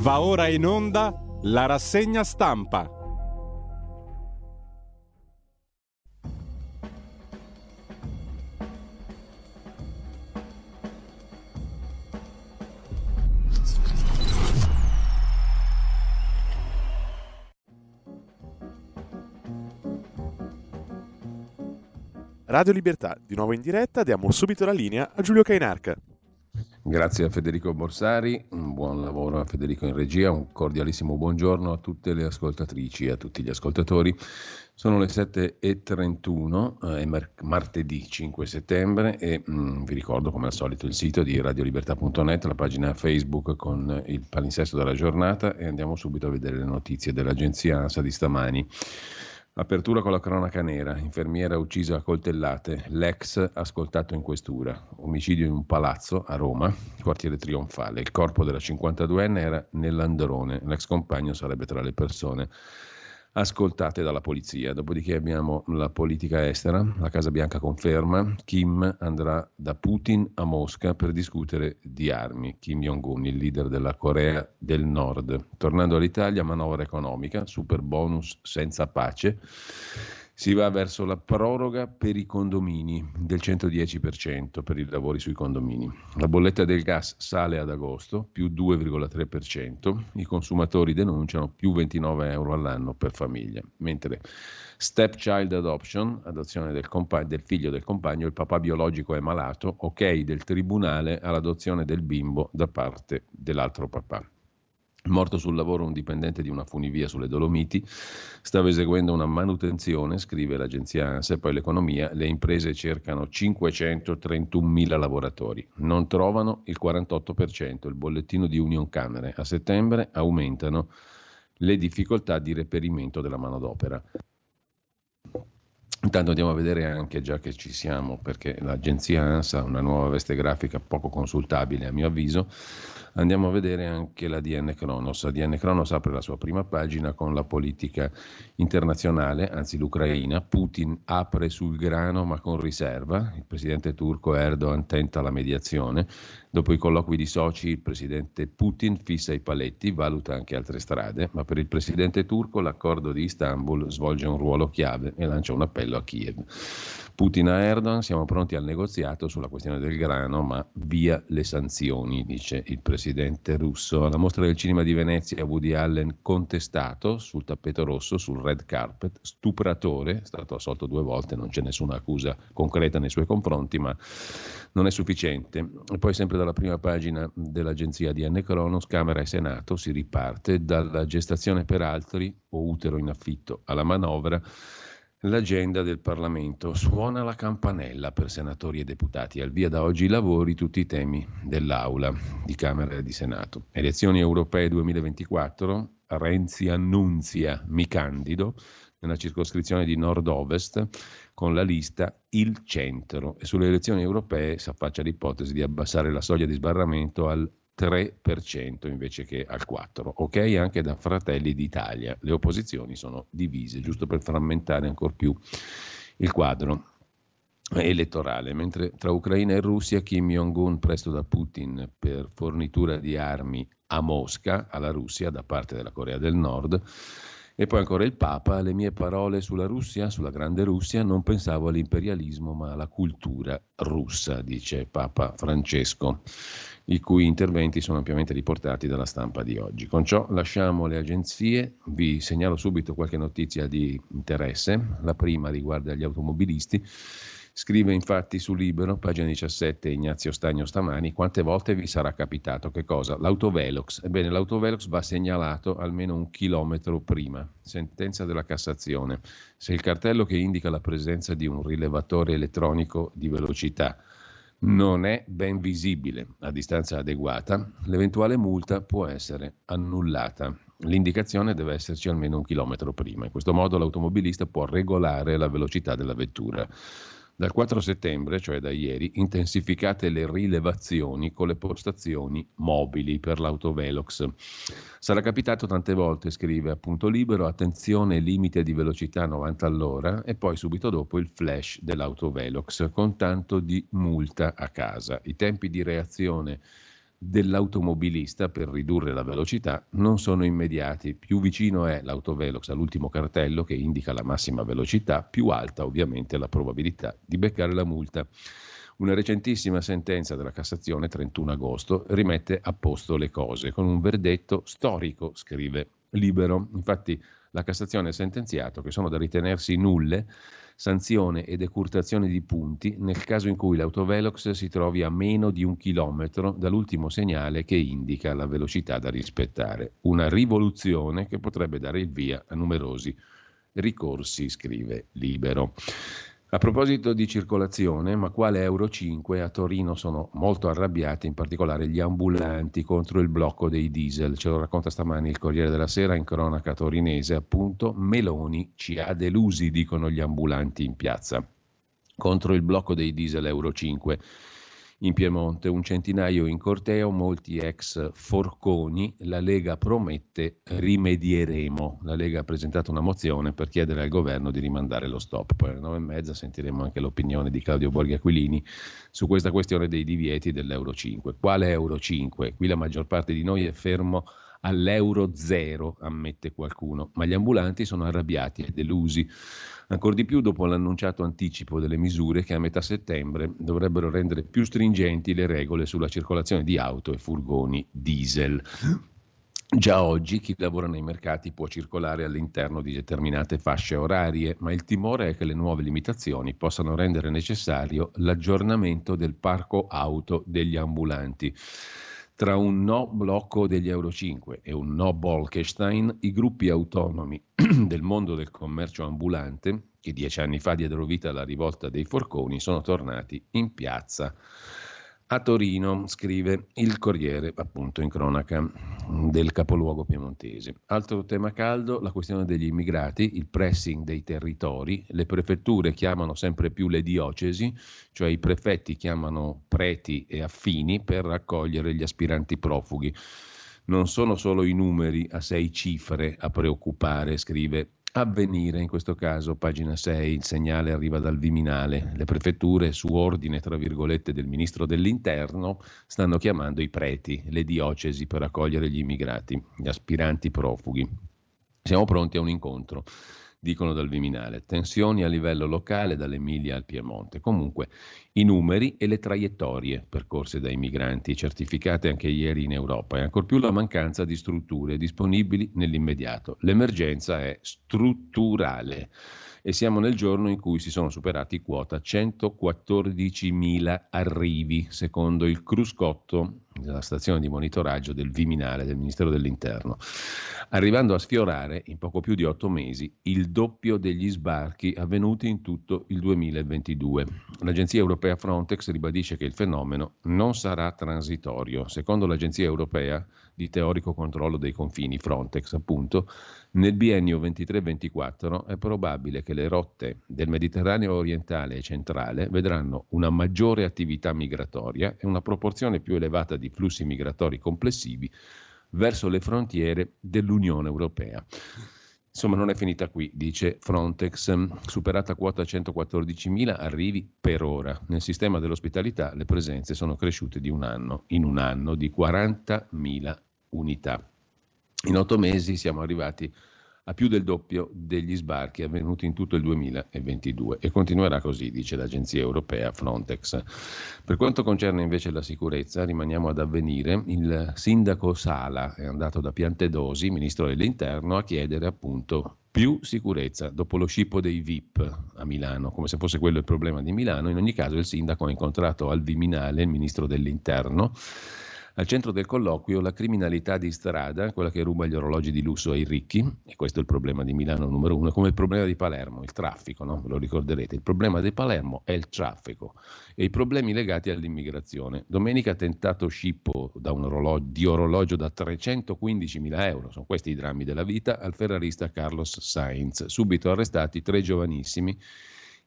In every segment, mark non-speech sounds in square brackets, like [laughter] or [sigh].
Va ora in onda la rassegna stampa. Radio Libertà, di nuovo in diretta, diamo subito la linea a Giulio Cainarca. Grazie a Federico Borsari, un buon lavoro a Federico in regia, un cordialissimo buongiorno a tutte le ascoltatrici e a tutti gli ascoltatori. Sono le 7.31, è eh, martedì 5 settembre e mh, mm, vi ricordo come al solito il sito di radiolibertà.net, la pagina Facebook con il palinsesto della giornata e andiamo subito a vedere le notizie dell'agenzia ANSA di stamani. Apertura con la cronaca nera, infermiera uccisa a coltellate, l'ex ascoltato in questura, omicidio in un palazzo a Roma, quartiere trionfale. Il corpo della 52enne era nell'androne, l'ex compagno sarebbe tra le persone ascoltate dalla polizia. Dopodiché abbiamo la politica estera, la Casa Bianca conferma, Kim andrà da Putin a Mosca per discutere di armi. Kim Jong-un, il leader della Corea del Nord. Tornando all'Italia, manovra economica, super bonus senza pace si va verso la proroga per i condomini del 110% per i lavori sui condomini. La bolletta del gas sale ad agosto, più 2,3%, i consumatori denunciano più 29 euro all'anno per famiglia, mentre stepchild adoption, adozione del, compa- del figlio del compagno, il papà biologico è malato, ok del tribunale all'adozione del bimbo da parte dell'altro papà. Morto sul lavoro un dipendente di una funivia sulle Dolomiti, stava eseguendo una manutenzione, scrive l'agenzia ANSA, poi l'economia, le imprese cercano 531.000 lavoratori, non trovano il 48%, il bollettino di Union Camere, a settembre aumentano le difficoltà di reperimento della manodopera. Intanto andiamo a vedere anche, già che ci siamo, perché l'agenzia ANSA ha una nuova veste grafica poco consultabile a mio avviso, andiamo a vedere anche la DN Kronos. La DN Kronos apre la sua prima pagina con la politica internazionale, anzi l'Ucraina. Putin apre sul grano ma con riserva. Il presidente turco Erdogan tenta la mediazione. Dopo i colloqui di soci, il presidente Putin fissa i paletti, valuta anche altre strade, ma per il presidente turco l'accordo di Istanbul svolge un ruolo chiave e lancia un appello a Kiev. Putin a Erdogan, siamo pronti al negoziato sulla questione del grano, ma via le sanzioni, dice il presidente russo. Alla mostra del cinema di Venezia Woody Allen contestato sul tappeto rosso, sul red carpet, stupratore, è stato assolto due volte, non c'è nessuna accusa concreta nei suoi confronti, ma non è sufficiente. E poi sempre dalla prima pagina dell'agenzia di N. Cronos, Camera e Senato, si riparte dalla gestazione per altri o utero in affitto alla manovra L'agenda del Parlamento. Suona la campanella per senatori e deputati. Al via da oggi i lavori, tutti i temi dell'Aula di Camera e di Senato. Elezioni europee 2024. Renzi annunzia mi candido nella circoscrizione di nord-ovest con la lista Il Centro e sulle elezioni europee si affaccia l'ipotesi di abbassare la soglia di sbarramento al 3% invece che al 4%. Ok anche da Fratelli d'Italia. Le opposizioni sono divise, giusto per frammentare ancora più il quadro elettorale, mentre tra Ucraina e Russia Kim Jong-un presto da Putin per fornitura di armi a Mosca, alla Russia, da parte della Corea del Nord, e poi ancora il Papa, le mie parole sulla Russia, sulla grande Russia, non pensavo all'imperialismo ma alla cultura russa, dice Papa Francesco i cui interventi sono ampiamente riportati dalla stampa di oggi. Con ciò lasciamo le agenzie, vi segnalo subito qualche notizia di interesse. La prima riguarda gli automobilisti. Scrive infatti su Libero, pagina 17, Ignazio Stagno stamani, quante volte vi sarà capitato che cosa? L'autovelox. Ebbene, l'autovelox va segnalato almeno un chilometro prima. Sentenza della Cassazione. Se il cartello che indica la presenza di un rilevatore elettronico di velocità non è ben visibile a distanza adeguata, l'eventuale multa può essere annullata. L'indicazione deve esserci almeno un chilometro prima. In questo modo l'automobilista può regolare la velocità della vettura. Dal 4 settembre, cioè da ieri, intensificate le rilevazioni con le postazioni mobili per l'autovelox. Sarà capitato tante volte, scrive appunto libero, attenzione limite di velocità 90 all'ora e poi subito dopo il flash dell'autovelox con tanto di multa a casa. I tempi di reazione dell'automobilista per ridurre la velocità non sono immediati. Più vicino è l'autovelox all'ultimo cartello che indica la massima velocità, più alta ovviamente la probabilità di beccare la multa. Una recentissima sentenza della Cassazione, 31 agosto, rimette a posto le cose con un verdetto storico, scrive Libero. Infatti la Cassazione ha sentenziato che sono da ritenersi nulle sanzione e decurtazione di punti nel caso in cui l'autovelox si trovi a meno di un chilometro dall'ultimo segnale che indica la velocità da rispettare. Una rivoluzione che potrebbe dare il via a numerosi ricorsi, scrive Libero. A proposito di circolazione, ma quale Euro 5 a Torino sono molto arrabbiati, in particolare gli ambulanti contro il blocco dei diesel. Ce lo racconta stamani il Corriere della Sera in cronaca torinese, appunto, Meloni ci ha delusi, dicono gli ambulanti in piazza, contro il blocco dei diesel Euro 5 in Piemonte, un centinaio in corteo, molti ex forconi, la Lega promette rimedieremo. La Lega ha presentato una mozione per chiedere al governo di rimandare lo stop. Poi alle nove e mezza sentiremo anche l'opinione di Claudio Borghi Aquilini su questa questione dei divieti dell'Euro 5. Quale Euro 5? Qui la maggior parte di noi è fermo all'euro zero, ammette qualcuno, ma gli ambulanti sono arrabbiati e delusi. Ancora di più dopo l'annunciato anticipo delle misure che a metà settembre dovrebbero rendere più stringenti le regole sulla circolazione di auto e furgoni diesel. Già oggi chi lavora nei mercati può circolare all'interno di determinate fasce orarie, ma il timore è che le nuove limitazioni possano rendere necessario l'aggiornamento del parco auto degli ambulanti. Tra un no blocco degli Euro 5 e un no Bolkestein, i gruppi autonomi [clears throat] del mondo del commercio ambulante, che dieci anni fa diedero vita alla rivolta dei forconi, sono tornati in piazza a Torino, scrive il Corriere, appunto in cronaca del capoluogo piemontese. Altro tema caldo, la questione degli immigrati, il pressing dei territori, le prefetture chiamano sempre più le diocesi, cioè i prefetti chiamano preti e affini per raccogliere gli aspiranti profughi. Non sono solo i numeri a sei cifre a preoccupare, scrive Avvenire, in questo caso, pagina 6, il segnale arriva dal Viminale. Le prefetture, su ordine, tra virgolette, del ministro dell'Interno, stanno chiamando i preti, le diocesi per accogliere gli immigrati, gli aspiranti profughi. Siamo pronti a un incontro dicono dal Viminale. Tensioni a livello locale dall'Emilia al Piemonte. Comunque i numeri e le traiettorie percorse dai migranti, certificate anche ieri in Europa, e ancor più la mancanza di strutture disponibili nell'immediato. L'emergenza è strutturale e siamo nel giorno in cui si sono superati quota 114.000 arrivi, secondo il Cruscotto, la stazione di monitoraggio del Viminale del Ministero dell'Interno, arrivando a sfiorare in poco più di otto mesi il doppio degli sbarchi avvenuti in tutto il 2022. L'Agenzia europea Frontex ribadisce che il fenomeno non sarà transitorio. Secondo l'Agenzia europea di teorico controllo dei confini Frontex, appunto, nel biennio 23-24 è probabile che le rotte del Mediterraneo orientale e centrale vedranno una maggiore attività migratoria e una proporzione più elevata di flussi migratori complessivi verso le frontiere dell'Unione Europea. Insomma, non è finita qui, dice Frontex, superata quota 114.000 arrivi per ora. Nel sistema dell'ospitalità le presenze sono cresciute di un anno, in un anno di 40.000 unità. In otto mesi siamo arrivati a più del doppio degli sbarchi avvenuti in tutto il 2022 e continuerà così, dice l'agenzia europea Frontex. Per quanto concerne invece la sicurezza, rimaniamo ad avvenire, il sindaco Sala è andato da Piantedosi, ministro dell'Interno, a chiedere appunto più sicurezza dopo lo scippo dei VIP a Milano, come se fosse quello il problema di Milano. In ogni caso il sindaco ha incontrato al Viminale il ministro dell'Interno al centro del colloquio la criminalità di strada, quella che ruba gli orologi di lusso ai ricchi, e questo è il problema di Milano numero uno, come il problema di Palermo, il traffico, no? ve lo ricorderete. Il problema di Palermo è il traffico e i problemi legati all'immigrazione. Domenica tentato scippo orologio, di orologio da 315 mila euro, sono questi i drammi della vita, al ferrarista Carlos Sainz. Subito arrestati tre giovanissimi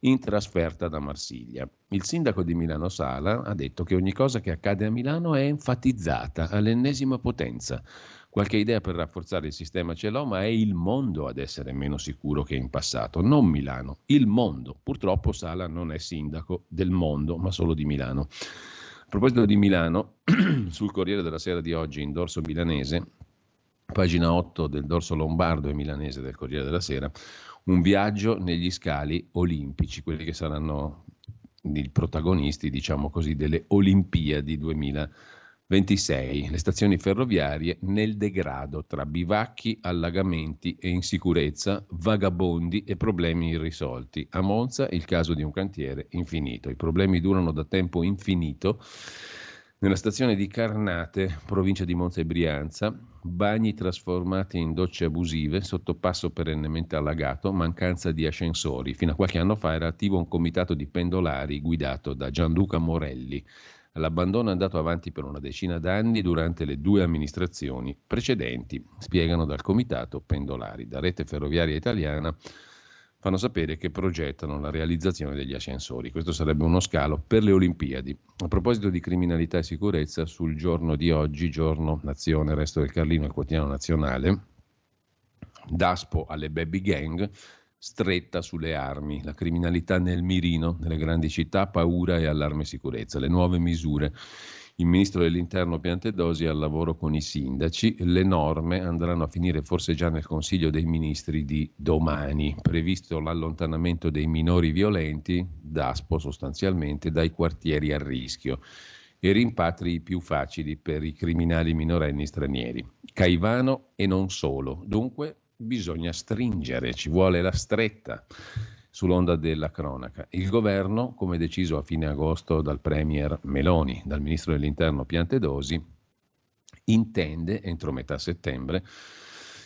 in trasferta da Marsiglia. Il sindaco di Milano Sala ha detto che ogni cosa che accade a Milano è enfatizzata all'ennesima potenza. Qualche idea per rafforzare il sistema ce l'ho, ma è il mondo ad essere meno sicuro che in passato, non Milano, il mondo. Purtroppo Sala non è sindaco del mondo, ma solo di Milano. proposito di Milano, [clears throat] sul Corriere della Sera di oggi, in dorso milanese, pagina 8 del dorso lombardo e milanese del Corriere della Sera, un viaggio negli scali olimpici, quelli che saranno i protagonisti, diciamo così, delle Olimpiadi 2026, le stazioni ferroviarie nel degrado tra bivacchi, allagamenti e insicurezza, vagabondi e problemi irrisolti. A Monza il caso di un cantiere infinito. I problemi durano da tempo infinito nella stazione di Carnate, provincia di Monza e Brianza, bagni trasformati in docce abusive, sottopasso perennemente allagato, mancanza di ascensori. Fino a qualche anno fa era attivo un comitato di pendolari guidato da Gianluca Morelli. L'abbandono è andato avanti per una decina d'anni durante le due amministrazioni precedenti, spiegano dal comitato pendolari. Da Rete Ferroviaria Italiana fanno sapere che progettano la realizzazione degli ascensori. Questo sarebbe uno scalo per le Olimpiadi. A proposito di criminalità e sicurezza, sul giorno di oggi, giorno Nazione, Resto del Carlino, il quotidiano nazionale, Daspo alle baby gang, stretta sulle armi, la criminalità nel mirino, nelle grandi città, paura e allarme sicurezza, le nuove misure il ministro dell'Interno Piantedosi al lavoro con i sindaci. Le norme andranno a finire forse già nel Consiglio dei Ministri di domani. Previsto l'allontanamento dei minori violenti, DASPO sostanzialmente, dai quartieri a rischio e rimpatri più facili per i criminali minorenni stranieri. Caivano e non solo. Dunque bisogna stringere, ci vuole la stretta sull'onda della cronaca. Il governo, come deciso a fine agosto dal Premier Meloni, dal Ministro dell'Interno Piantedosi, intende, entro metà settembre,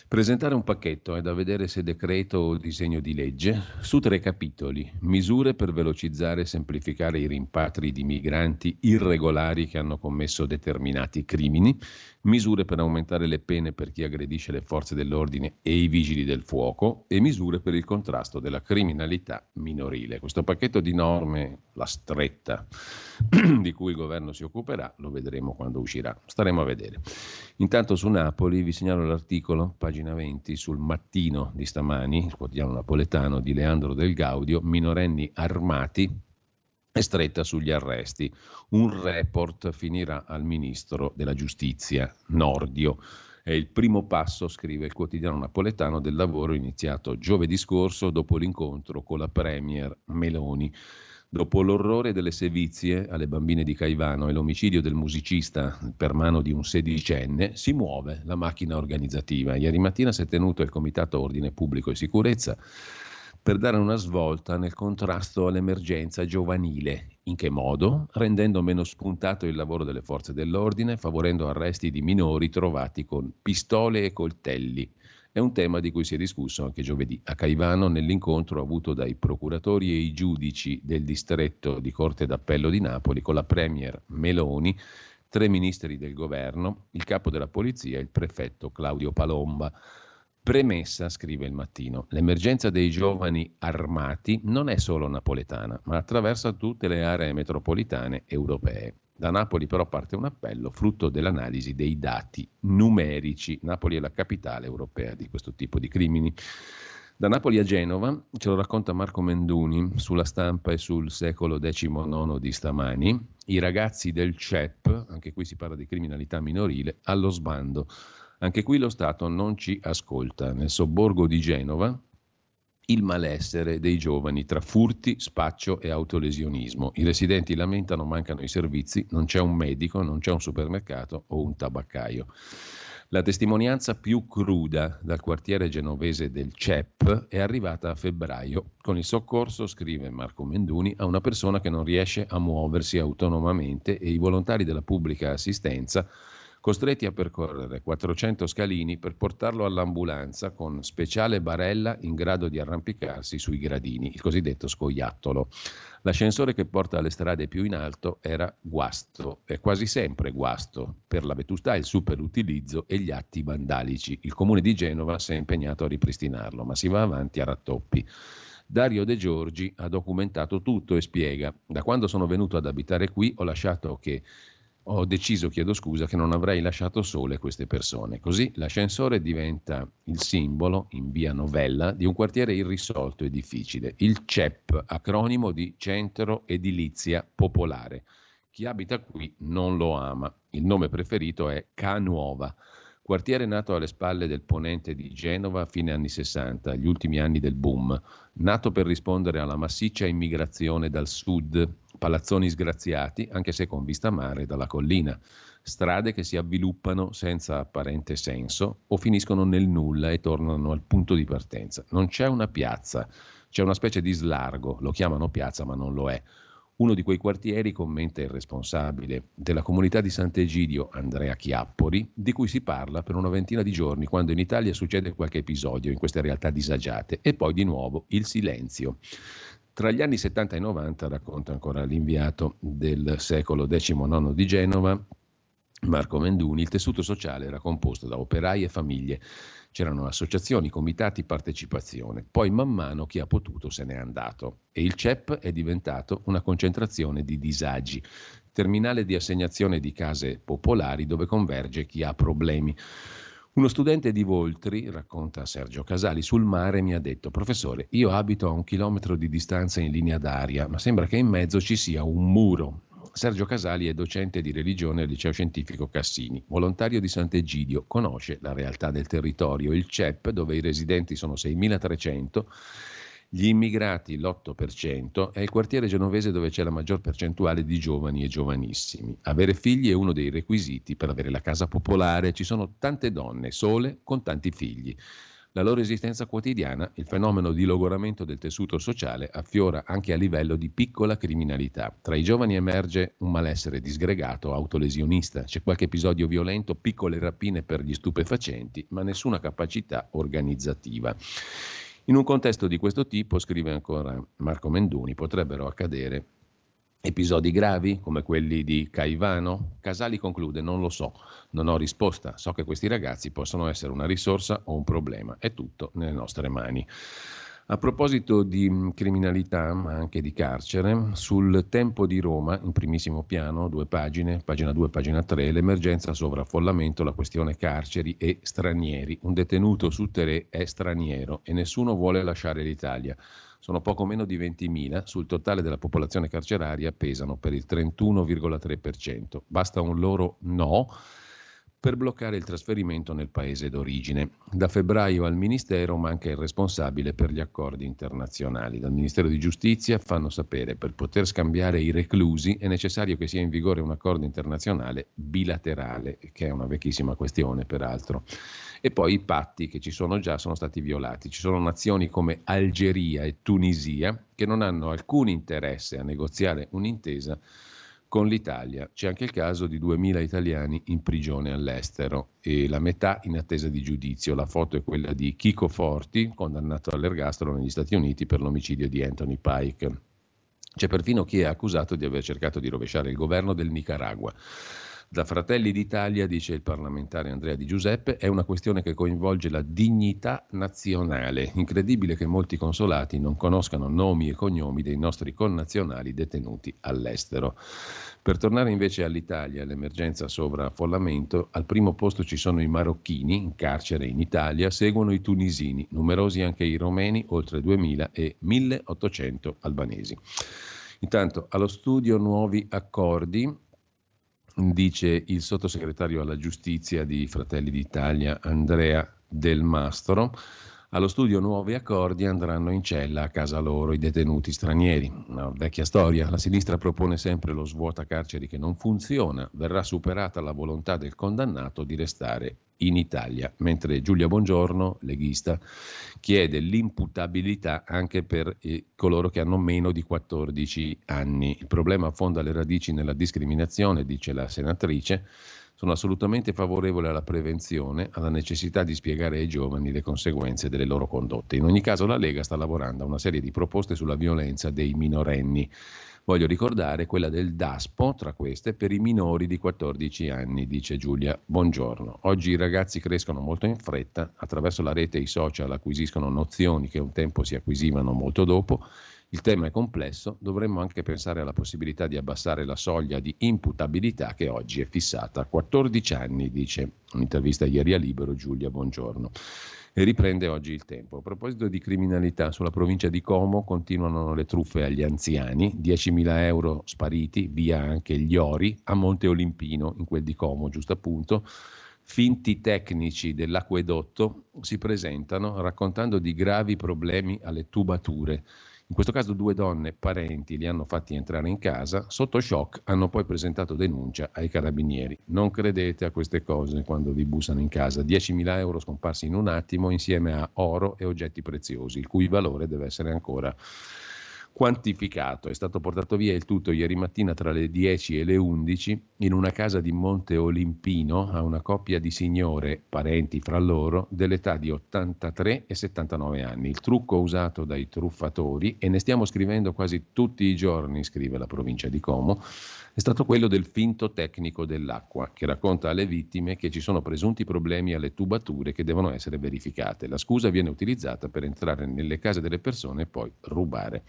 presentare un pacchetto, è da vedere se decreto o disegno di legge, su tre capitoli, misure per velocizzare e semplificare i rimpatri di migranti irregolari che hanno commesso determinati crimini, misure per aumentare le pene per chi aggredisce le forze dell'ordine e i vigili del fuoco e misure per il contrasto della criminalità minorile. Questo pacchetto di norme, la stretta [clears throat] di cui il governo si occuperà, lo vedremo quando uscirà. Staremo a vedere. Intanto su Napoli vi segnalo l'articolo, pagina 20, sul mattino di stamani, il quotidiano napoletano di Leandro del Gaudio, minorenni armati è stretta sugli arresti. Un report finirà al ministro della giustizia, Nordio. È il primo passo, scrive il quotidiano napoletano, del lavoro iniziato giovedì scorso dopo l'incontro con la Premier Meloni. Dopo l'orrore delle sevizie alle bambine di Caivano e l'omicidio del musicista per mano di un sedicenne, si muove la macchina organizzativa. Ieri mattina si è tenuto il Comitato Ordine Pubblico e Sicurezza per dare una svolta nel contrasto all'emergenza giovanile. In che modo? Rendendo meno spuntato il lavoro delle forze dell'ordine, favorendo arresti di minori trovati con pistole e coltelli. È un tema di cui si è discusso anche giovedì a Caivano nell'incontro avuto dai procuratori e i giudici del distretto di Corte d'Appello di Napoli con la Premier Meloni, tre ministri del governo, il capo della polizia e il prefetto Claudio Palomba. Premessa, scrive il mattino, l'emergenza dei giovani armati non è solo napoletana, ma attraversa tutte le aree metropolitane europee. Da Napoli però parte un appello frutto dell'analisi dei dati numerici. Napoli è la capitale europea di questo tipo di crimini. Da Napoli a Genova, ce lo racconta Marco Menduni sulla stampa e sul secolo XIX di stamani, i ragazzi del CEP, anche qui si parla di criminalità minorile, allo sbando. Anche qui lo Stato non ci ascolta. Nel sobborgo di Genova il malessere dei giovani tra furti, spaccio e autolesionismo. I residenti lamentano mancano i servizi, non c'è un medico, non c'è un supermercato o un tabaccaio. La testimonianza più cruda dal quartiere genovese del CEP è arrivata a febbraio con il soccorso, scrive Marco Menduni, a una persona che non riesce a muoversi autonomamente e i volontari della pubblica assistenza costretti a percorrere 400 scalini per portarlo all'ambulanza con speciale barella in grado di arrampicarsi sui gradini, il cosiddetto scoiattolo. L'ascensore che porta alle strade più in alto era guasto, è quasi sempre guasto, per la vetustà, il superutilizzo e gli atti vandalici. Il comune di Genova si è impegnato a ripristinarlo, ma si va avanti a rattoppi. Dario De Giorgi ha documentato tutto e spiega: Da quando sono venuto ad abitare qui ho lasciato che ho deciso, chiedo scusa, che non avrei lasciato sole queste persone. Così l'ascensore diventa il simbolo, in via Novella, di un quartiere irrisolto e difficile, il CEP, acronimo di Centro Edilizia Popolare. Chi abita qui non lo ama. Il nome preferito è Ca Nuova quartiere nato alle spalle del ponente di Genova a fine anni 60, gli ultimi anni del boom, nato per rispondere alla massiccia immigrazione dal sud, palazzoni sgraziati, anche se con vista mare dalla collina, strade che si avviluppano senza apparente senso o finiscono nel nulla e tornano al punto di partenza. Non c'è una piazza, c'è una specie di slargo, lo chiamano piazza ma non lo è uno di quei quartieri, commenta il responsabile della comunità di Sant'Egidio, Andrea Chiappori, di cui si parla per una ventina di giorni quando in Italia succede qualche episodio in queste realtà disagiate e poi di nuovo il silenzio. Tra gli anni 70 e 90, racconta ancora l'inviato del secolo XIX di Genova, Marco Menduni, il tessuto sociale era composto da operai e famiglie C'erano associazioni, comitati, partecipazione. Poi man mano chi ha potuto se n'è andato e il CEP è diventato una concentrazione di disagi, terminale di assegnazione di case popolari dove converge chi ha problemi. Uno studente di Voltri, racconta Sergio Casali, sul mare mi ha detto, professore, io abito a un chilometro di distanza in linea d'aria, ma sembra che in mezzo ci sia un muro. Sergio Casali è docente di religione al liceo scientifico Cassini, volontario di Sant'Egidio, conosce la realtà del territorio, il CEP dove i residenti sono 6.300, gli immigrati l'8%, è il quartiere genovese dove c'è la maggior percentuale di giovani e giovanissimi. Avere figli è uno dei requisiti per avere la casa popolare, ci sono tante donne sole con tanti figli la loro esistenza quotidiana, il fenomeno di logoramento del tessuto sociale affiora anche a livello di piccola criminalità. Tra i giovani emerge un malessere disgregato, autolesionista, c'è qualche episodio violento, piccole rapine per gli stupefacenti, ma nessuna capacità organizzativa. In un contesto di questo tipo, scrive ancora Marco Menduni, potrebbero accadere Episodi gravi come quelli di Caivano? Casali conclude, non lo so, non ho risposta, so che questi ragazzi possono essere una risorsa o un problema, è tutto nelle nostre mani. A proposito di mm, criminalità, ma anche di carcere, sul Tempo di Roma, in primissimo piano, due pagine, pagina 2 pagina 3, l'emergenza sovraffollamento, la questione carceri e stranieri. Un detenuto su tre è straniero e nessuno vuole lasciare l'Italia sono poco meno di 20.000, sul totale della popolazione carceraria pesano per il 31,3%. Basta un loro no per bloccare il trasferimento nel paese d'origine. Da febbraio al Ministero manca il responsabile per gli accordi internazionali. Dal Ministero di Giustizia fanno sapere che per poter scambiare i reclusi è necessario che sia in vigore un accordo internazionale bilaterale, che è una vecchissima questione peraltro. E poi i patti che ci sono già sono stati violati. Ci sono nazioni come Algeria e Tunisia che non hanno alcun interesse a negoziare un'intesa con l'Italia. C'è anche il caso di 2.000 italiani in prigione all'estero e la metà in attesa di giudizio. La foto è quella di Chico Forti, condannato all'ergastolo negli Stati Uniti per l'omicidio di Anthony Pike. C'è perfino chi è accusato di aver cercato di rovesciare il governo del Nicaragua. Da Fratelli d'Italia, dice il parlamentare Andrea Di Giuseppe, è una questione che coinvolge la dignità nazionale. Incredibile che molti consolati non conoscano nomi e cognomi dei nostri connazionali detenuti all'estero. Per tornare invece all'Italia, all'emergenza sovraffollamento, al primo posto ci sono i marocchini in carcere in Italia, seguono i tunisini, numerosi anche i romeni, oltre 2000 e 1800 albanesi. Intanto allo studio nuovi accordi dice il sottosegretario alla giustizia di Fratelli d'Italia Andrea Del Mastro. Allo studio nuovi accordi andranno in cella a casa loro i detenuti stranieri. Una vecchia storia. La sinistra propone sempre lo svuota carceri che non funziona. Verrà superata la volontà del condannato di restare in Italia, mentre Giulia Bongiorno, leghista, chiede l'imputabilità anche per eh, coloro che hanno meno di 14 anni. Il problema affonda le radici nella discriminazione, dice la senatrice. Sono assolutamente favorevole alla prevenzione, alla necessità di spiegare ai giovani le conseguenze delle loro condotte. In ogni caso la Lega sta lavorando a una serie di proposte sulla violenza dei minorenni. Voglio ricordare quella del DASPO, tra queste, per i minori di 14 anni, dice Giulia Buongiorno. Oggi i ragazzi crescono molto in fretta, attraverso la rete e i social acquisiscono nozioni che un tempo si acquisivano molto dopo. Il tema è complesso, dovremmo anche pensare alla possibilità di abbassare la soglia di imputabilità che oggi è fissata a 14 anni, dice un'intervista ieri a Libero Giulia Buongiorno. e riprende oggi il tempo. A proposito di criminalità, sulla provincia di Como continuano le truffe agli anziani, 10.000 euro spariti, via anche gli ori, a Monte Olimpino, in quel di Como, giusto appunto. Finti tecnici dell'acquedotto si presentano raccontando di gravi problemi alle tubature. In questo caso due donne parenti li hanno fatti entrare in casa, sotto shock hanno poi presentato denuncia ai carabinieri. Non credete a queste cose quando vi bussano in casa. 10.000 euro scomparsi in un attimo insieme a oro e oggetti preziosi, il cui valore deve essere ancora quantificato. È stato portato via il tutto ieri mattina tra le 10 e le 11 in una casa di Monte Olimpino a una coppia di signore, parenti fra loro, dell'età di 83 e 79 anni. Il trucco usato dai truffatori, e ne stiamo scrivendo quasi tutti i giorni, scrive la provincia di Como, è stato quello del finto tecnico dell'acqua, che racconta alle vittime che ci sono presunti problemi alle tubature che devono essere verificate. La scusa viene utilizzata per entrare nelle case delle persone e poi rubare.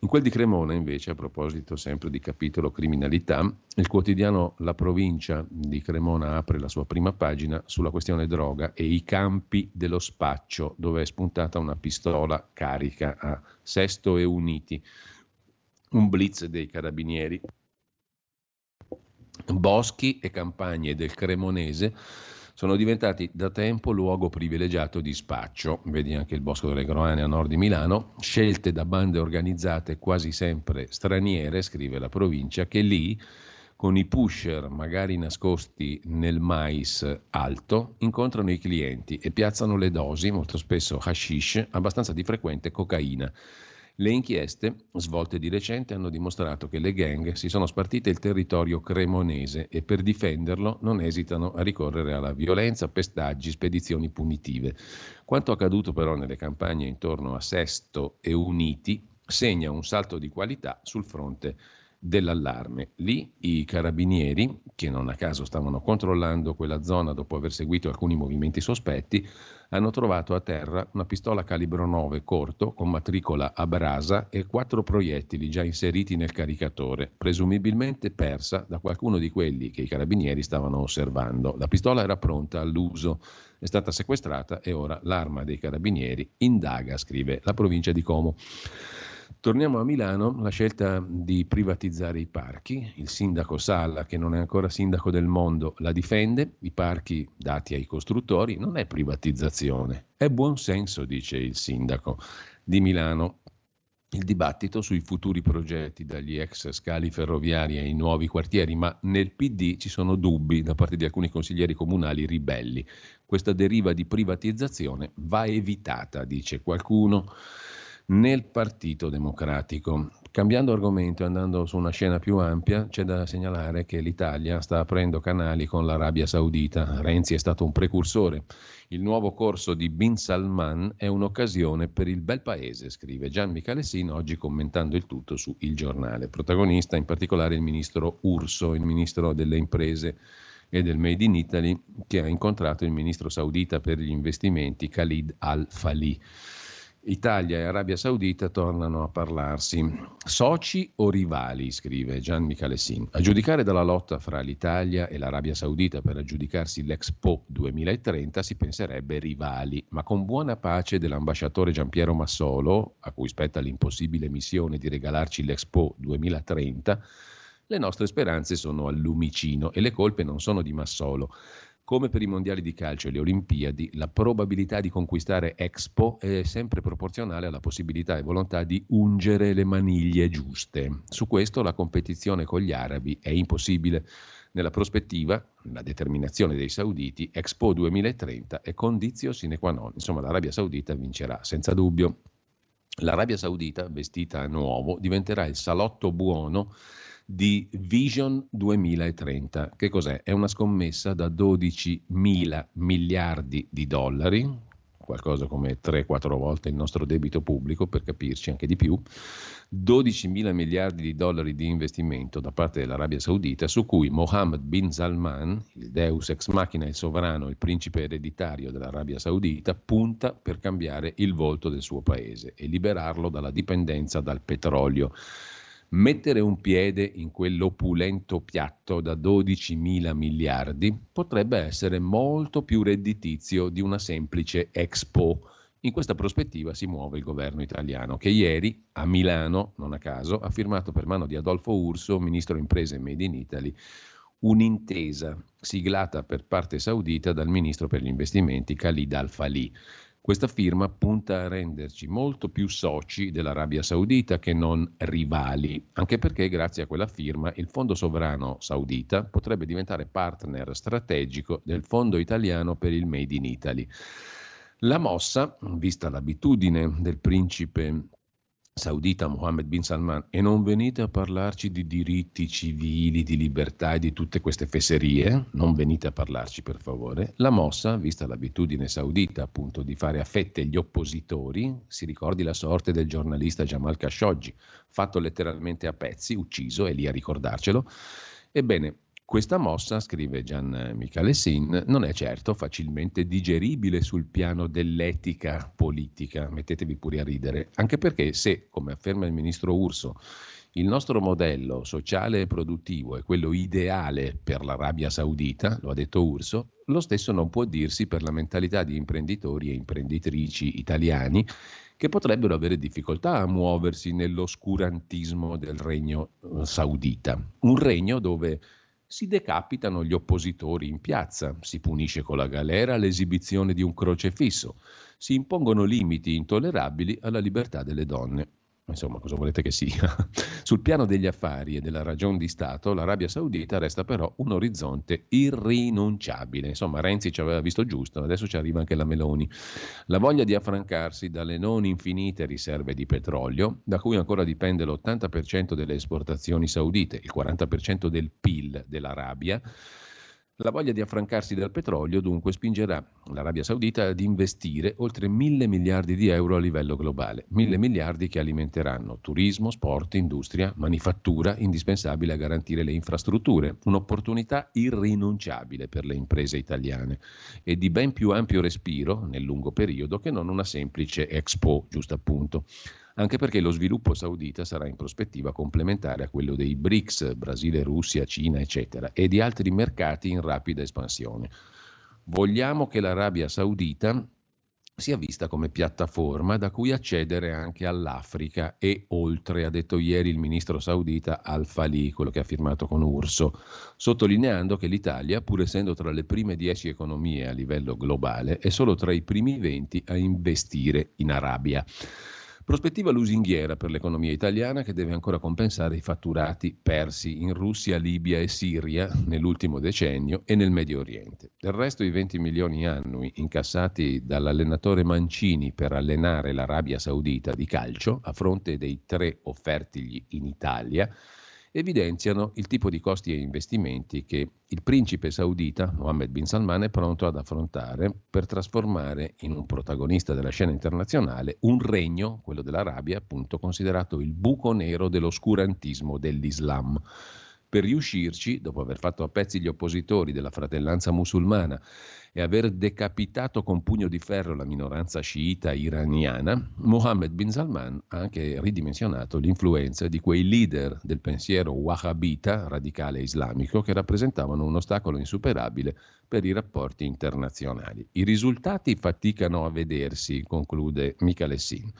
In quel di Cremona, invece, a proposito sempre di capitolo criminalità, il quotidiano La Provincia di Cremona apre la sua prima pagina sulla questione droga e i campi dello spaccio, dove è spuntata una pistola carica a Sesto e Uniti. Un blitz dei carabinieri Boschi e campagne del Cremonese sono diventati da tempo luogo privilegiato di spaccio, vedi anche il Bosco delle Groane a nord di Milano, scelte da bande organizzate quasi sempre straniere, scrive la provincia, che lì con i pusher magari nascosti nel mais alto, incontrano i clienti e piazzano le dosi, molto spesso hashish, abbastanza di frequente cocaina. Le inchieste svolte di recente hanno dimostrato che le gang si sono spartite il territorio cremonese e per difenderlo non esitano a ricorrere alla violenza, pestaggi, spedizioni punitive. Quanto accaduto però nelle campagne intorno a Sesto e Uniti segna un salto di qualità sul fronte dell'allarme. Lì i carabinieri, che non a caso stavano controllando quella zona dopo aver seguito alcuni movimenti sospetti, hanno trovato a terra una pistola calibro 9 corto con matricola a brasa e quattro proiettili già inseriti nel caricatore, presumibilmente persa da qualcuno di quelli che i carabinieri stavano osservando. La pistola era pronta all'uso, è stata sequestrata e ora l'arma dei carabinieri indaga, scrive la provincia di Como. Torniamo a Milano, la scelta di privatizzare i parchi, il sindaco Salla, che non è ancora sindaco del mondo, la difende, i parchi dati ai costruttori, non è privatizzazione, è buon senso, dice il sindaco di Milano. Il dibattito sui futuri progetti dagli ex scali ferroviari ai nuovi quartieri, ma nel PD ci sono dubbi da parte di alcuni consiglieri comunali ribelli. Questa deriva di privatizzazione va evitata, dice qualcuno nel Partito Democratico. Cambiando argomento e andando su una scena più ampia, c'è da segnalare che l'Italia sta aprendo canali con l'Arabia Saudita. Renzi è stato un precursore. Il nuovo corso di Bin Salman è un'occasione per il bel paese, scrive Gian Michalessin oggi commentando il tutto su Il Giornale. Protagonista in particolare il ministro Urso, il ministro delle imprese e del Made in Italy, che ha incontrato il ministro saudita per gli investimenti Khalid al-Fali. Italia e Arabia Saudita tornano a parlarsi. Soci o rivali, scrive Gian Michalessin. A giudicare dalla lotta fra l'Italia e l'Arabia Saudita per aggiudicarsi l'Expo 2030 si penserebbe rivali, ma con buona pace dell'ambasciatore Giampiero Massolo, a cui spetta l'impossibile missione di regalarci l'Expo 2030, le nostre speranze sono al lumicino e le colpe non sono di Massolo. Come per i mondiali di calcio e le Olimpiadi, la probabilità di conquistare Expo è sempre proporzionale alla possibilità e volontà di ungere le maniglie giuste. Su questo la competizione con gli arabi è impossibile. Nella prospettiva, la determinazione dei sauditi, Expo 2030 è condizio sine qua non. Insomma, l'Arabia Saudita vincerà senza dubbio. L'Arabia Saudita, vestita a nuovo, diventerà il salotto buono di Vision 2030. Che cos'è? È una scommessa da 12 mila miliardi di dollari, qualcosa come 3-4 volte il nostro debito pubblico, per capirci anche di più, 12 mila miliardi di dollari di investimento da parte dell'Arabia Saudita, su cui Mohammed bin Salman, il deus ex machina, il sovrano, il principe ereditario dell'Arabia Saudita, punta per cambiare il volto del suo paese e liberarlo dalla dipendenza dal petrolio Mettere un piede in quell'opulento piatto da 12 mila miliardi potrebbe essere molto più redditizio di una semplice Expo. In questa prospettiva si muove il governo italiano, che ieri a Milano, non a caso, ha firmato per mano di Adolfo Urso, ministro imprese e Made in Italy, un'intesa siglata per parte saudita dal ministro per gli investimenti Khalid Al-Falih. Questa firma punta a renderci molto più soci dell'Arabia Saudita che non rivali, anche perché grazie a quella firma il Fondo Sovrano Saudita potrebbe diventare partner strategico del Fondo Italiano per il Made in Italy. La mossa, vista l'abitudine del principe saudita Mohammed bin Salman e non venite a parlarci di diritti civili, di libertà e di tutte queste fesserie, non venite a parlarci per favore. La mossa, vista l'abitudine saudita appunto di fare a fette gli oppositori, si ricordi la sorte del giornalista Jamal Khashoggi, fatto letteralmente a pezzi, ucciso, è lì a ricordarcelo. Ebbene, questa mossa, scrive Gian Michele Sin, non è certo facilmente digeribile sul piano dell'etica politica, mettetevi pure a ridere, anche perché se, come afferma il ministro Urso, il nostro modello sociale e produttivo è quello ideale per l'Arabia Saudita, lo ha detto Urso, lo stesso non può dirsi per la mentalità di imprenditori e imprenditrici italiani che potrebbero avere difficoltà a muoversi nell'oscurantismo del regno eh, saudita, un regno dove si decapitano gli oppositori in piazza, si punisce con la galera l'esibizione di un crocefisso, si impongono limiti intollerabili alla libertà delle donne. Insomma, cosa volete che sia? [laughs] Sul piano degli affari e della ragion di Stato, l'Arabia Saudita resta però un orizzonte irrinunciabile. Insomma, Renzi ci aveva visto giusto, adesso ci arriva anche la Meloni. La voglia di affrancarsi dalle non infinite riserve di petrolio, da cui ancora dipende l'80% delle esportazioni saudite, il 40% del PIL dell'Arabia, la voglia di affrancarsi dal petrolio dunque spingerà l'Arabia Saudita ad investire oltre mille miliardi di euro a livello globale, mille miliardi che alimenteranno turismo, sport, industria, manifattura, indispensabile a garantire le infrastrutture, un'opportunità irrinunciabile per le imprese italiane e di ben più ampio respiro nel lungo periodo che non una semplice Expo, giusto appunto anche perché lo sviluppo saudita sarà in prospettiva complementare a quello dei BRICS, Brasile, Russia, Cina, eccetera, e di altri mercati in rapida espansione. Vogliamo che l'Arabia Saudita sia vista come piattaforma da cui accedere anche all'Africa e oltre, ha detto ieri il ministro saudita Al-Fali, quello che ha firmato con Urso, sottolineando che l'Italia, pur essendo tra le prime dieci economie a livello globale, è solo tra i primi venti a investire in Arabia. Prospettiva lusinghiera per l'economia italiana che deve ancora compensare i fatturati persi in Russia, Libia e Siria nell'ultimo decennio e nel Medio Oriente. Del resto i 20 milioni annui incassati dall'allenatore Mancini per allenare l'Arabia Saudita di calcio a fronte dei tre offertigli in Italia evidenziano il tipo di costi e investimenti che il principe saudita Mohammed bin Salman è pronto ad affrontare per trasformare in un protagonista della scena internazionale un regno, quello dell'Arabia, appunto considerato il buco nero dell'oscurantismo dell'Islam. Per riuscirci, dopo aver fatto a pezzi gli oppositori della fratellanza musulmana e aver decapitato con pugno di ferro la minoranza sciita iraniana, Mohammed bin Salman ha anche ridimensionato l'influenza di quei leader del pensiero wahhabita, radicale islamico, che rappresentavano un ostacolo insuperabile per i rapporti internazionali. I risultati faticano a vedersi, conclude Michele Sin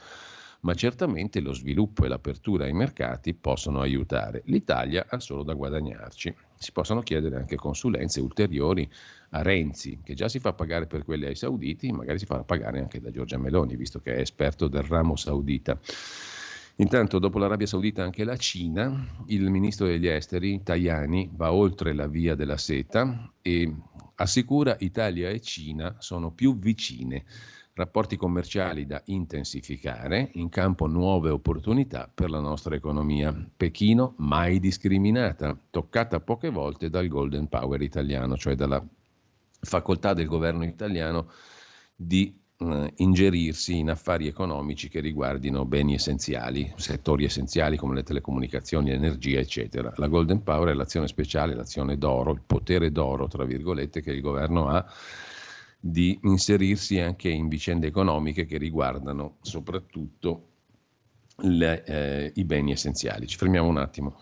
ma certamente lo sviluppo e l'apertura ai mercati possono aiutare. L'Italia ha solo da guadagnarci. Si possono chiedere anche consulenze ulteriori a Renzi, che già si fa pagare per quelle ai sauditi, magari si farà pagare anche da Giorgia Meloni, visto che è esperto del ramo saudita. Intanto, dopo l'Arabia Saudita, anche la Cina, il ministro degli esteri, Tajani, va oltre la via della seta e assicura Italia e Cina sono più vicine rapporti commerciali da intensificare, in campo nuove opportunità per la nostra economia. Pechino mai discriminata, toccata poche volte dal Golden Power italiano, cioè dalla facoltà del governo italiano di eh, ingerirsi in affari economici che riguardino beni essenziali, settori essenziali come le telecomunicazioni, l'energia, eccetera. La Golden Power è l'azione speciale, l'azione d'oro, il potere d'oro, tra virgolette, che il governo ha di inserirsi anche in vicende economiche che riguardano soprattutto le, eh, i beni essenziali. Ci fermiamo un attimo.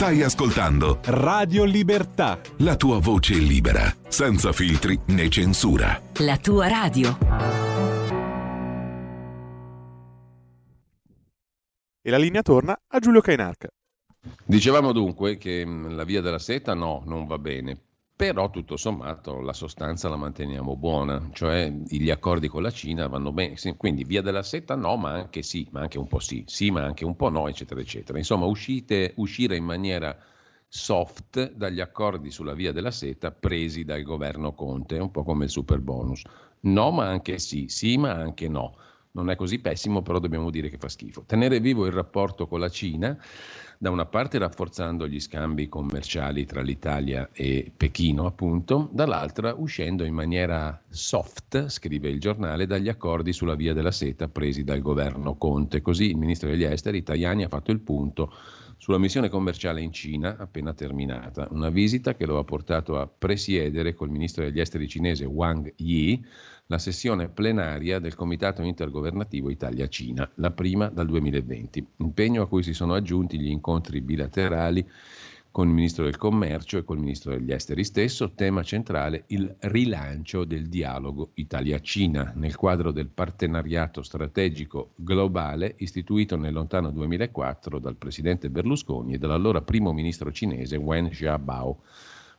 Stai ascoltando Radio Libertà. La tua voce libera, senza filtri né censura. La tua radio. E la linea torna a Giulio Cainarca. Dicevamo dunque che mm, la via della seta no, non va bene, però tutto sommato la sostanza la manteniamo buona, cioè gli accordi con la Cina vanno bene, quindi via della setta no, ma anche sì, ma anche un po' sì, sì, ma anche un po' no, eccetera, eccetera. Insomma, uscite, uscire in maniera soft dagli accordi sulla via della seta presi dal governo Conte, un po' come il super bonus. No, ma anche sì, sì, ma anche no. Non è così pessimo, però dobbiamo dire che fa schifo. Tenere vivo il rapporto con la Cina da una parte rafforzando gli scambi commerciali tra l'Italia e Pechino, appunto, dall'altra uscendo in maniera soft, scrive il giornale, dagli accordi sulla via della seta presi dal governo Conte. Così il ministro degli esteri Tajani ha fatto il punto sulla missione commerciale in Cina appena terminata, una visita che lo ha portato a presiedere col ministro degli esteri cinese Wang Yi la sessione plenaria del Comitato Intergovernativo Italia-Cina, la prima dal 2020, impegno a cui si sono aggiunti gli incontri bilaterali con il Ministro del Commercio e col Ministro degli Esteri stesso, tema centrale il rilancio del dialogo Italia-Cina. Nel quadro del partenariato strategico globale istituito nel lontano 2004 dal Presidente Berlusconi e dall'allora primo ministro cinese Wen Jiabao,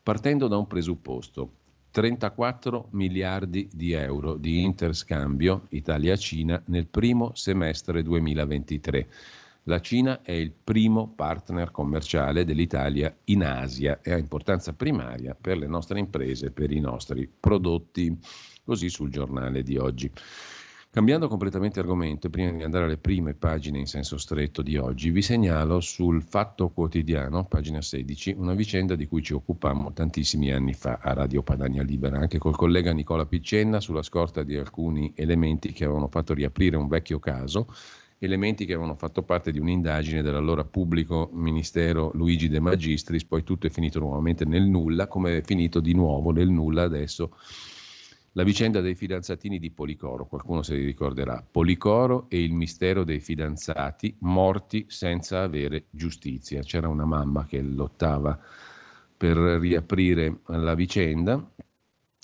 partendo da un presupposto 34 miliardi di euro di interscambio Italia-Cina nel primo semestre 2023. La Cina è il primo partner commerciale dell'Italia in Asia e ha importanza primaria per le nostre imprese per i nostri prodotti, così sul giornale di oggi. Cambiando completamente argomento, prima di andare alle prime pagine in senso stretto di oggi, vi segnalo sul Fatto Quotidiano, pagina 16, una vicenda di cui ci occupammo tantissimi anni fa a Radio Padania Libera, anche col collega Nicola Piccenna, sulla scorta di alcuni elementi che avevano fatto riaprire un vecchio caso, elementi che avevano fatto parte di un'indagine dell'allora pubblico ministero Luigi De Magistris, poi tutto è finito nuovamente nel nulla, come è finito di nuovo nel nulla adesso la vicenda dei fidanzatini di Policoro, qualcuno se li ricorderà. Policoro e il mistero dei fidanzati morti senza avere giustizia. C'era una mamma che lottava per riaprire la vicenda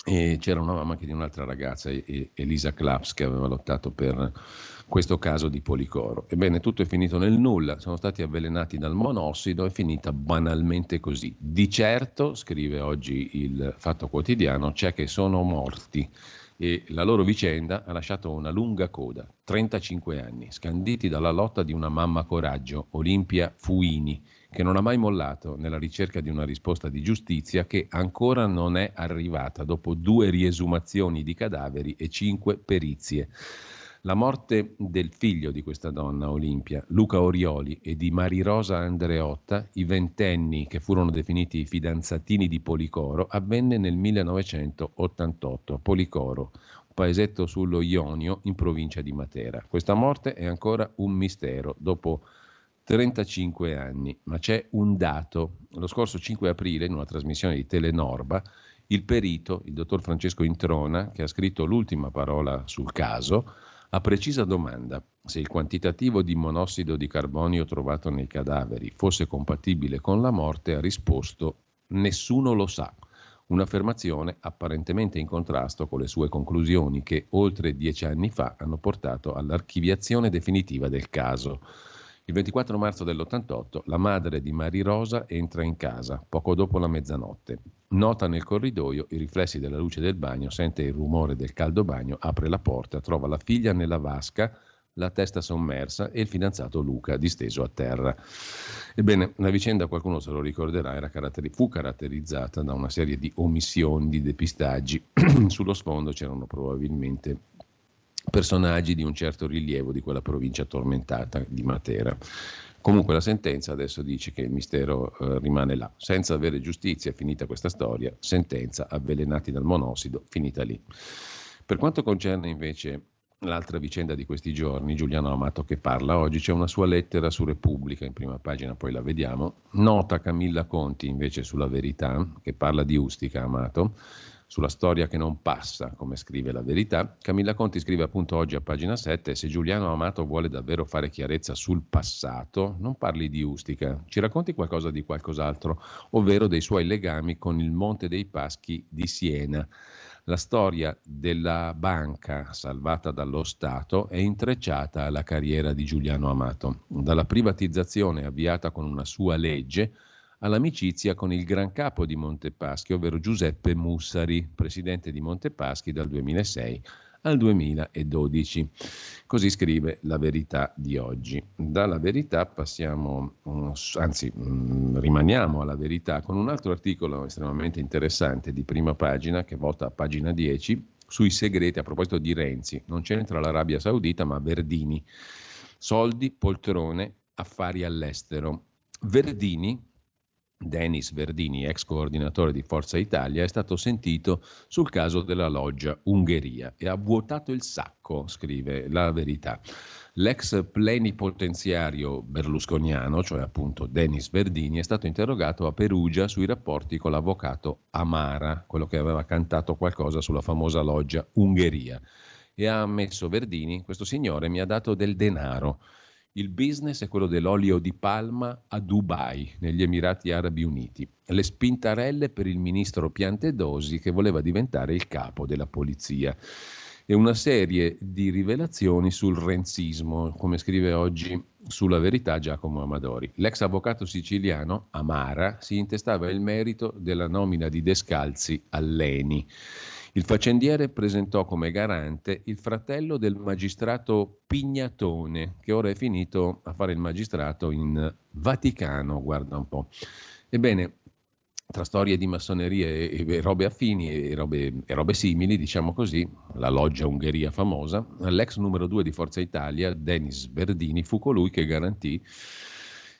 e c'era una mamma che di un'altra ragazza, Elisa Claps, che aveva lottato per questo caso di Policoro. Ebbene, tutto è finito nel nulla, sono stati avvelenati dal monossido, è finita banalmente così. Di certo, scrive oggi il Fatto Quotidiano, c'è che sono morti e la loro vicenda ha lasciato una lunga coda, 35 anni, scanditi dalla lotta di una mamma coraggio, Olimpia Fuini, che non ha mai mollato nella ricerca di una risposta di giustizia che ancora non è arrivata dopo due riesumazioni di cadaveri e cinque perizie. La morte del figlio di questa donna, Olimpia, Luca Orioli, e di Marirosa Andreotta, i ventenni che furono definiti i fidanzatini di Policoro, avvenne nel 1988 a Policoro, un paesetto sullo Ionio in provincia di Matera. Questa morte è ancora un mistero dopo 35 anni, ma c'è un dato. Lo scorso 5 aprile, in una trasmissione di Telenorba, il perito, il dottor Francesco Introna, che ha scritto l'ultima parola sul caso, a precisa domanda se il quantitativo di monossido di carbonio trovato nei cadaveri fosse compatibile con la morte, ha risposto nessuno lo sa. Un'affermazione apparentemente in contrasto con le sue conclusioni che oltre dieci anni fa hanno portato all'archiviazione definitiva del caso. Il 24 marzo dell'88 la madre di Mari Rosa entra in casa, poco dopo la mezzanotte. Nota nel corridoio i riflessi della luce del bagno, sente il rumore del caldo bagno, apre la porta, trova la figlia nella vasca, la testa sommersa e il fidanzato Luca disteso a terra. Ebbene, la vicenda, qualcuno se lo ricorderà, caratteri- fu caratterizzata da una serie di omissioni, di depistaggi. [clears throat] Sullo sfondo c'erano probabilmente personaggi di un certo rilievo di quella provincia tormentata di Matera. Comunque la sentenza adesso dice che il mistero eh, rimane là. Senza avere giustizia, finita questa storia, sentenza avvelenati dal monossido, finita lì. Per quanto concerne invece l'altra vicenda di questi giorni, Giuliano Amato che parla oggi, c'è una sua lettera su Repubblica, in prima pagina poi la vediamo, nota Camilla Conti invece sulla verità, che parla di Ustica Amato, sulla storia che non passa, come scrive la verità. Camilla Conti scrive appunto oggi a pagina 7, se Giuliano Amato vuole davvero fare chiarezza sul passato, non parli di Ustica, ci racconti qualcosa di qualcos'altro, ovvero dei suoi legami con il Monte dei Paschi di Siena la storia della banca salvata dallo Stato è intrecciata alla carriera di Giuliano Amato, dalla privatizzazione avviata con una sua legge all'amicizia con il gran capo di Montepaschi, ovvero Giuseppe Mussari, presidente di Montepaschi dal 2006 al 2012. Così scrive la verità di oggi. Dalla verità passiamo, mm, anzi mm, rimaniamo alla verità con un altro articolo estremamente interessante di prima pagina che vota a pagina 10 sui segreti a proposito di Renzi. Non c'entra l'Arabia Saudita ma Verdini. Soldi, poltrone, affari all'estero. Verdini, Denis Verdini, ex coordinatore di Forza Italia, è stato sentito sul caso della loggia Ungheria e ha vuotato il sacco, scrive la verità. L'ex plenipotenziario berlusconiano, cioè appunto Denis Verdini, è stato interrogato a Perugia sui rapporti con l'avvocato Amara, quello che aveva cantato qualcosa sulla famosa loggia Ungheria. E ha ammesso Verdini, questo signore mi ha dato del denaro il business è quello dell'olio di palma a Dubai, negli Emirati Arabi Uniti. Le spintarelle per il ministro Piantedosi che voleva diventare il capo della polizia. E una serie di rivelazioni sul renzismo, come scrive oggi sulla verità Giacomo Amadori. L'ex avvocato siciliano, Amara, si intestava il merito della nomina di Descalzi all'ENI. Il faccendiere presentò come garante il fratello del magistrato Pignatone, che ora è finito a fare il magistrato in Vaticano, guarda un po'. Ebbene, tra storie di massoneria e, e robe affini e robe, e robe, simili, diciamo così, la loggia Ungheria famosa, l'ex numero due di Forza Italia, Denis Verdini, fu colui che garantì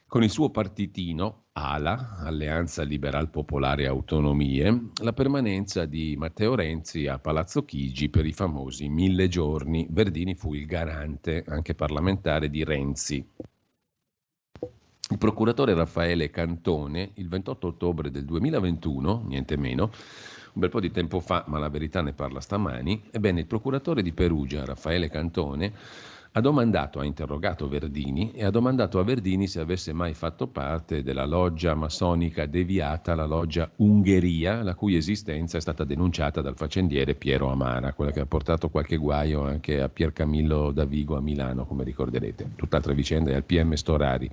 con il suo partitino, ALA, Alleanza Liberal Popolare Autonomie, la permanenza di Matteo Renzi a Palazzo Chigi per i famosi mille giorni. Verdini fu il garante, anche parlamentare, di Renzi. Il procuratore Raffaele Cantone, il 28 ottobre del 2021, niente meno, un bel po' di tempo fa, ma la verità ne parla stamani, ebbene il procuratore di Perugia, Raffaele Cantone, ha domandato, ha interrogato Verdini e ha domandato a Verdini se avesse mai fatto parte della loggia massonica deviata, la loggia Ungheria, la cui esistenza è stata denunciata dal faccendiere Piero Amara, quella che ha portato qualche guaio anche a Pier Camillo Davigo a Milano, come ricorderete. Tutt'altra vicenda è al PM Storari.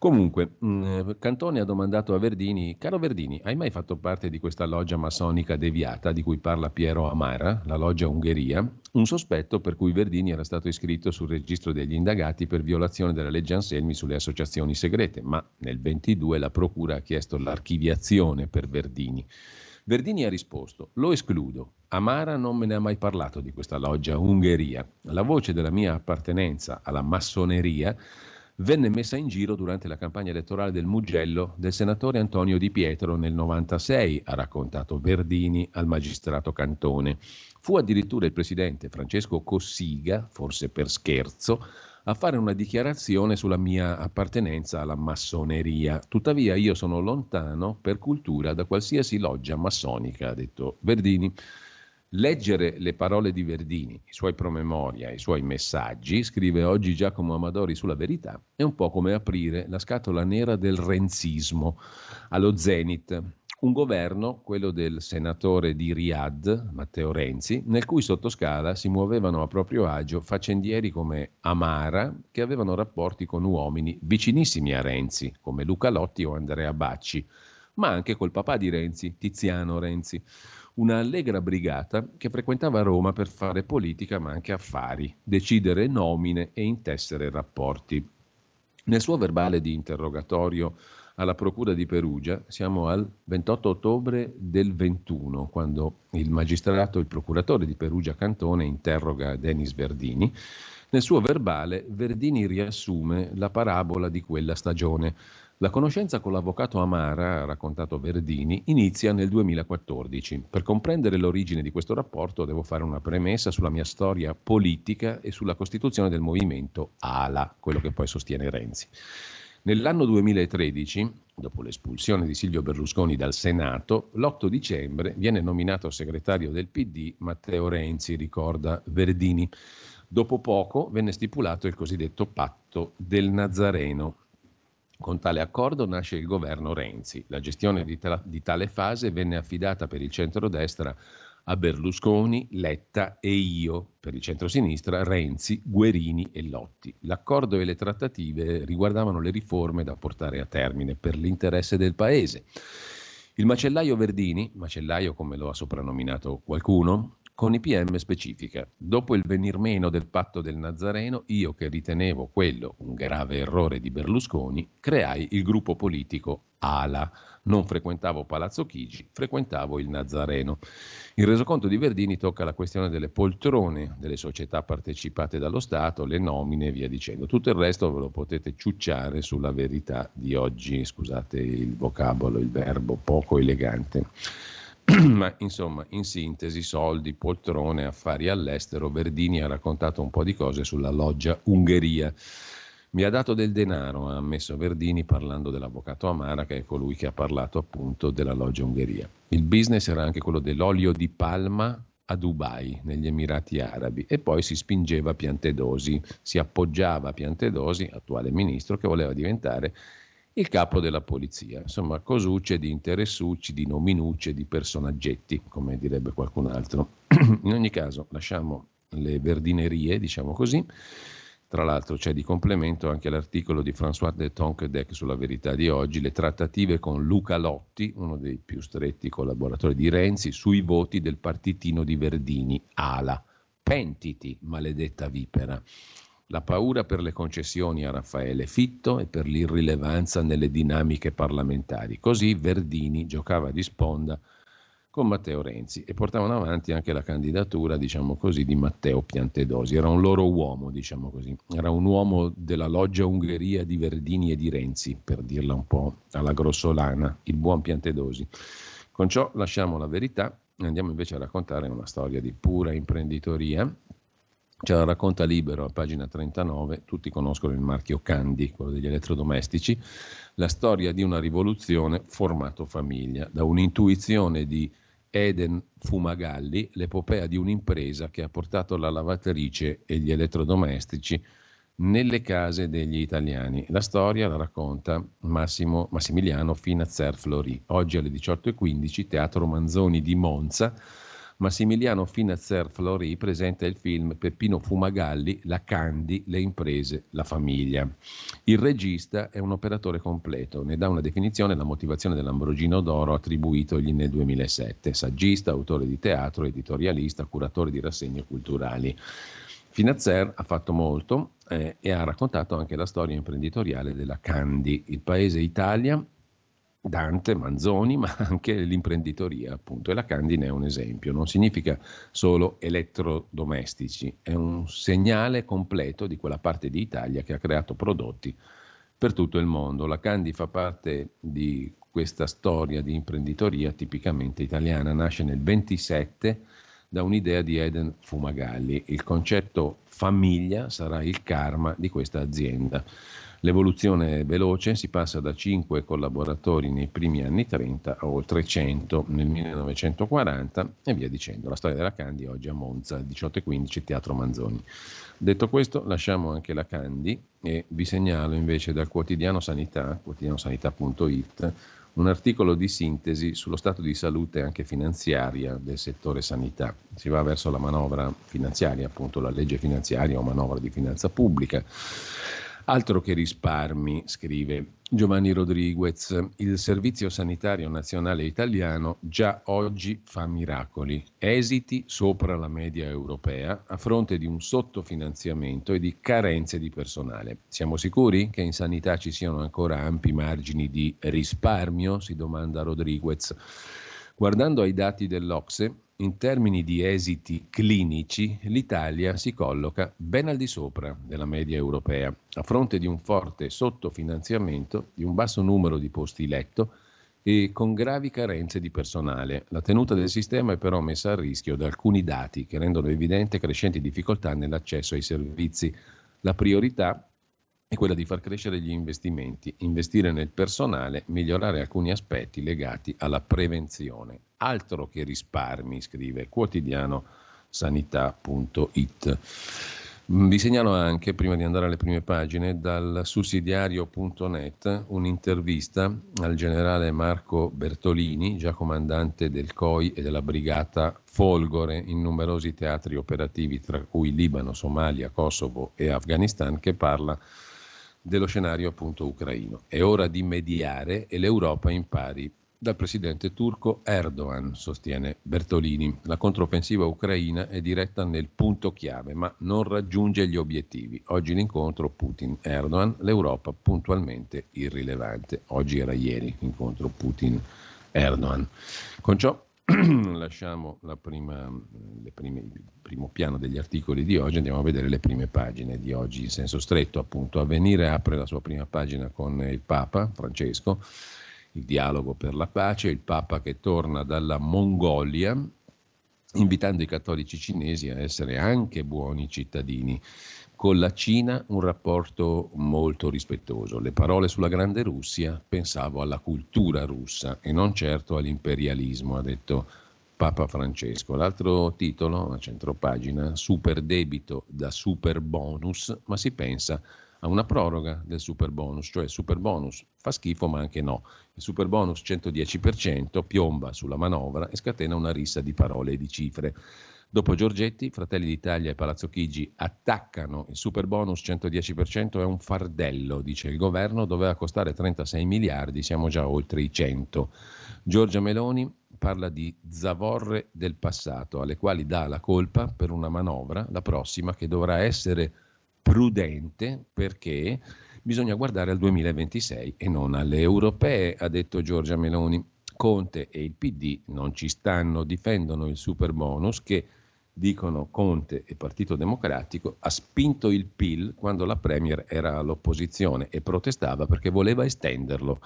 Comunque, mm, Cantone ha domandato a Verdini, caro Verdini, hai mai fatto parte di questa loggia massonica deviata di cui parla Piero Amara, la loggia Ungheria? Un sospetto per cui Verdini era stato iscritto sul registro degli indagati per violazione della legge Anselmi sulle associazioni segrete, ma nel 22 la Procura ha chiesto l'archiviazione per Verdini. Verdini ha risposto: Lo escludo. Amara non me ne ha mai parlato di questa loggia Ungheria. La voce della mia appartenenza alla massoneria venne messa in giro durante la campagna elettorale del Mugello del senatore Antonio Di Pietro nel 96, ha raccontato Verdini al magistrato Cantone. Fu addirittura il presidente Francesco Cossiga, forse per scherzo, a fare una dichiarazione sulla mia appartenenza alla massoneria. Tuttavia io sono lontano per cultura da qualsiasi loggia massonica, ha detto Verdini. Leggere le parole di Verdini, i suoi promemoria, i suoi messaggi, scrive oggi Giacomo Amadori sulla verità, è un po' come aprire la scatola nera del renzismo allo zenit. Un governo, quello del senatore di Riyadh, Matteo Renzi, nel cui sottoscala si muovevano a proprio agio faccendieri come Amara, che avevano rapporti con uomini vicinissimi a Renzi, come Luca Lotti o Andrea Bacci, ma anche col papà di Renzi, Tiziano Renzi una allegra brigata che frequentava Roma per fare politica ma anche affari, decidere nomine e intessere rapporti. Nel suo verbale di interrogatorio alla Procura di Perugia, siamo al 28 ottobre del 21, quando il magistrato, il procuratore di Perugia Cantone interroga Denis Verdini, Nel suo verbale Verdini riassume la parabola di quella stagione. La conoscenza con l'avvocato Amara, ha raccontato Verdini, inizia nel 2014. Per comprendere l'origine di questo rapporto devo fare una premessa sulla mia storia politica e sulla costituzione del movimento ALA, quello che poi sostiene Renzi. Nell'anno 2013, dopo l'espulsione di Silvio Berlusconi dal Senato, l'8 dicembre viene nominato segretario del PD Matteo Renzi, ricorda Verdini. Dopo poco venne stipulato il cosiddetto patto del Nazareno. Con tale accordo nasce il governo Renzi. La gestione di, ta- di tale fase venne affidata per il centrodestra a Berlusconi, Letta e io, per il centrosinistra Renzi, Guerini e Lotti. L'accordo e le trattative riguardavano le riforme da portare a termine per l'interesse del Paese. Il macellaio Verdini, macellaio come lo ha soprannominato qualcuno, con i PM specifica. Dopo il venir meno del patto del Nazareno, io che ritenevo quello un grave errore di Berlusconi, creai il gruppo politico ALA. Non frequentavo Palazzo Chigi, frequentavo il Nazareno. Il resoconto di Verdini tocca la questione delle poltrone delle società partecipate dallo Stato, le nomine e via dicendo. Tutto il resto ve lo potete ciucciare sulla verità di oggi, scusate il vocabolo, il verbo poco elegante. [clears throat] Ma insomma, in sintesi, soldi, poltrone, affari all'estero, Verdini ha raccontato un po' di cose sulla loggia Ungheria. Mi ha dato del denaro, ha ammesso Verdini parlando dell'avvocato Amara, che è colui che ha parlato appunto della loggia Ungheria. Il business era anche quello dell'olio di palma a Dubai, negli Emirati Arabi, e poi si spingeva a Piantedosi, si appoggiava a Piantedosi, attuale ministro, che voleva diventare il capo della polizia. Insomma, cosucce di interessucci, di nominucce, di personaggetti, come direbbe qualcun altro. [clears throat] In ogni caso, lasciamo le verdinerie, diciamo così. Tra l'altro c'è di complemento anche l'articolo di François de Tonquedec sulla verità di oggi, le trattative con Luca Lotti, uno dei più stretti collaboratori di Renzi, sui voti del partitino di Verdini, ALA. Pentiti, maledetta vipera la paura per le concessioni a Raffaele Fitto e per l'irrilevanza nelle dinamiche parlamentari. Così Verdini giocava di sponda con Matteo Renzi e portavano avanti anche la candidatura, diciamo così, di Matteo Piantedosi. Era un loro uomo, diciamo così. Era un uomo della loggia Ungheria di Verdini e di Renzi, per dirla un po' alla grossolana, il buon Piantedosi. Con ciò lasciamo la verità e andiamo invece a raccontare una storia di pura imprenditoria Ce la racconta Libero a pagina 39, tutti conoscono il marchio Candy, quello degli elettrodomestici, la storia di una rivoluzione formato famiglia, da un'intuizione di Eden Fumagalli, l'epopea di un'impresa che ha portato la lavatrice e gli elettrodomestici nelle case degli italiani. La storia la racconta Massimo, Massimiliano Finazzer Flori. Oggi alle 18.15, Teatro Manzoni di Monza Massimiliano Finazzer Flori presenta il film Peppino Fumagalli, La Candi, le imprese, la famiglia. Il regista è un operatore completo, ne dà una definizione la motivazione dell'Ambrogino d'Oro attribuitogli nel 2007, saggista, autore di teatro, editorialista, curatore di rassegne culturali. Finazzer ha fatto molto eh, e ha raccontato anche la storia imprenditoriale della Candi, il paese Italia Dante, Manzoni, [laughs] ma anche l'imprenditoria, appunto, e la Candine è un esempio. Non significa solo elettrodomestici, è un segnale completo di quella parte di Italia che ha creato prodotti per tutto il mondo. La Candi fa parte di questa storia di imprenditoria tipicamente italiana, nasce nel 27 da un'idea di Eden Fumagalli. Il concetto famiglia sarà il karma di questa azienda. L'evoluzione è veloce, si passa da 5 collaboratori nei primi anni 30 a oltre 100 nel 1940 e via dicendo. La storia della Candi oggi a Monza, 18.15, Teatro Manzoni. Detto questo, lasciamo anche la Candi e vi segnalo invece dal quotidiano Sanità, quotidianosanità.it, un articolo di sintesi sullo stato di salute anche finanziaria del settore sanità. Si va verso la manovra finanziaria, appunto la legge finanziaria o manovra di finanza pubblica. Altro che risparmi, scrive Giovanni Rodriguez, il Servizio Sanitario Nazionale Italiano già oggi fa miracoli, esiti sopra la media europea a fronte di un sottofinanziamento e di carenze di personale. Siamo sicuri che in sanità ci siano ancora ampi margini di risparmio? si domanda Rodriguez. Guardando ai dati dell'Ocse, In termini di esiti clinici, l'Italia si colloca ben al di sopra della media europea, a fronte di un forte sottofinanziamento, di un basso numero di posti letto e con gravi carenze di personale. La tenuta del sistema è però messa a rischio da alcuni dati che rendono evidente crescenti difficoltà nell'accesso ai servizi. La priorità è quella di far crescere gli investimenti, investire nel personale, migliorare alcuni aspetti legati alla prevenzione. Altro che risparmi, scrive quotidiano sanità.it. Mm, vi segnalo anche, prima di andare alle prime pagine, dal sussidiario.net un'intervista al generale Marco Bertolini, già comandante del COI e della brigata Folgore in numerosi teatri operativi, tra cui Libano, Somalia, Kosovo e Afghanistan, che parla dello scenario appunto ucraino. È ora di mediare e l'Europa impari dal presidente turco Erdogan, sostiene Bertolini. La controffensiva ucraina è diretta nel punto chiave, ma non raggiunge gli obiettivi. Oggi l'incontro Putin-Erdogan, l'Europa puntualmente irrilevante. Oggi era ieri l'incontro Putin-Erdogan. Con ciò [clears throat] lasciamo prima, prime, il primo piano degli articoli di oggi, andiamo a vedere le prime pagine di oggi in senso stretto. Appunto, Avvenire apre la sua prima pagina con il Papa Francesco, il dialogo per la pace, il Papa che torna dalla Mongolia, invitando i cattolici cinesi a essere anche buoni cittadini con la Cina un rapporto molto rispettoso. Le parole sulla grande Russia pensavo alla cultura russa e non certo all'imperialismo, ha detto Papa Francesco. L'altro titolo, a centropagina, super debito da super bonus, ma si pensa a una proroga del super bonus, cioè super bonus fa schifo ma anche no. Il super bonus 110% piomba sulla manovra e scatena una rissa di parole e di cifre. Dopo Giorgetti, Fratelli d'Italia e Palazzo Chigi attaccano il super bonus 110% è un fardello, dice il governo, doveva costare 36 miliardi, siamo già oltre i 100. Giorgia Meloni parla di zavorre del passato, alle quali dà la colpa per una manovra, la prossima, che dovrà essere prudente perché bisogna guardare al 2026 e non alle europee, ha detto Giorgia Meloni. Conte e il PD non ci stanno, difendono il super bonus che dicono Conte e Partito Democratico, ha spinto il PIL quando la Premier era all'opposizione e protestava perché voleva estenderlo.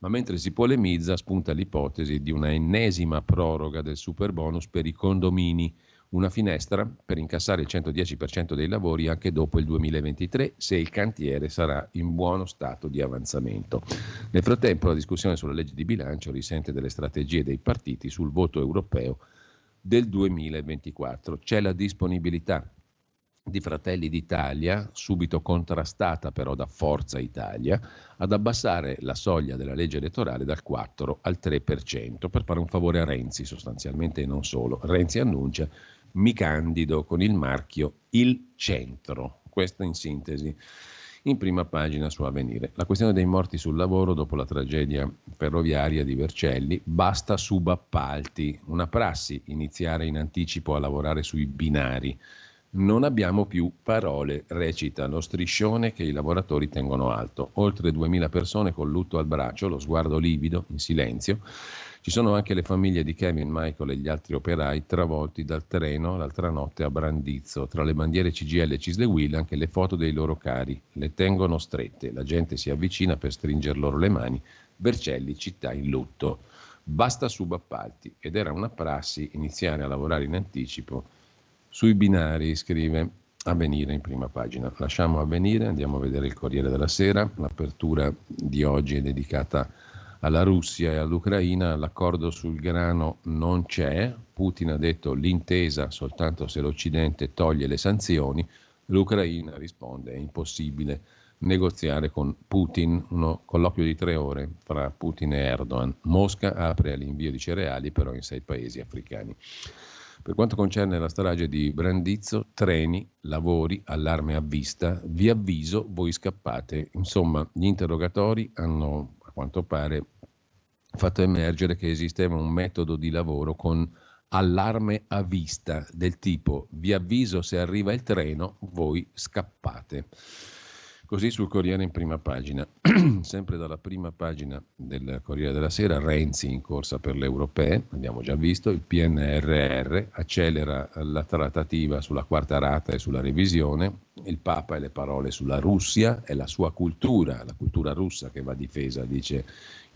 Ma mentre si polemizza spunta l'ipotesi di una ennesima proroga del super bonus per i condomini, una finestra per incassare il 110% dei lavori anche dopo il 2023 se il cantiere sarà in buono stato di avanzamento. Nel frattempo la discussione sulla legge di bilancio risente delle strategie dei partiti sul voto europeo del 2024. C'è la disponibilità di Fratelli d'Italia, subito contrastata però da Forza Italia, ad abbassare la soglia della legge elettorale dal 4 al 3% per fare un favore a Renzi sostanzialmente e non solo. Renzi annuncia mi candido con il marchio Il Centro. Questo in sintesi in prima pagina su Avvenire. La questione dei morti sul lavoro dopo la tragedia ferroviaria di Vercelli, basta subappalti, una prassi iniziare in anticipo a lavorare sui binari. Non abbiamo più parole, recita lo striscione che i lavoratori tengono alto. Oltre 2000 persone con lutto al braccio, lo sguardo livido, in silenzio, ci sono anche le famiglie di Kevin, Michael e gli altri operai travolti dal treno l'altra notte a Brandizzo. Tra le bandiere CGL e Cisle Will anche le foto dei loro cari. Le tengono strette, la gente si avvicina per stringere loro le mani. Vercelli, città in lutto. Basta subappalti ed era una prassi iniziare a lavorare in anticipo sui binari, scrive Avvenire in prima pagina. Lasciamo Avvenire, andiamo a vedere il Corriere della Sera. L'apertura di oggi è dedicata a alla Russia e all'Ucraina l'accordo sul grano non c'è, Putin ha detto l'intesa soltanto se l'Occidente toglie le sanzioni, l'Ucraina risponde è impossibile negoziare con Putin, uno colloquio di tre ore fra Putin e Erdogan. Mosca apre all'invio di cereali però in sei paesi africani. Per quanto concerne la strage di Brandizzo, treni, lavori, allarme a vista, vi avviso, voi scappate. Insomma, gli interrogatori hanno a quanto pare fatto emergere che esisteva un metodo di lavoro con allarme a vista del tipo vi avviso se arriva il treno, voi scappate. Così sul Corriere in prima pagina. [clears throat] Sempre dalla prima pagina del Corriere della Sera, Renzi in corsa per le europee, abbiamo già visto, il PNRR accelera la trattativa sulla quarta rata e sulla revisione, il Papa e le parole sulla Russia e la sua cultura, la cultura russa che va difesa, dice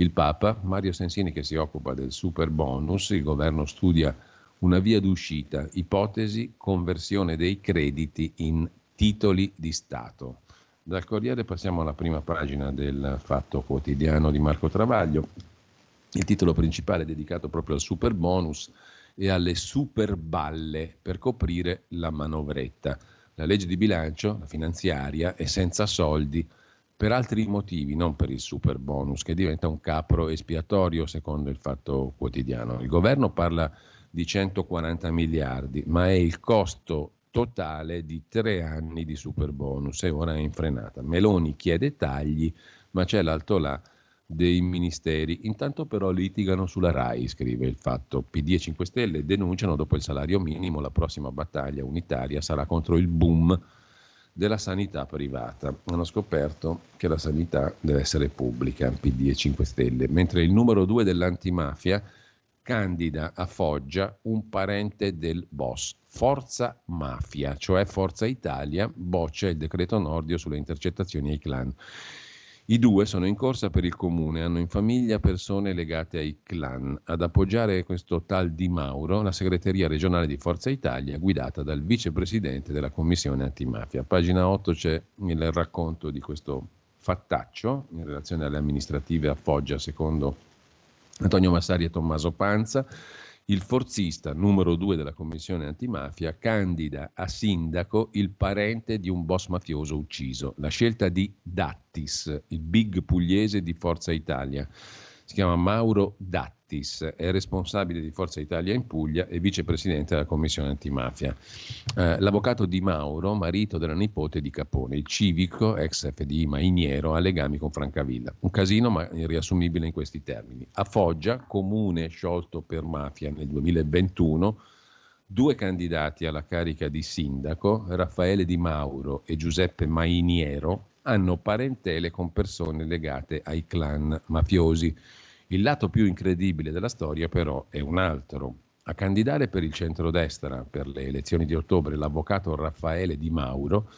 il Papa. Mario Sensini che si occupa del super bonus, il governo studia una via d'uscita, ipotesi conversione dei crediti in titoli di Stato. Dal Corriere passiamo alla prima pagina del Fatto Quotidiano di Marco Travaglio. Il titolo principale è dedicato proprio al super bonus e alle super balle per coprire la manovretta. La legge di bilancio, la finanziaria, è senza soldi per altri motivi, non per il super bonus, che diventa un capro espiatorio secondo il Fatto Quotidiano. Il governo parla di 140 miliardi, ma è il costo totale di tre anni di super bonus e ora è in frenata. Meloni chiede tagli, ma c'è l'alto là dei ministeri. Intanto però litigano sulla RAI, scrive il fatto. PD e 5 Stelle denunciano dopo il salario minimo la prossima battaglia unitaria sarà contro il boom della sanità privata. Hanno scoperto che la sanità deve essere pubblica, PD e 5 Stelle, mentre il numero 2 dell'antimafia candida a Foggia un parente del boss, Forza Mafia, cioè Forza Italia, boccia il decreto Nordio sulle intercettazioni ai clan. I due sono in corsa per il comune, hanno in famiglia persone legate ai clan. Ad appoggiare questo tal Di Mauro, la segreteria regionale di Forza Italia, guidata dal vicepresidente della commissione antimafia. A pagina 8 c'è il racconto di questo fattaccio in relazione alle amministrative a Foggia, secondo Antonio Massari e Tommaso Panza. Il forzista numero due della commissione antimafia candida a sindaco il parente di un boss mafioso ucciso. La scelta di Dattis, il big pugliese di Forza Italia. Si chiama Mauro Dattis è responsabile di Forza Italia in Puglia e vicepresidente della commissione antimafia. Eh, l'avvocato Di Mauro, marito della nipote di Capone, il civico, ex FDI Mainiero, ha legami con Francavilla. Un casino ma riassumibile in questi termini. A Foggia, comune sciolto per mafia nel 2021, due candidati alla carica di sindaco, Raffaele Di Mauro e Giuseppe Mainiero, hanno parentele con persone legate ai clan mafiosi. Il lato più incredibile della storia però è un altro. A candidare per il centrodestra per le elezioni di ottobre l'avvocato Raffaele Di Mauro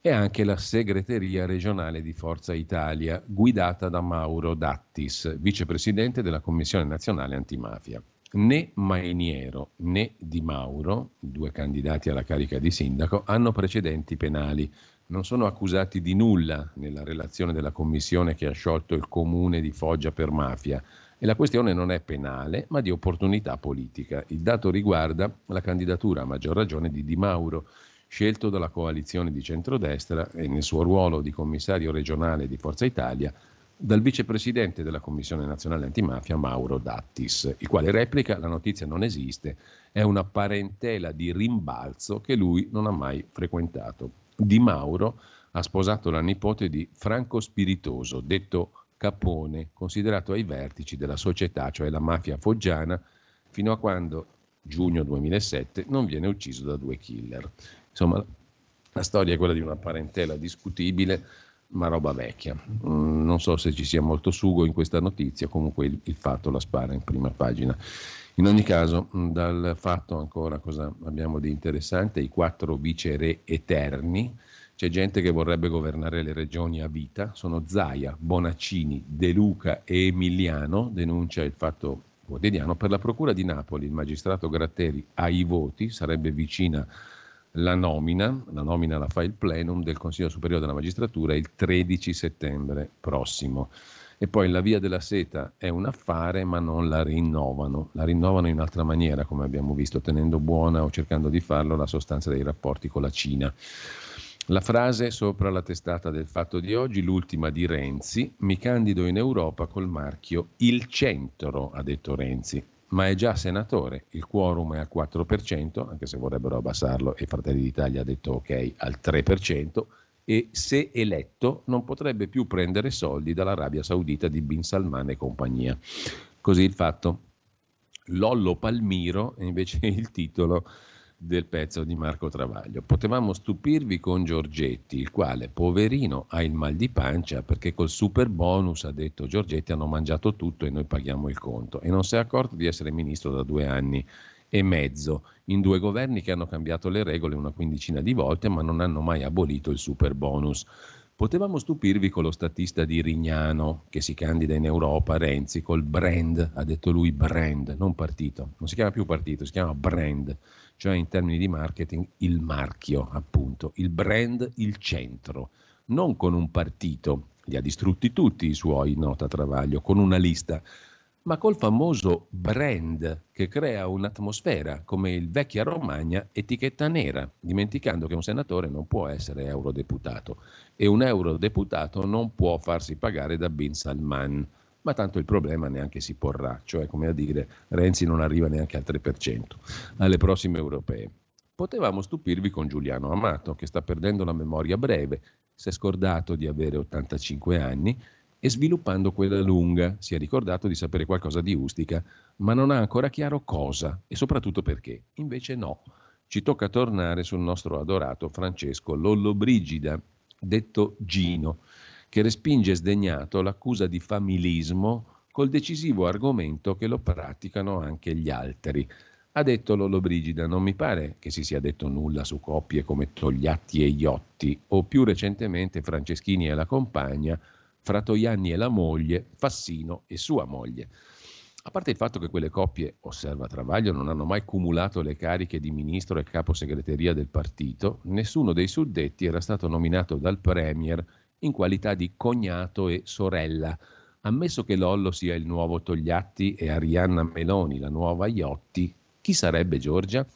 e anche la segreteria regionale di Forza Italia, guidata da Mauro Dattis, vicepresidente della Commissione nazionale antimafia. Né Mainiero né Di Mauro, due candidati alla carica di sindaco, hanno precedenti penali non sono accusati di nulla nella relazione della commissione che ha sciolto il comune di Foggia per mafia e la questione non è penale ma di opportunità politica. Il dato riguarda la candidatura a maggior ragione di Di Mauro, scelto dalla coalizione di centrodestra e nel suo ruolo di commissario regionale di Forza Italia dal vicepresidente della Commissione nazionale antimafia Mauro Dattis, il quale replica la notizia non esiste, è una parentela di rimbalzo che lui non ha mai frequentato. Di Mauro ha sposato la nipote di Franco Spiritoso, detto Capone, considerato ai vertici della società, cioè la mafia foggiana, fino a quando, giugno 2007, non viene ucciso da due killer. Insomma, la storia è quella di una parentela discutibile, ma roba vecchia. Mm, non so se ci sia molto sugo in questa notizia, comunque il, il fatto la spara in prima pagina. In ogni caso, dal fatto ancora cosa abbiamo di interessante, i quattro viceré eterni, c'è gente che vorrebbe governare le regioni a vita, sono Zaia, Bonaccini, De Luca e Emiliano, denuncia il fatto quotidiano, per la Procura di Napoli il magistrato Gratteri ha i voti, sarebbe vicina la nomina, la nomina la fa il plenum del Consiglio Superiore della Magistratura il 13 settembre prossimo. E poi la via della seta è un affare, ma non la rinnovano. La rinnovano in un'altra maniera, come abbiamo visto, tenendo buona o cercando di farlo la sostanza dei rapporti con la Cina. La frase sopra la testata del fatto di oggi, l'ultima di Renzi, mi candido in Europa col marchio Il Centro, ha detto Renzi, ma è già senatore, il quorum è al 4%, anche se vorrebbero abbassarlo e Fratelli d'Italia ha detto ok al 3%, e se eletto non potrebbe più prendere soldi dall'Arabia Saudita di Bin Salman e compagnia. Così il fatto. Lollo Palmiro è invece il titolo del pezzo di Marco Travaglio. Potevamo stupirvi con Giorgetti, il quale, poverino, ha il mal di pancia perché col super bonus, ha detto Giorgetti, hanno mangiato tutto e noi paghiamo il conto. E non si è accorto di essere ministro da due anni e mezzo, in due governi che hanno cambiato le regole una quindicina di volte, ma non hanno mai abolito il super bonus. Potevamo stupirvi con lo statista di Rignano che si candida in Europa, Renzi, col brand, ha detto lui brand, non partito, non si chiama più partito, si chiama brand, cioè in termini di marketing il marchio, appunto, il brand, il centro, non con un partito, li ha distrutti tutti i suoi, nota Travaglio, con una lista ma col famoso brand che crea un'atmosfera come il vecchia Romagna etichetta nera, dimenticando che un senatore non può essere eurodeputato e un eurodeputato non può farsi pagare da Bin Salman. Ma tanto il problema neanche si porrà, cioè come a dire Renzi non arriva neanche al 3% alle prossime europee. Potevamo stupirvi con Giuliano Amato, che sta perdendo la memoria breve, si è scordato di avere 85 anni e sviluppando quella lunga si è ricordato di sapere qualcosa di Ustica, ma non ha ancora chiaro cosa e soprattutto perché. Invece no, ci tocca tornare sul nostro adorato Francesco Lollobrigida, detto Gino, che respinge sdegnato l'accusa di familismo col decisivo argomento che lo praticano anche gli altri. Ha detto Lollobrigida, non mi pare che si sia detto nulla su coppie come Togliatti e Iotti, o più recentemente Franceschini e la compagna, Fratoianni e la moglie, Fassino e sua moglie. A parte il fatto che quelle coppie, osserva Travaglio, non hanno mai cumulato le cariche di ministro e capo segreteria del partito, nessuno dei suddetti era stato nominato dal Premier in qualità di cognato e sorella. Ammesso che Lollo sia il nuovo Togliatti e Arianna Meloni la nuova Iotti, chi sarebbe Giorgia?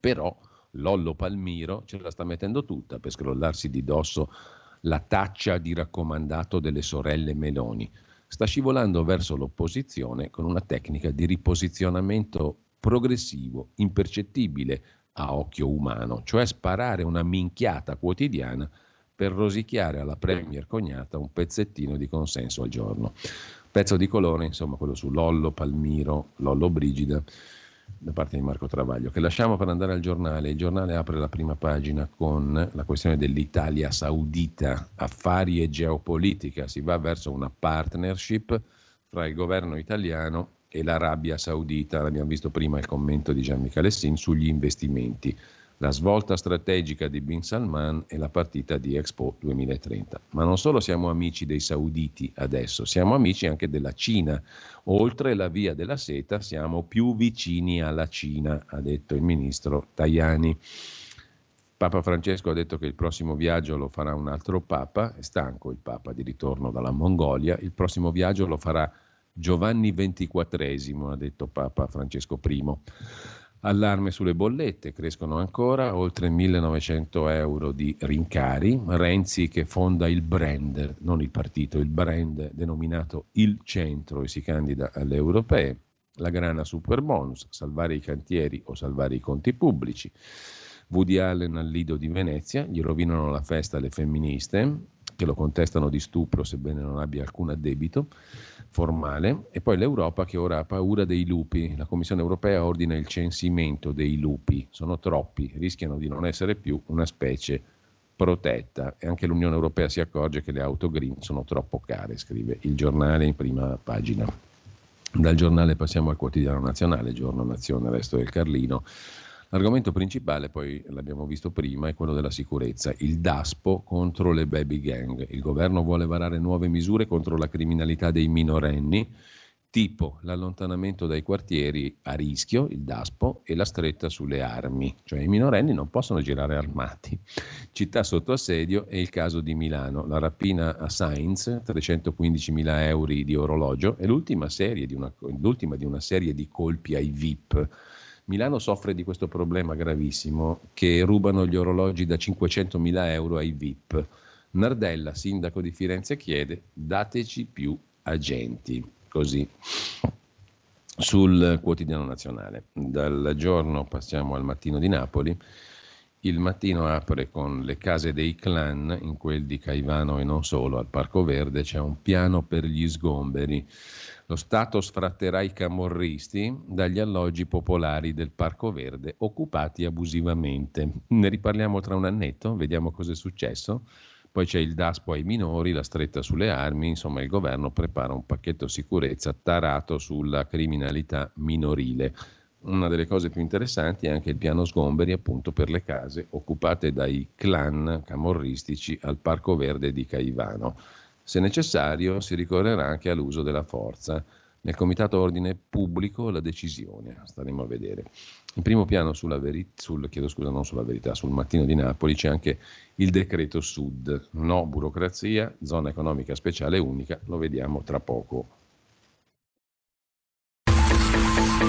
Però Lollo Palmiro ce la sta mettendo tutta per scrollarsi di dosso la taccia di raccomandato delle sorelle Meloni. Sta scivolando verso l'opposizione con una tecnica di riposizionamento progressivo, impercettibile a occhio umano, cioè sparare una minchiata quotidiana per rosicchiare alla Premier cognata un pezzettino di consenso al giorno. Pezzo di colore, insomma, quello su Lollo, Palmiro, Lollo Brigida da parte di Marco Travaglio, che lasciamo per andare al giornale. Il giornale apre la prima pagina con la questione dell'Italia saudita, affari e geopolitica. Si va verso una partnership fra il governo italiano e l'Arabia Saudita. L'abbiamo visto prima il commento di Gian Michele Sin sugli investimenti la svolta strategica di Bin Salman e la partita di Expo 2030. Ma non solo siamo amici dei sauditi adesso, siamo amici anche della Cina. Oltre la via della seta siamo più vicini alla Cina, ha detto il ministro Tajani. Papa Francesco ha detto che il prossimo viaggio lo farà un altro Papa, è stanco il Papa di ritorno dalla Mongolia, il prossimo viaggio lo farà Giovanni XXIV, ha detto Papa Francesco I. Allarme sulle bollette, crescono ancora, oltre 1900 euro di rincari. Renzi che fonda il brand, non il partito, il brand denominato Il Centro e si candida alle europee. La grana super bonus, salvare i cantieri o salvare i conti pubblici. Woody Allen al Lido di Venezia, gli rovinano la festa alle femministe, che lo contestano di stupro sebbene non abbia alcun addebito formale e poi l'Europa che ora ha paura dei lupi. La Commissione europea ordina il censimento dei lupi, sono troppi, rischiano di non essere più una specie protetta e anche l'Unione Europea si accorge che le auto green sono troppo care, scrive il giornale in prima pagina. Dal giornale passiamo al quotidiano nazionale, giorno, nazione, resto del Carlino. L'argomento principale, poi l'abbiamo visto prima, è quello della sicurezza, il DASPO contro le baby gang. Il governo vuole varare nuove misure contro la criminalità dei minorenni, tipo l'allontanamento dai quartieri a rischio, il DASPO, e la stretta sulle armi, cioè i minorenni non possono girare armati. Città sotto assedio è il caso di Milano, la rapina a Sainz, 315.000 euro di orologio, è l'ultima, di una, l'ultima di una serie di colpi ai VIP Milano soffre di questo problema gravissimo che rubano gli orologi da 500.000 euro ai VIP. Nardella, sindaco di Firenze, chiede dateci più agenti. Così sul quotidiano nazionale. Dal giorno passiamo al mattino di Napoli. Il mattino apre con le case dei clan, in quel di Caivano e non solo, al Parco Verde c'è un piano per gli sgomberi. Lo Stato sfratterà i camorristi dagli alloggi popolari del Parco Verde occupati abusivamente. Ne riparliamo tra un annetto, vediamo cosa è successo. Poi c'è il DASPO ai minori, la stretta sulle armi, insomma il governo prepara un pacchetto sicurezza tarato sulla criminalità minorile. Una delle cose più interessanti è anche il piano sgomberi appunto per le case occupate dai clan camorristici al Parco Verde di Caivano. Se necessario si ricorrerà anche all'uso della forza. Nel Comitato Ordine Pubblico la decisione, staremo a vedere. In primo piano sulla verità, sul, chiedo scusa, non sulla verità, sul mattino di Napoli c'è anche il decreto Sud. No burocrazia, zona economica speciale unica, lo vediamo tra poco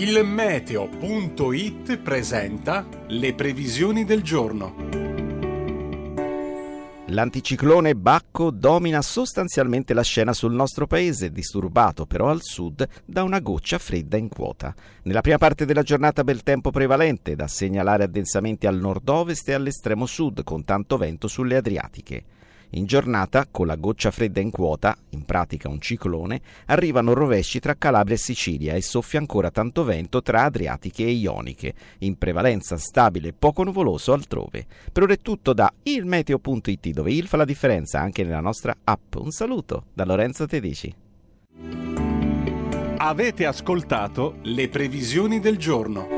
Il meteo.it presenta le previsioni del giorno. L'anticiclone Bacco domina sostanzialmente la scena sul nostro paese, disturbato però al sud da una goccia fredda in quota. Nella prima parte della giornata bel tempo prevalente, da segnalare addensamenti al nord-ovest e all'estremo sud, con tanto vento sulle Adriatiche. In giornata, con la goccia fredda in quota, in pratica un ciclone, arrivano rovesci tra Calabria e Sicilia e soffia ancora tanto vento tra Adriatiche e Ioniche, in prevalenza stabile e poco nuvoloso altrove. Per ora è tutto da ilmeteo.it dove il fa la differenza anche nella nostra app. Un saluto da Lorenzo Tedici. Avete ascoltato le previsioni del giorno.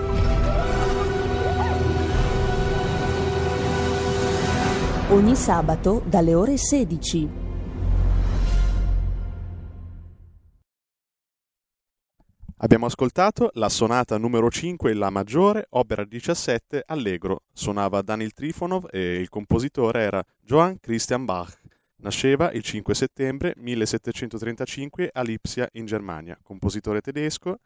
Ogni sabato dalle ore 16. Abbiamo ascoltato la sonata numero 5 in La maggiore, opera 17, Allegro. Suonava Daniel Trifonov e il compositore era Johann Christian Bach. Nasceva il 5 settembre 1735 a Lipsia in Germania, compositore tedesco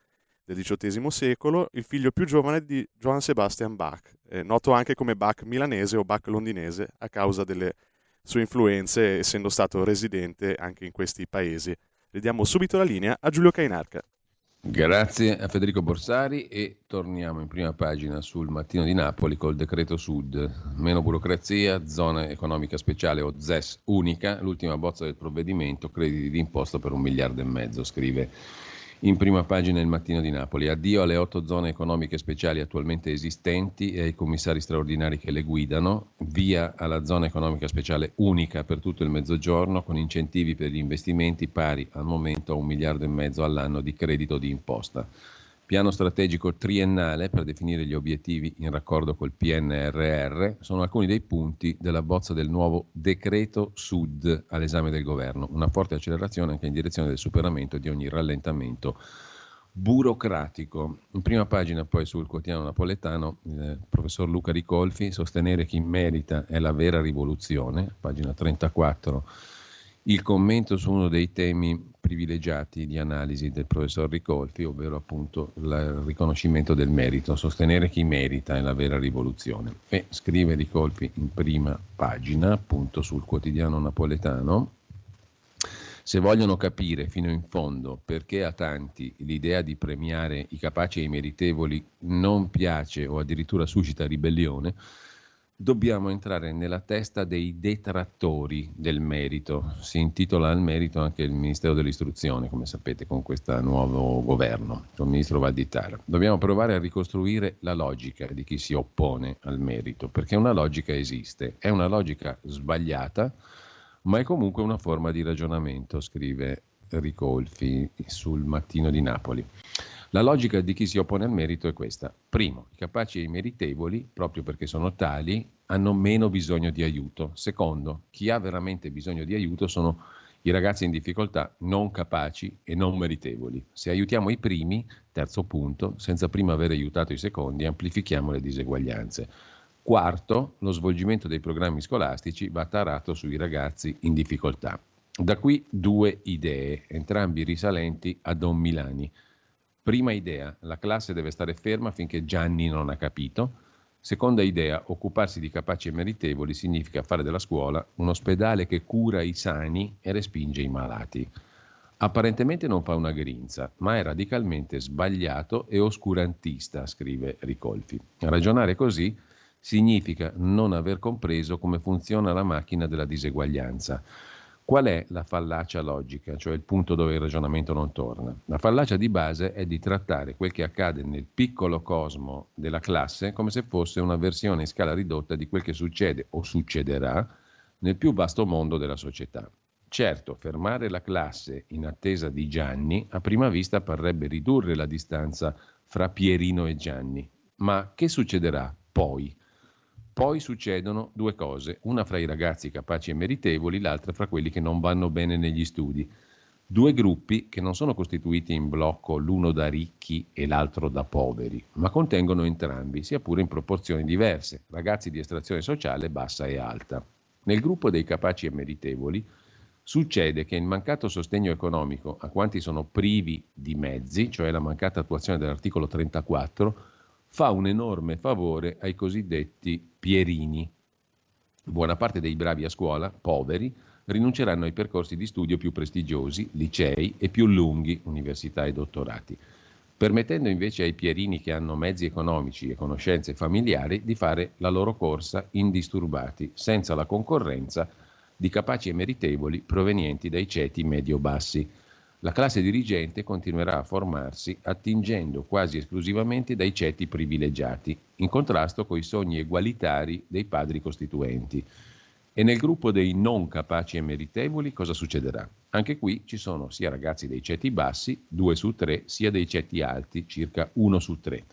del XVIII secolo, il figlio più giovane di Johann Sebastian Bach, eh, noto anche come Bach milanese o Bach londinese a causa delle sue influenze, essendo stato residente anche in questi paesi. Ridiamo subito la linea a Giulio Cainarca. Grazie a Federico Borsari e torniamo in prima pagina sul mattino di Napoli col decreto Sud. Meno burocrazia, zona economica speciale o ZES unica, l'ultima bozza del provvedimento, crediti d'imposta per un miliardo e mezzo, scrive in prima pagina il mattino di Napoli. Addio alle otto zone economiche speciali attualmente esistenti e ai commissari straordinari che le guidano, via alla zona economica speciale unica per tutto il mezzogiorno con incentivi per gli investimenti pari al momento a un miliardo e mezzo all'anno di credito di imposta. Piano strategico triennale per definire gli obiettivi in raccordo col PNRR sono alcuni dei punti della bozza del nuovo decreto Sud all'esame del governo. Una forte accelerazione anche in direzione del superamento di ogni rallentamento burocratico. In prima pagina poi sul quotidiano napoletano il professor Luca Ricolfi, sostenere chi merita è la vera rivoluzione, pagina 34 il commento su uno dei temi privilegiati di analisi del professor Ricolfi, ovvero appunto il riconoscimento del merito, sostenere chi merita è la vera rivoluzione. E scrive Ricolfi in prima pagina, appunto sul quotidiano napoletano, se vogliono capire fino in fondo perché a tanti l'idea di premiare i capaci e i meritevoli non piace o addirittura suscita ribellione, dobbiamo entrare nella testa dei detrattori del merito. Si intitola al merito anche il Ministero dell'Istruzione, come sapete, con questo nuovo governo, il ministro Valditara. Dobbiamo provare a ricostruire la logica di chi si oppone al merito, perché una logica esiste. È una logica sbagliata, ma è comunque una forma di ragionamento, scrive Ricolfi sul Mattino di Napoli. La logica di chi si oppone al merito è questa. Primo, i capaci e i meritevoli, proprio perché sono tali, hanno meno bisogno di aiuto. Secondo, chi ha veramente bisogno di aiuto sono i ragazzi in difficoltà non capaci e non meritevoli. Se aiutiamo i primi, terzo punto, senza prima aver aiutato i secondi, amplifichiamo le diseguaglianze. Quarto, lo svolgimento dei programmi scolastici va tarato sui ragazzi in difficoltà. Da qui due idee, entrambi risalenti a Don Milani. Prima idea, la classe deve stare ferma finché Gianni non ha capito. Seconda idea, occuparsi di capaci e meritevoli significa fare della scuola un ospedale che cura i sani e respinge i malati. Apparentemente non fa una grinza, ma è radicalmente sbagliato e oscurantista, scrive Ricolfi. Ragionare così significa non aver compreso come funziona la macchina della diseguaglianza. Qual è la fallacia logica, cioè il punto dove il ragionamento non torna? La fallacia di base è di trattare quel che accade nel piccolo cosmo della classe come se fosse una versione in scala ridotta di quel che succede o succederà nel più vasto mondo della società. Certo, fermare la classe in attesa di Gianni a prima vista parrebbe ridurre la distanza fra Pierino e Gianni, ma che succederà poi? Poi succedono due cose, una fra i ragazzi capaci e meritevoli, l'altra fra quelli che non vanno bene negli studi. Due gruppi che non sono costituiti in blocco l'uno da ricchi e l'altro da poveri, ma contengono entrambi, sia pure in proporzioni diverse, ragazzi di estrazione sociale bassa e alta. Nel gruppo dei capaci e meritevoli succede che il mancato sostegno economico a quanti sono privi di mezzi, cioè la mancata attuazione dell'articolo 34, fa un enorme favore ai cosiddetti pierini. Buona parte dei bravi a scuola, poveri, rinunceranno ai percorsi di studio più prestigiosi, licei e più lunghi, università e dottorati. permettendo invece ai pierini che hanno mezzi economici e conoscenze familiari di fare la loro corsa indisturbati, senza la concorrenza di capaci e meritevoli provenienti dai ceti medio-bassi. La classe dirigente continuerà a formarsi attingendo quasi esclusivamente dai ceti privilegiati, in contrasto con i sogni egualitari dei padri costituenti. E nel gruppo dei non capaci e meritevoli cosa succederà? Anche qui ci sono sia ragazzi dei ceti bassi, 2 su 3, sia dei ceti alti, circa 1 su 3.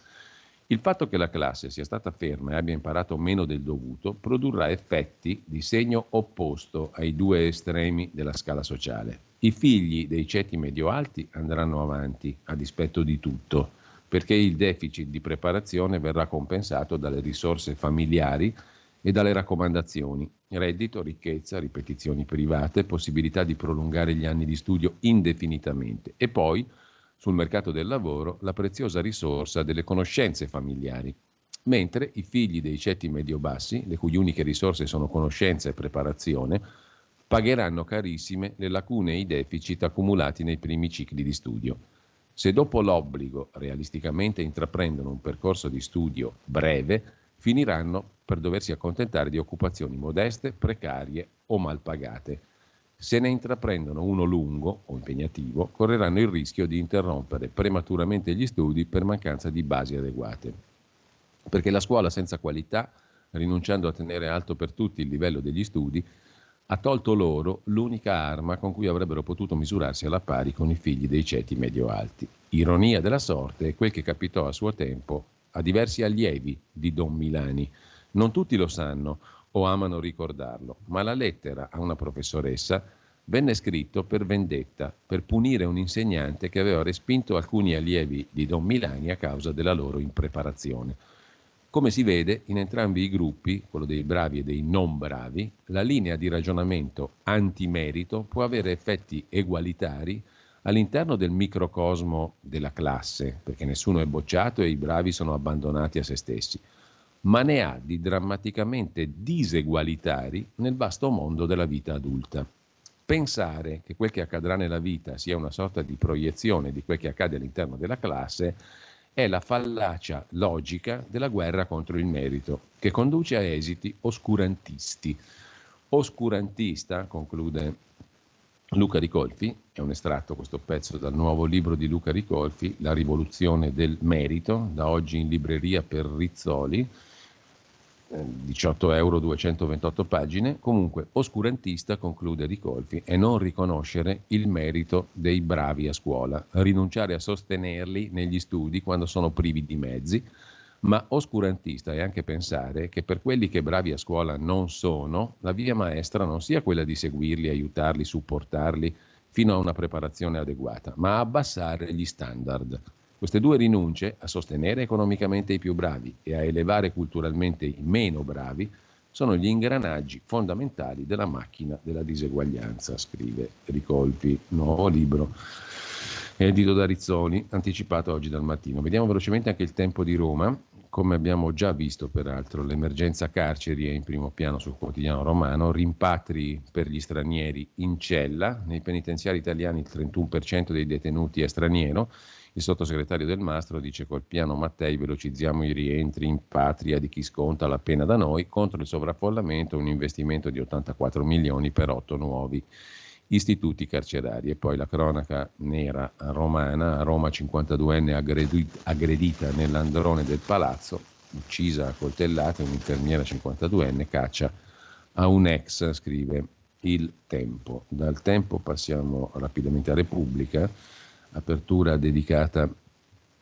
Il fatto che la classe sia stata ferma e abbia imparato meno del dovuto produrrà effetti di segno opposto ai due estremi della scala sociale. I figli dei ceti medio-alti andranno avanti a dispetto di tutto, perché il deficit di preparazione verrà compensato dalle risorse familiari e dalle raccomandazioni, reddito, ricchezza, ripetizioni private, possibilità di prolungare gli anni di studio indefinitamente e poi sul mercato del lavoro la preziosa risorsa delle conoscenze familiari, mentre i figli dei ceti medio-bassi, le cui uniche risorse sono conoscenza e preparazione, pagheranno carissime le lacune e i deficit accumulati nei primi cicli di studio. Se dopo l'obbligo realisticamente intraprendono un percorso di studio breve, finiranno per doversi accontentare di occupazioni modeste, precarie o mal pagate se ne intraprendono uno lungo o impegnativo, correranno il rischio di interrompere prematuramente gli studi per mancanza di basi adeguate. Perché la scuola senza qualità, rinunciando a tenere alto per tutti il livello degli studi, ha tolto loro l'unica arma con cui avrebbero potuto misurarsi alla pari con i figli dei ceti medio-alti. Ironia della sorte è quel che capitò a suo tempo a diversi allievi di Don Milani. Non tutti lo sanno, o amano ricordarlo, ma la lettera a una professoressa venne scritto per vendetta, per punire un insegnante che aveva respinto alcuni allievi di Don Milani a causa della loro impreparazione. Come si vede, in entrambi i gruppi, quello dei bravi e dei non bravi, la linea di ragionamento antimerito può avere effetti egualitari all'interno del microcosmo della classe, perché nessuno è bocciato e i bravi sono abbandonati a se stessi ma ne ha di drammaticamente disegualitari nel vasto mondo della vita adulta. Pensare che quel che accadrà nella vita sia una sorta di proiezione di quel che accade all'interno della classe è la fallacia logica della guerra contro il merito, che conduce a esiti oscurantisti. Oscurantista, conclude Luca Ricolfi, è un estratto questo pezzo dal nuovo libro di Luca Ricolfi, La rivoluzione del merito, da oggi in libreria per Rizzoli, 18 euro 228 pagine, comunque oscurantista, conclude Ricolfi, è non riconoscere il merito dei bravi a scuola, rinunciare a sostenerli negli studi quando sono privi di mezzi, ma oscurantista è anche pensare che per quelli che bravi a scuola non sono, la via maestra non sia quella di seguirli, aiutarli, supportarli fino a una preparazione adeguata, ma abbassare gli standard. Queste due rinunce, a sostenere economicamente i più bravi e a elevare culturalmente i meno bravi, sono gli ingranaggi fondamentali della macchina della diseguaglianza, scrive Ricolfi, nuovo libro edito da Rizzoli, anticipato oggi dal mattino. Vediamo velocemente anche il tempo di Roma. Come abbiamo già visto, peraltro, l'emergenza carceri è in primo piano sul quotidiano romano, rimpatri per gli stranieri in cella, nei penitenziari italiani il 31% dei detenuti è straniero, il sottosegretario del Mastro dice col piano Mattei velocizziamo i rientri in patria di chi sconta la pena da noi, contro il sovraffollamento un investimento di 84 milioni per otto nuovi istituti carcerari. E poi la cronaca nera romana, a Roma 52enne aggredita nell'androne del palazzo, uccisa a coltellate, un'infermiera 52enne caccia a un ex, scrive il tempo. Dal tempo passiamo rapidamente a Repubblica apertura dedicata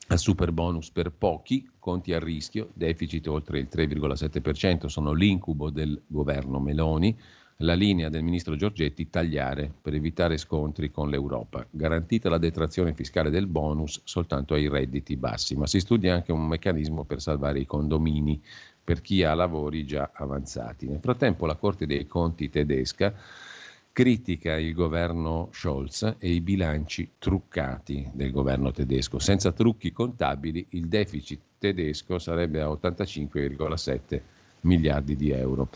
al super bonus per pochi, conti a rischio, deficit oltre il 3,7%, sono l'incubo del governo Meloni, la linea del ministro Giorgetti tagliare per evitare scontri con l'Europa. Garantita la detrazione fiscale del bonus soltanto ai redditi bassi, ma si studia anche un meccanismo per salvare i condomini per chi ha lavori già avanzati. Nel frattempo la Corte dei Conti tedesca critica il governo Scholz e i bilanci truccati del governo tedesco. Senza trucchi contabili il deficit tedesco sarebbe a 85,7 miliardi di euro.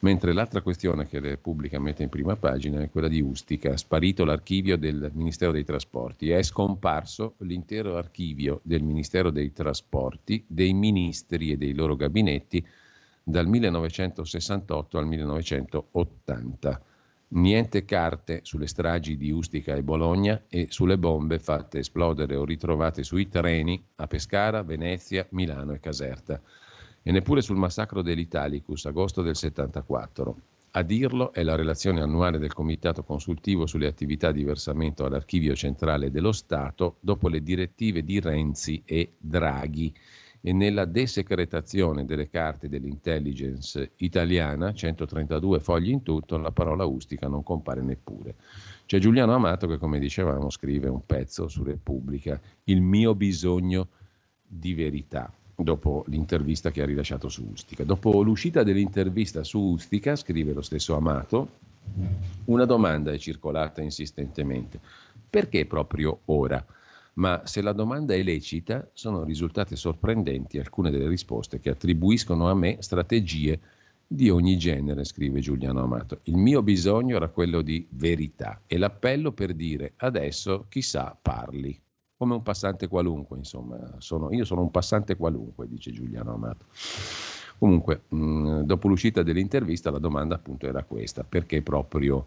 Mentre l'altra questione che Repubblica mette in prima pagina è quella di Ustica, sparito l'archivio del Ministero dei Trasporti, è scomparso l'intero archivio del Ministero dei Trasporti, dei ministri e dei loro gabinetti dal 1968 al 1980. Niente carte sulle stragi di Ustica e Bologna e sulle bombe fatte esplodere o ritrovate sui treni a Pescara, Venezia, Milano e Caserta. E neppure sul massacro dell'Italicus, agosto del 74. A dirlo è la relazione annuale del Comitato Consultivo sulle attività di versamento all'Archivio Centrale dello Stato dopo le direttive di Renzi e Draghi e nella desecretazione delle carte dell'intelligence italiana, 132 fogli in tutto, la parola ustica non compare neppure. C'è Giuliano Amato che, come dicevamo, scrive un pezzo su Repubblica, Il mio bisogno di verità, dopo l'intervista che ha rilasciato su Ustica. Dopo l'uscita dell'intervista su Ustica, scrive lo stesso Amato, una domanda è circolata insistentemente. Perché proprio ora? Ma se la domanda è lecita, sono risultate sorprendenti alcune delle risposte che attribuiscono a me strategie di ogni genere, scrive Giuliano Amato. Il mio bisogno era quello di verità e l'appello per dire adesso chissà parli, come un passante qualunque, insomma, sono, io sono un passante qualunque, dice Giuliano Amato. Comunque, mh, dopo l'uscita dell'intervista la domanda appunto era questa, perché proprio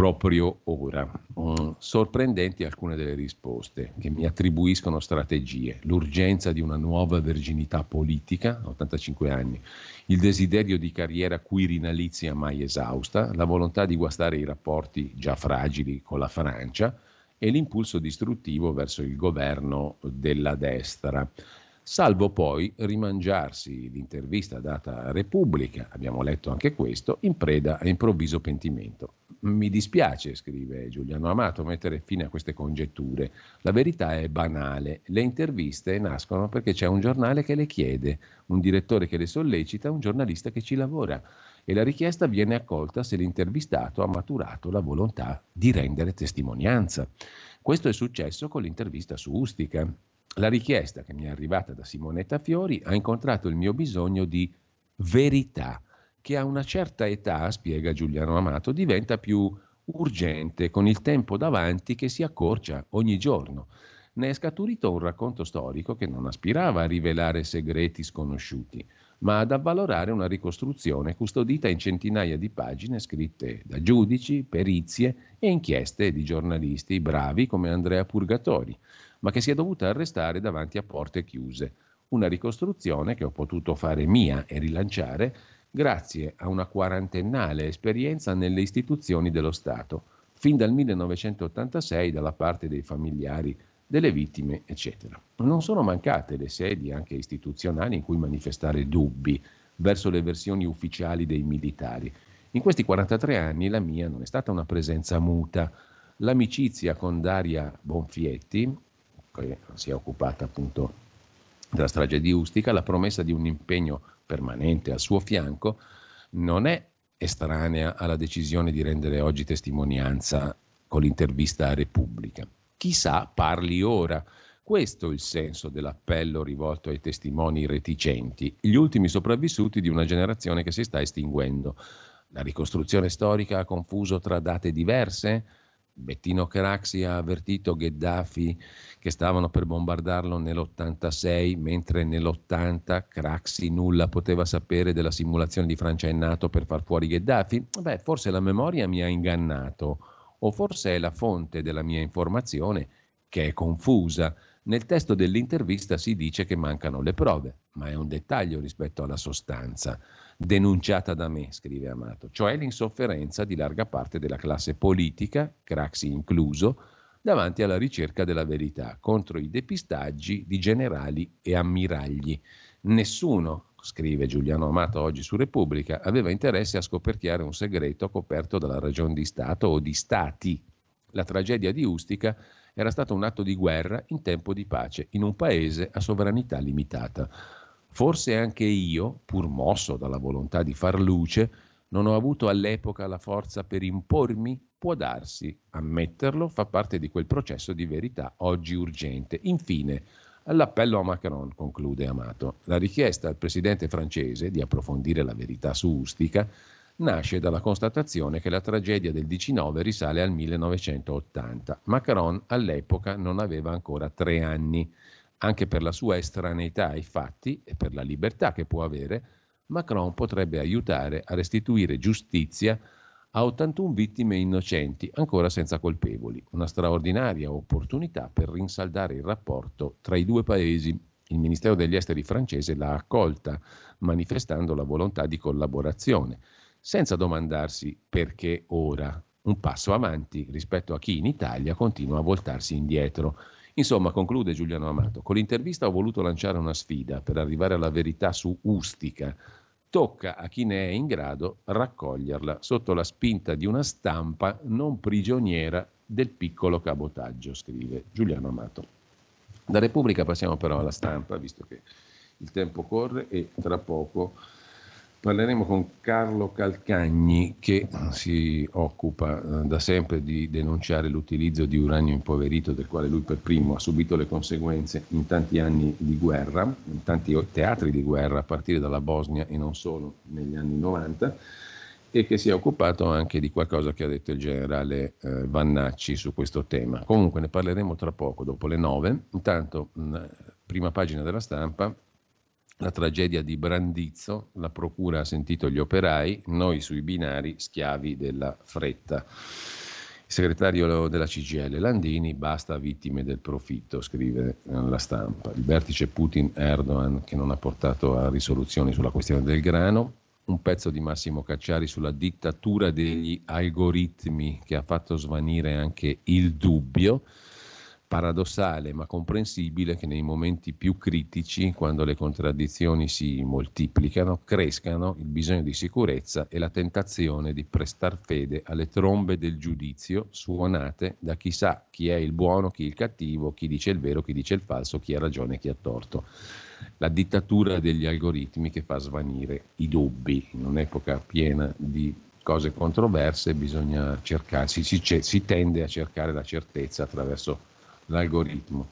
proprio ora. Mm, sorprendenti alcune delle risposte che mi attribuiscono strategie, l'urgenza di una nuova verginità politica, 85 anni, il desiderio di carriera quirinalizia mai esausta, la volontà di guastare i rapporti già fragili con la Francia. E l'impulso distruttivo verso il governo della destra salvo poi rimangiarsi l'intervista data a Repubblica, abbiamo letto anche questo, in preda a improvviso pentimento. Mi dispiace, scrive Giuliano Amato, mettere fine a queste congetture. La verità è banale. Le interviste nascono perché c'è un giornale che le chiede, un direttore che le sollecita, un giornalista che ci lavora e la richiesta viene accolta se l'intervistato ha maturato la volontà di rendere testimonianza. Questo è successo con l'intervista su Ustica. La richiesta che mi è arrivata da Simonetta Fiori ha incontrato il mio bisogno di verità, che a una certa età, spiega Giuliano Amato, diventa più urgente con il tempo davanti che si accorcia ogni giorno. Ne è scaturito un racconto storico che non aspirava a rivelare segreti sconosciuti, ma ad avvalorare una ricostruzione custodita in centinaia di pagine scritte da giudici, perizie e inchieste di giornalisti bravi come Andrea Purgatori ma che si è dovuta arrestare davanti a porte chiuse. Una ricostruzione che ho potuto fare mia e rilanciare grazie a una quarantennale esperienza nelle istituzioni dello Stato, fin dal 1986 dalla parte dei familiari delle vittime, eccetera. Non sono mancate le sedi anche istituzionali in cui manifestare dubbi verso le versioni ufficiali dei militari. In questi 43 anni la mia non è stata una presenza muta. L'amicizia con Daria Bonfietti, che si è occupata appunto della strage di Ustica, la promessa di un impegno permanente al suo fianco non è estranea alla decisione di rendere oggi testimonianza con l'intervista a Repubblica. Chissà parli ora. Questo è il senso dell'appello rivolto ai testimoni reticenti, gli ultimi sopravvissuti di una generazione che si sta estinguendo. La ricostruzione storica ha confuso tra date diverse? Bettino Craxi ha avvertito Gheddafi che stavano per bombardarlo nell'86, mentre nell'80 Craxi nulla poteva sapere della simulazione di Francia e NATO per far fuori Gheddafi? Beh, forse la memoria mi ha ingannato, o forse è la fonte della mia informazione che è confusa. Nel testo dell'intervista si dice che mancano le prove, ma è un dettaglio rispetto alla sostanza denunciata da me, scrive Amato, cioè l'insofferenza di larga parte della classe politica, Craxi incluso, davanti alla ricerca della verità, contro i depistaggi di generali e ammiragli. Nessuno, scrive Giuliano Amato oggi su Repubblica, aveva interesse a scoperchiare un segreto coperto dalla ragione di Stato o di Stati. La tragedia di Ustica era stato un atto di guerra in tempo di pace, in un paese a sovranità limitata. Forse anche io, pur mosso dalla volontà di far luce, non ho avuto all'epoca la forza per impormi? Può darsi, ammetterlo fa parte di quel processo di verità oggi urgente. Infine, All'appello a Macron, conclude Amato. La richiesta al presidente francese di approfondire la verità su Ustica nasce dalla constatazione che la tragedia del 19 risale al 1980. Macron all'epoca non aveva ancora tre anni. Anche per la sua estraneità ai fatti e per la libertà che può avere, Macron potrebbe aiutare a restituire giustizia a 81 vittime innocenti, ancora senza colpevoli. Una straordinaria opportunità per rinsaldare il rapporto tra i due paesi. Il Ministero degli Esteri francese l'ha accolta, manifestando la volontà di collaborazione, senza domandarsi perché ora. Un passo avanti rispetto a chi in Italia continua a voltarsi indietro. Insomma, conclude Giuliano Amato, con l'intervista ho voluto lanciare una sfida per arrivare alla verità su Ustica, tocca a chi ne è in grado raccoglierla sotto la spinta di una stampa non prigioniera del piccolo cabotaggio, scrive Giuliano Amato. Da Repubblica passiamo però alla stampa, visto che il tempo corre e tra poco Parleremo con Carlo Calcagni che si occupa eh, da sempre di denunciare l'utilizzo di uranio impoverito del quale lui per primo ha subito le conseguenze in tanti anni di guerra, in tanti teatri di guerra a partire dalla Bosnia e non solo negli anni 90 e che si è occupato anche di qualcosa che ha detto il generale eh, Vannacci su questo tema. Comunque ne parleremo tra poco, dopo le nove. Intanto, mh, prima pagina della stampa, la tragedia di Brandizzo, la procura ha sentito gli operai, noi sui binari schiavi della fretta. Il segretario della CGL Landini, basta vittime del profitto, scrive la stampa. Il vertice Putin-Erdogan che non ha portato a risoluzioni sulla questione del grano, un pezzo di Massimo Cacciari sulla dittatura degli algoritmi che ha fatto svanire anche il dubbio paradossale ma comprensibile che nei momenti più critici, quando le contraddizioni si moltiplicano, crescano il bisogno di sicurezza e la tentazione di prestar fede alle trombe del giudizio suonate da chi sa chi è il buono, chi il cattivo, chi dice il vero, chi dice il falso, chi ha ragione chi ha torto. La dittatura degli algoritmi che fa svanire i dubbi in un'epoca piena di cose controverse bisogna cercare, si, si, si tende a cercare la certezza attraverso l'algoritmo.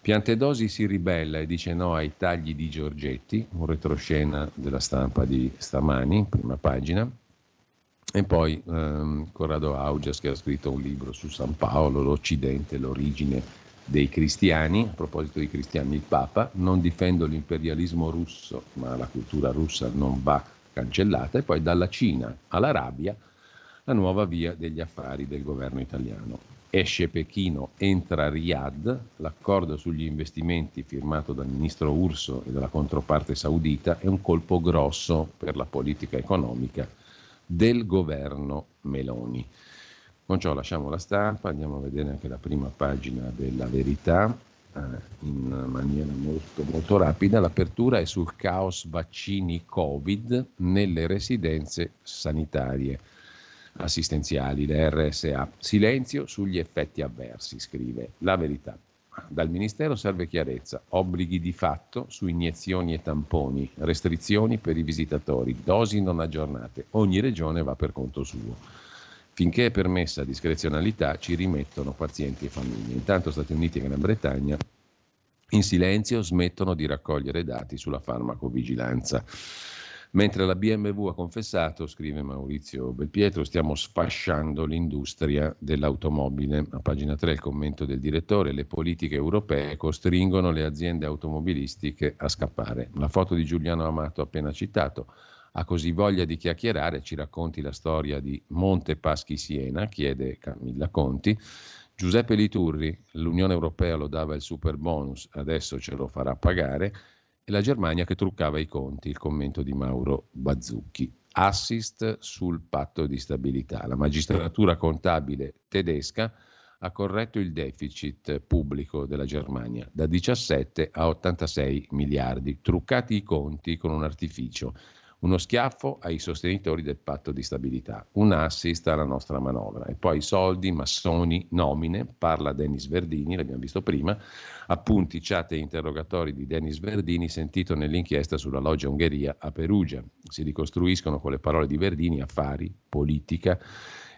Piantedosi si ribella e dice no ai tagli di Giorgetti, un retroscena della stampa di stamani, prima pagina. E poi ehm, Corrado Augias che ha scritto un libro su San Paolo, l'Occidente, l'origine dei cristiani. A proposito dei cristiani, il Papa, non difendo l'imperialismo russo, ma la cultura russa non va cancellata. E poi dalla Cina all'Arabia, la nuova via degli affari del governo italiano. Esce Pechino, entra Riyadh, l'accordo sugli investimenti firmato dal ministro Urso e dalla controparte saudita è un colpo grosso per la politica economica del governo Meloni. Con ciò lasciamo la stampa, andiamo a vedere anche la prima pagina della verità eh, in maniera molto, molto rapida. L'apertura è sul caos vaccini Covid nelle residenze sanitarie assistenziali, le RSA. Silenzio sugli effetti avversi, scrive la verità. Dal Ministero serve chiarezza, obblighi di fatto su iniezioni e tamponi, restrizioni per i visitatori, dosi non aggiornate. Ogni regione va per conto suo. Finché è permessa discrezionalità ci rimettono pazienti e famiglie. Intanto Stati Uniti e Gran Bretagna in silenzio smettono di raccogliere dati sulla farmacovigilanza. Mentre la BMW ha confessato, scrive Maurizio Belpietro, stiamo sfasciando l'industria dell'automobile. A pagina 3 il commento del direttore, le politiche europee costringono le aziende automobilistiche a scappare. La foto di Giuliano Amato appena citato ha così voglia di chiacchierare, ci racconti la storia di Monte Paschi Siena, chiede Camilla Conti. Giuseppe Liturri, l'Unione Europea lo dava il super bonus, adesso ce lo farà pagare e la Germania che truccava i conti, il commento di Mauro Bazzucchi. Assist sul patto di stabilità. La magistratura contabile tedesca ha corretto il deficit pubblico della Germania da 17 a 86 miliardi, truccati i conti con un artificio uno schiaffo ai sostenitori del patto di stabilità, un assist alla nostra manovra. E poi soldi, massoni, nomine, parla Denis Verdini, l'abbiamo visto prima, appunti, chat e interrogatori di Denis Verdini sentito nell'inchiesta sulla loggia Ungheria a Perugia. Si ricostruiscono con le parole di Verdini affari, politica,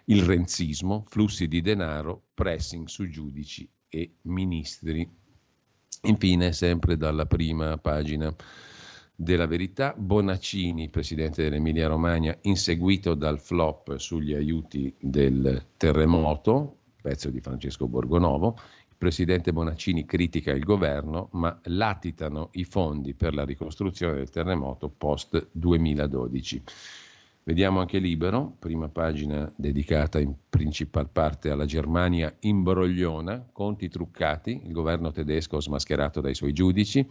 il renzismo, flussi di denaro, pressing su giudici e ministri. Infine, sempre dalla prima pagina della verità, Bonaccini, presidente dell'Emilia Romagna, inseguito dal flop sugli aiuti del terremoto, pezzo di Francesco Borgonovo. Il presidente Bonaccini critica il governo, ma latitano i fondi per la ricostruzione del terremoto post 2012. Vediamo anche Libero, prima pagina dedicata in principal parte alla Germania imbrogliona, conti truccati, il governo tedesco smascherato dai suoi giudici,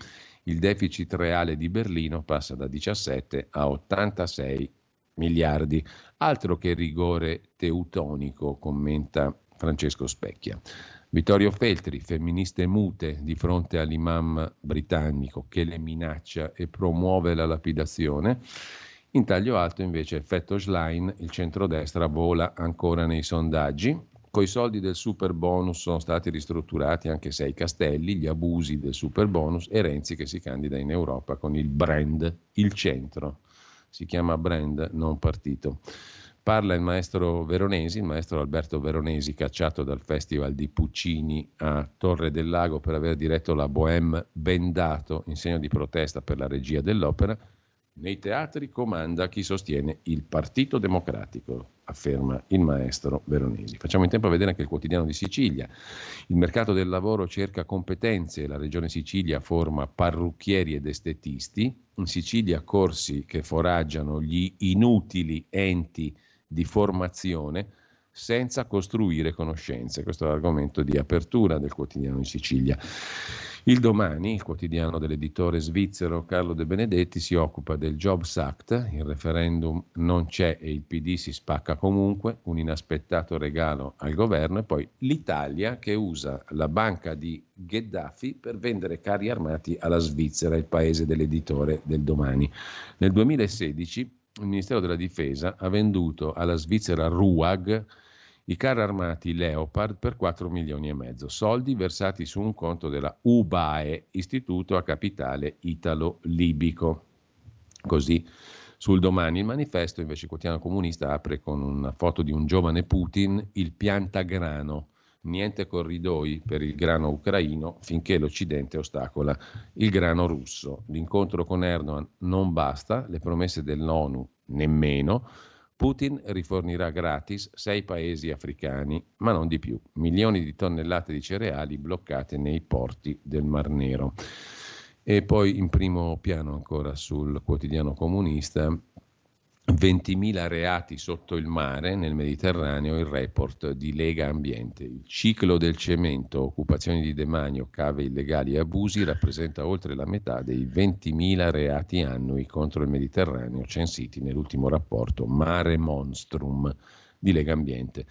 il deficit reale di Berlino passa da 17 a 86 miliardi. Altro che rigore teutonico, commenta Francesco Specchia. Vittorio Feltri, femministe mute di fronte all'imam britannico che le minaccia e promuove la lapidazione. In taglio alto invece effetto Schlein, il centrodestra vola ancora nei sondaggi. Coi soldi del super bonus sono stati ristrutturati anche sei castelli, gli abusi del super bonus e Renzi che si candida in Europa con il brand, il centro. Si chiama brand, non partito. Parla il maestro Veronesi, il maestro Alberto Veronesi, cacciato dal Festival di Puccini a Torre del Lago per aver diretto la Bohème bendato in segno di protesta per la regia dell'opera nei teatri comanda chi sostiene il Partito Democratico, afferma il maestro Veronesi. Facciamo in tempo a vedere anche il quotidiano di Sicilia. Il mercato del lavoro cerca competenze, la regione Sicilia forma parrucchieri ed estetisti, in Sicilia corsi che foraggiano gli inutili enti di formazione senza costruire conoscenze. Questo è l'argomento di apertura del quotidiano di Sicilia. Il domani, il quotidiano dell'editore svizzero Carlo De Benedetti, si occupa del Jobs Act, il referendum non c'è e il PD si spacca comunque, un inaspettato regalo al governo e poi l'Italia che usa la banca di Gheddafi per vendere carri armati alla Svizzera, il paese dell'editore del domani. Nel 2016 il Ministero della Difesa ha venduto alla Svizzera RUAG i carri armati Leopard per 4 milioni e mezzo, soldi versati su un conto della UBAE, istituto a capitale italo-libico. Così sul domani il manifesto, invece il quotidiano comunista apre con una foto di un giovane Putin, il piantagrano. Niente corridoi per il grano ucraino finché l'Occidente ostacola il grano russo. L'incontro con Erdogan non basta, le promesse dell'ONU nemmeno. Putin rifornirà gratis sei paesi africani, ma non di più, milioni di tonnellate di cereali bloccate nei porti del Mar Nero. E poi in primo piano ancora sul quotidiano comunista 20.000 reati sotto il mare nel Mediterraneo, il report di Lega Ambiente. Il ciclo del cemento, occupazioni di demanio, cave illegali e abusi rappresenta oltre la metà dei 20.000 reati annui contro il Mediterraneo censiti nell'ultimo rapporto Mare Monstrum di Lega Ambiente.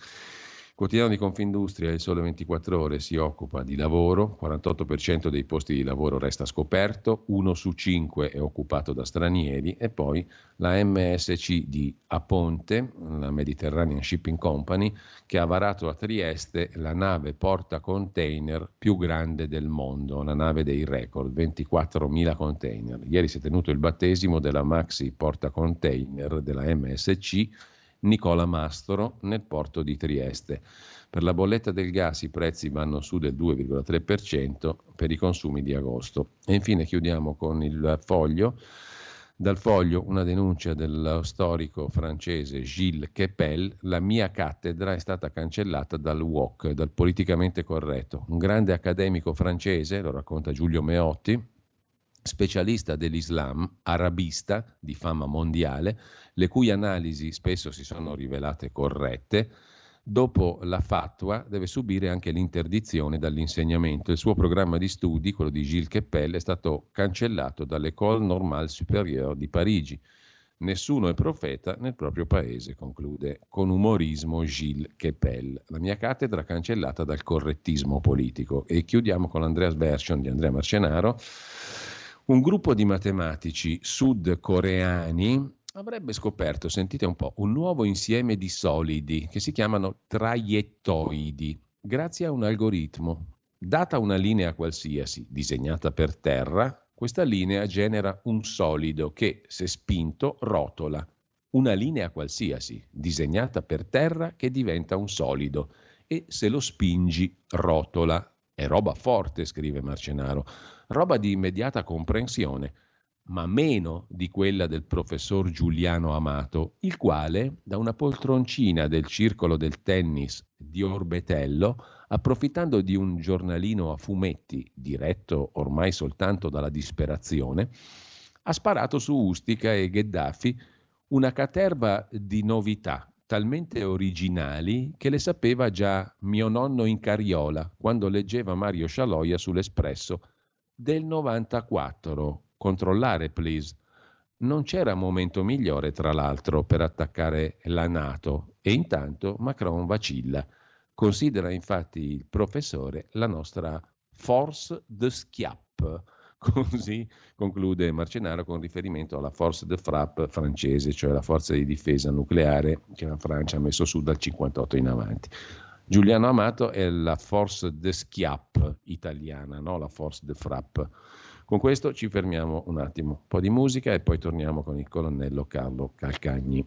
Quotidiano di Confindustria, il Sole 24 Ore, si occupa di lavoro, 48% dei posti di lavoro resta scoperto, uno su cinque è occupato da stranieri e poi la MSC di Aponte, la Mediterranean Shipping Company, che ha varato a Trieste la nave porta container più grande del mondo, una nave dei record, 24.000 container. Ieri si è tenuto il battesimo della Maxi porta container della MSC Nicola Mastro nel porto di Trieste. Per la bolletta del gas i prezzi vanno su del 2,3% per i consumi di agosto. E infine chiudiamo con il foglio. Dal foglio una denuncia dello storico francese Gilles Kepel, la mia cattedra è stata cancellata dal WOC, dal politicamente corretto. Un grande accademico francese, lo racconta Giulio Meotti, specialista dell'Islam, arabista di fama mondiale, le cui analisi spesso si sono rivelate corrette, dopo la fatwa deve subire anche l'interdizione dall'insegnamento. Il suo programma di studi, quello di Gilles Keppel, è stato cancellato dall'École Normale Supérieure di Parigi. Nessuno è profeta nel proprio paese, conclude con umorismo Gilles Keppel. La mia cattedra cancellata dal correttismo politico. E chiudiamo con l'Andreas Version di Andrea Marcenaro un gruppo di matematici sudcoreani avrebbe scoperto, sentite un po', un nuovo insieme di solidi che si chiamano traiettoidi, grazie a un algoritmo. Data una linea qualsiasi disegnata per terra, questa linea genera un solido che, se spinto, rotola. Una linea qualsiasi disegnata per terra che diventa un solido e se lo spingi rotola. È roba forte, scrive Marcenaro, roba di immediata comprensione, ma meno di quella del professor Giuliano Amato, il quale, da una poltroncina del circolo del tennis di Orbetello, approfittando di un giornalino a fumetti, diretto ormai soltanto dalla disperazione, ha sparato su Ustica e Gheddafi una caterva di novità talmente originali che le sapeva già mio nonno in carriola quando leggeva Mario Scialoia sull'Espresso del 94. Controllare, please. Non c'era momento migliore, tra l'altro, per attaccare la Nato e intanto Macron vacilla. Considera infatti il professore la nostra force de schiapp. [laughs] Così conclude Marcenaro con riferimento alla force de frappe francese, cioè la forza di difesa nucleare che la Francia ha messo su dal 58 in avanti. Giuliano Amato è la force de schiapp italiana, no? la force de frappe. Con questo ci fermiamo un attimo, un po' di musica e poi torniamo con il colonnello Carlo Calcagni.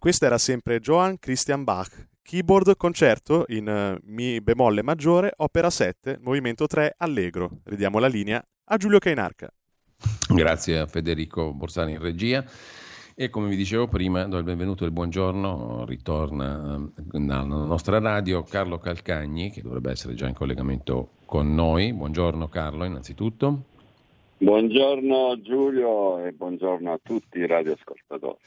Questo era sempre Johann Christian Bach, keyboard concerto in uh, Mi bemolle maggiore, opera 7, movimento 3, allegro. Ridiamo la linea a Giulio Cainarca. Grazie a Federico Borsani in regia. E come vi dicevo prima, do il benvenuto e il buongiorno, ritorna nella nostra radio Carlo Calcagni, che dovrebbe essere già in collegamento con noi. Buongiorno Carlo, innanzitutto. Buongiorno Giulio e buongiorno a tutti i radioascoltatori.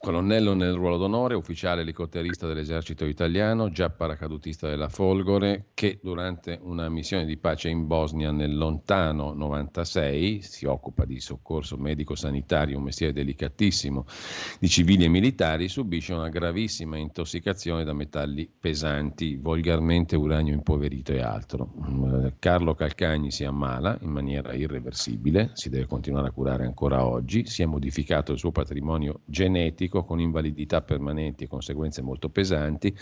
Colonnello nel ruolo d'onore, ufficiale elicotterista dell'esercito italiano, già paracadutista della Folgore, che durante una missione di pace in Bosnia nel lontano 96 si occupa di soccorso medico-sanitario, un mestiere delicatissimo, di civili e militari, subisce una gravissima intossicazione da metalli pesanti, volgarmente uranio impoverito e altro. Mm, Carlo Calcagni si ammala in maniera irreversibile, si deve continuare a curare ancora oggi, si è modificato il suo patrimonio genetico, cronico con invalidità permanenti e conseguenze molto pesanti,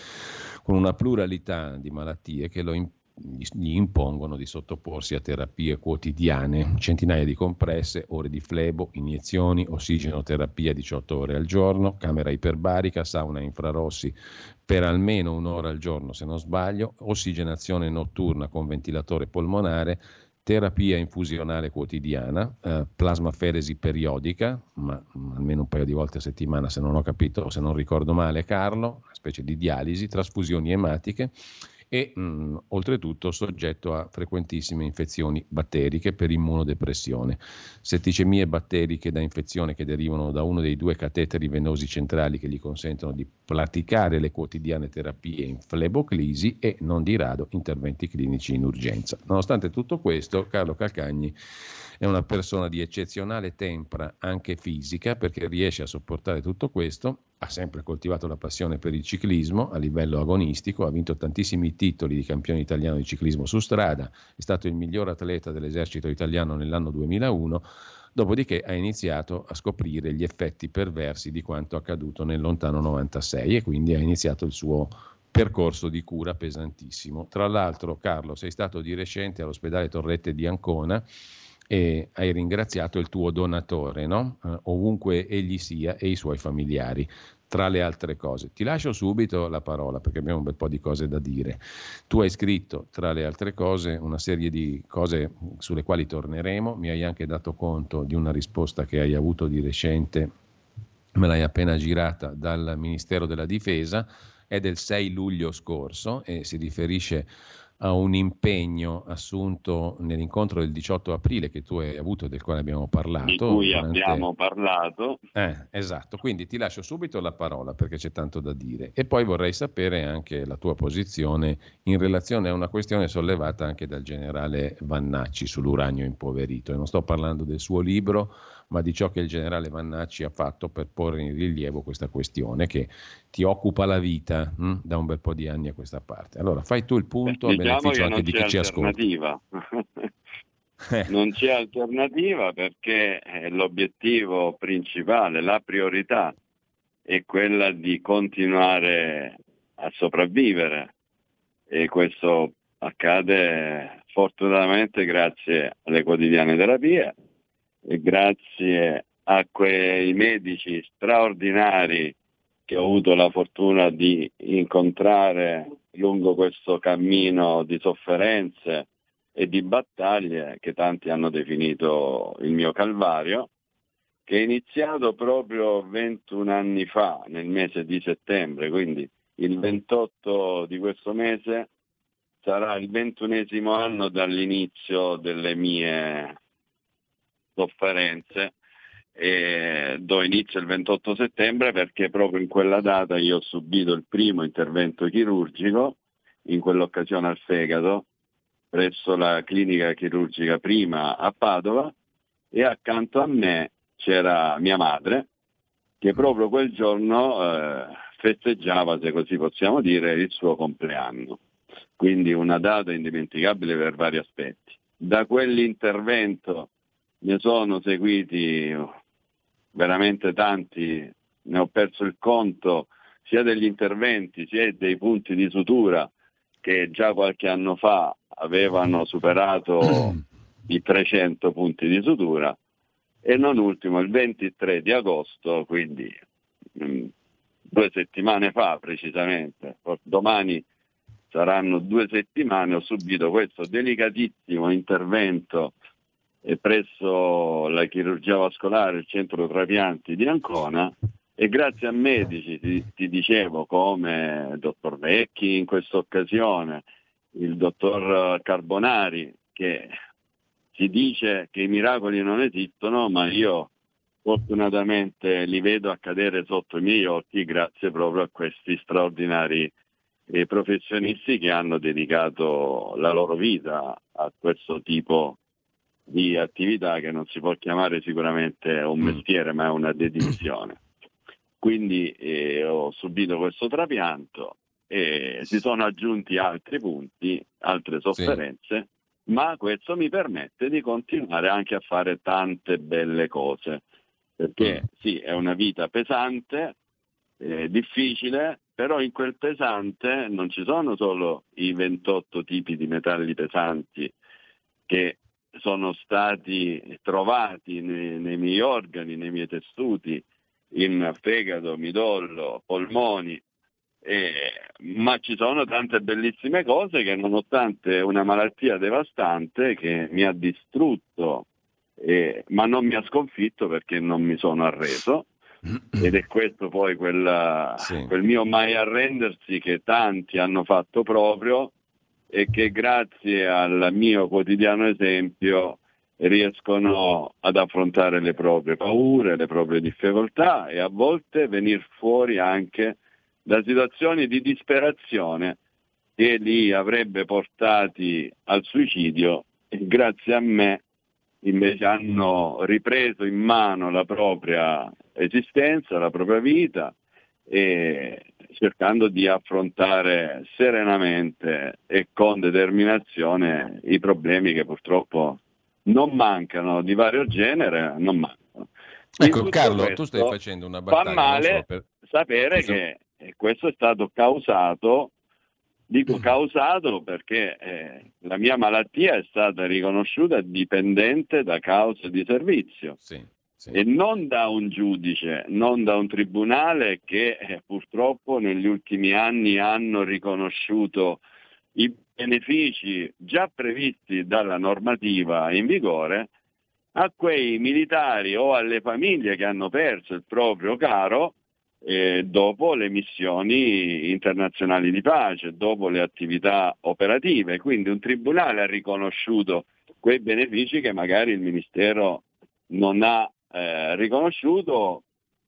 con una pluralità di malattie che lo imp- gli impongono di sottoporsi a terapie quotidiane, centinaia di compresse, ore di flebo, iniezioni, ossigenoterapia 18 ore al giorno, camera iperbarica, sauna infrarossi per almeno un'ora al giorno se non sbaglio, ossigenazione notturna con ventilatore polmonare, terapia infusionale quotidiana, eh, plasmaferesi periodica, ma mm, almeno un paio di volte a settimana se non ho capito o se non ricordo male Carlo, una specie di dialisi, trasfusioni ematiche e mh, mm, oltretutto soggetto a frequentissime infezioni batteriche per immunodepressione. Setticemie batteriche da infezione che derivano da uno dei due cateteri venosi centrali che gli consentono di praticare le quotidiane terapie in fleboclisi e non di rado interventi clinici in urgenza. Nonostante tutto questo, Carlo Calcagni è una persona di eccezionale tempra anche fisica perché riesce a sopportare tutto questo, ha sempre coltivato la passione per il ciclismo a livello agonistico, ha vinto tantissimi titoli di campione italiano di ciclismo su strada, è stato il miglior atleta dell'esercito italiano nell'anno 2001, dopodiché ha iniziato a scoprire gli effetti perversi di quanto accaduto nel lontano 96 e quindi ha iniziato il suo percorso di cura pesantissimo. Tra l'altro, Carlo, sei stato di recente all'ospedale Torrette di Ancona e hai ringraziato il tuo donatore, no? uh, ovunque egli sia, e i suoi familiari, tra le altre cose. Ti lascio subito la parola perché abbiamo un bel po' di cose da dire. Tu hai scritto, tra le altre cose, una serie di cose sulle quali torneremo, mi hai anche dato conto di una risposta che hai avuto di recente, me l'hai appena girata dal Ministero della Difesa, è del 6 luglio scorso e si riferisce a un impegno assunto nell'incontro del 18 aprile che tu hai avuto, del quale abbiamo parlato. Di cui durante... abbiamo parlato. Eh, esatto, quindi ti lascio subito la parola perché c'è tanto da dire e poi vorrei sapere anche la tua posizione in relazione a una questione sollevata anche dal generale Vannacci sull'uranio impoverito. E non sto parlando del suo libro, ma di ciò che il generale Vannacci ha fatto per porre in rilievo questa questione che ti occupa la vita mh, hm, da un bel po' di anni a questa parte. Allora, fai tu il punto Beh, a diciamo beneficio anche di chi ci ascolta. Eh. [laughs] Non c'è alternativa perché l'obiettivo principale, la priorità è quella di continuare a sopravvivere e questo accade fortunatamente grazie alle quotidiane terapie grazie a quei medici straordinari che ho avuto la fortuna di incontrare lungo questo cammino di sofferenze e di battaglie che tanti hanno definito il mio calvario, che è iniziato proprio 21 anni fa, nel mese di settembre, quindi il 28 di questo mese sarà il ventunesimo anno dall'inizio delle mie sofferenze e do inizio il 28 settembre perché proprio in quella data io ho subito il primo intervento chirurgico, in quell'occasione al fegato, presso la clinica chirurgica prima a Padova e accanto a me c'era mia madre che proprio quel giorno eh, festeggiava, se così possiamo dire, il suo compleanno. Quindi una data indimenticabile per vari aspetti. Da quell'intervento ne sono seguiti veramente tanti, ne ho perso il conto sia degli interventi sia dei punti di sutura che già qualche anno fa avevano superato [clears throat] i 300 punti di sutura e non ultimo il 23 di agosto, quindi mm, due settimane fa precisamente, domani saranno due settimane, ho subito questo delicatissimo intervento presso la chirurgia vascolare, il centro trapianti di Ancona e grazie a medici, ti, ti dicevo, come il dottor Vecchi in questa occasione, il dottor Carbonari, che si dice che i miracoli non esistono, ma io fortunatamente li vedo accadere sotto i miei occhi grazie proprio a questi straordinari eh, professionisti che hanno dedicato la loro vita a questo tipo di attività che non si può chiamare sicuramente un mestiere ma è una dedizione. Quindi eh, ho subito questo trapianto e si sono aggiunti altri punti, altre sofferenze, sì. ma questo mi permette di continuare anche a fare tante belle cose, perché mm. sì, è una vita pesante, eh, difficile, però in quel pesante non ci sono solo i 28 tipi di metalli pesanti che sono stati trovati nei, nei miei organi, nei miei tessuti, in fegato, midollo, polmoni, eh, ma ci sono tante bellissime cose che nonostante una malattia devastante che mi ha distrutto, eh, ma non mi ha sconfitto perché non mi sono arreso, ed è questo poi quella, sì. quel mio mai arrendersi che tanti hanno fatto proprio e che grazie al mio quotidiano esempio riescono ad affrontare le proprie paure, le proprie difficoltà e a volte venire fuori anche da situazioni di disperazione che li avrebbe portati al suicidio e grazie a me invece hanno ripreso in mano la propria esistenza, la propria vita e cercando di affrontare serenamente e con determinazione i problemi che purtroppo non mancano di vario genere, non mancano. Ecco Carlo, tu stai facendo una battaglia. Fa male so per... sapere Scusa. che questo è stato causato, dico causato perché eh, la mia malattia è stata riconosciuta dipendente da cause di servizio. Sì, E non da un giudice, non da un tribunale che eh, purtroppo negli ultimi anni hanno riconosciuto i benefici già previsti dalla normativa in vigore a quei militari o alle famiglie che hanno perso il proprio caro eh, dopo le missioni internazionali di pace, dopo le attività operative. Quindi un tribunale ha riconosciuto quei benefici che magari il Ministero non ha eh, riconosciuto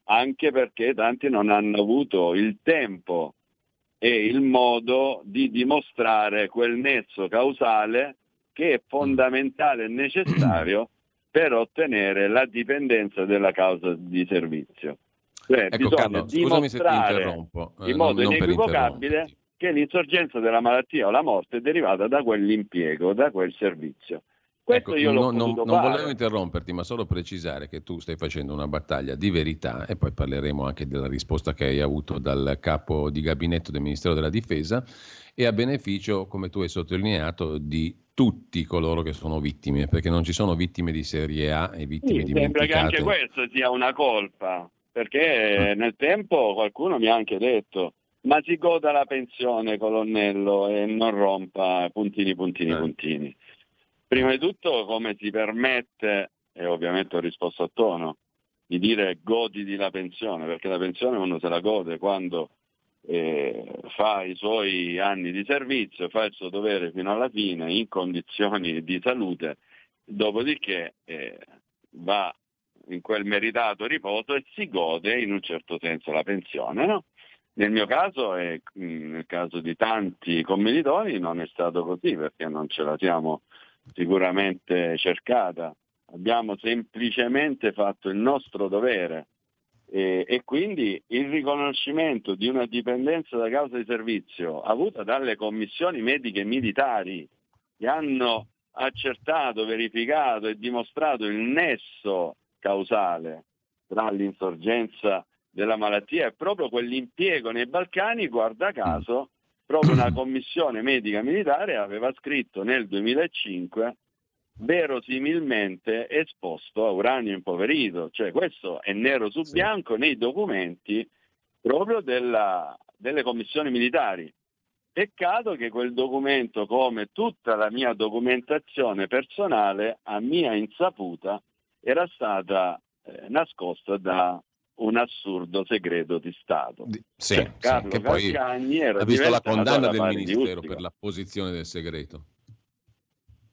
anche perché tanti non hanno avuto il tempo e il modo di dimostrare quel nesso causale che è fondamentale e necessario [clears throat] per ottenere la dipendenza della causa di servizio. Cioè, ecco, bisogna Carlo, ti interrompo. in modo non, non inequivocabile che l'insorgenza della malattia o la morte è derivata da quell'impiego, da quel servizio. Questo ecco, io non, non, non volevo interromperti, ma solo precisare che tu stai facendo una battaglia di verità e poi parleremo anche della risposta che hai avuto dal capo di gabinetto del Ministero della Difesa e a beneficio, come tu hai sottolineato, di tutti coloro che sono vittime, perché non ci sono vittime di serie A e vittime sì, dimenticate. Sembra che anche questo sia una colpa, perché nel tempo qualcuno mi ha anche detto ma si goda la pensione colonnello e non rompa puntini puntini eh. puntini. Prima di tutto come si permette, e ovviamente ho risposto a tono, di dire goditi la pensione, perché la pensione uno se la gode quando eh, fa i suoi anni di servizio, fa il suo dovere fino alla fine in condizioni di salute, dopodiché eh, va in quel meritato riposo e si gode in un certo senso la pensione. No? Nel mio caso e nel caso di tanti commilitoni non è stato così perché non ce la siamo sicuramente cercata, abbiamo semplicemente fatto il nostro dovere e, e, quindi il riconoscimento di una dipendenza da causa di servizio avuta dalle commissioni mediche militari che hanno accertato, verificato e dimostrato il nesso causale tra l'insorgenza della malattia e proprio quell'impiego nei Balcani, guarda caso, proprio una [clears throat] commissione medica militare aveva scritto nel 2005 verosimilmente esposto a uranio impoverito, cioè questo è nero su bianco nei documenti proprio della, delle commissioni militari. Peccato che quel documento, come tutta la mia documentazione personale, a mia insaputa, era stata eh, nascosta da un assurdo segreto di Stato. Sì, cioè, Carlo sì, Calcagni era ha visto la condanna del Ministero per la posizione del segreto.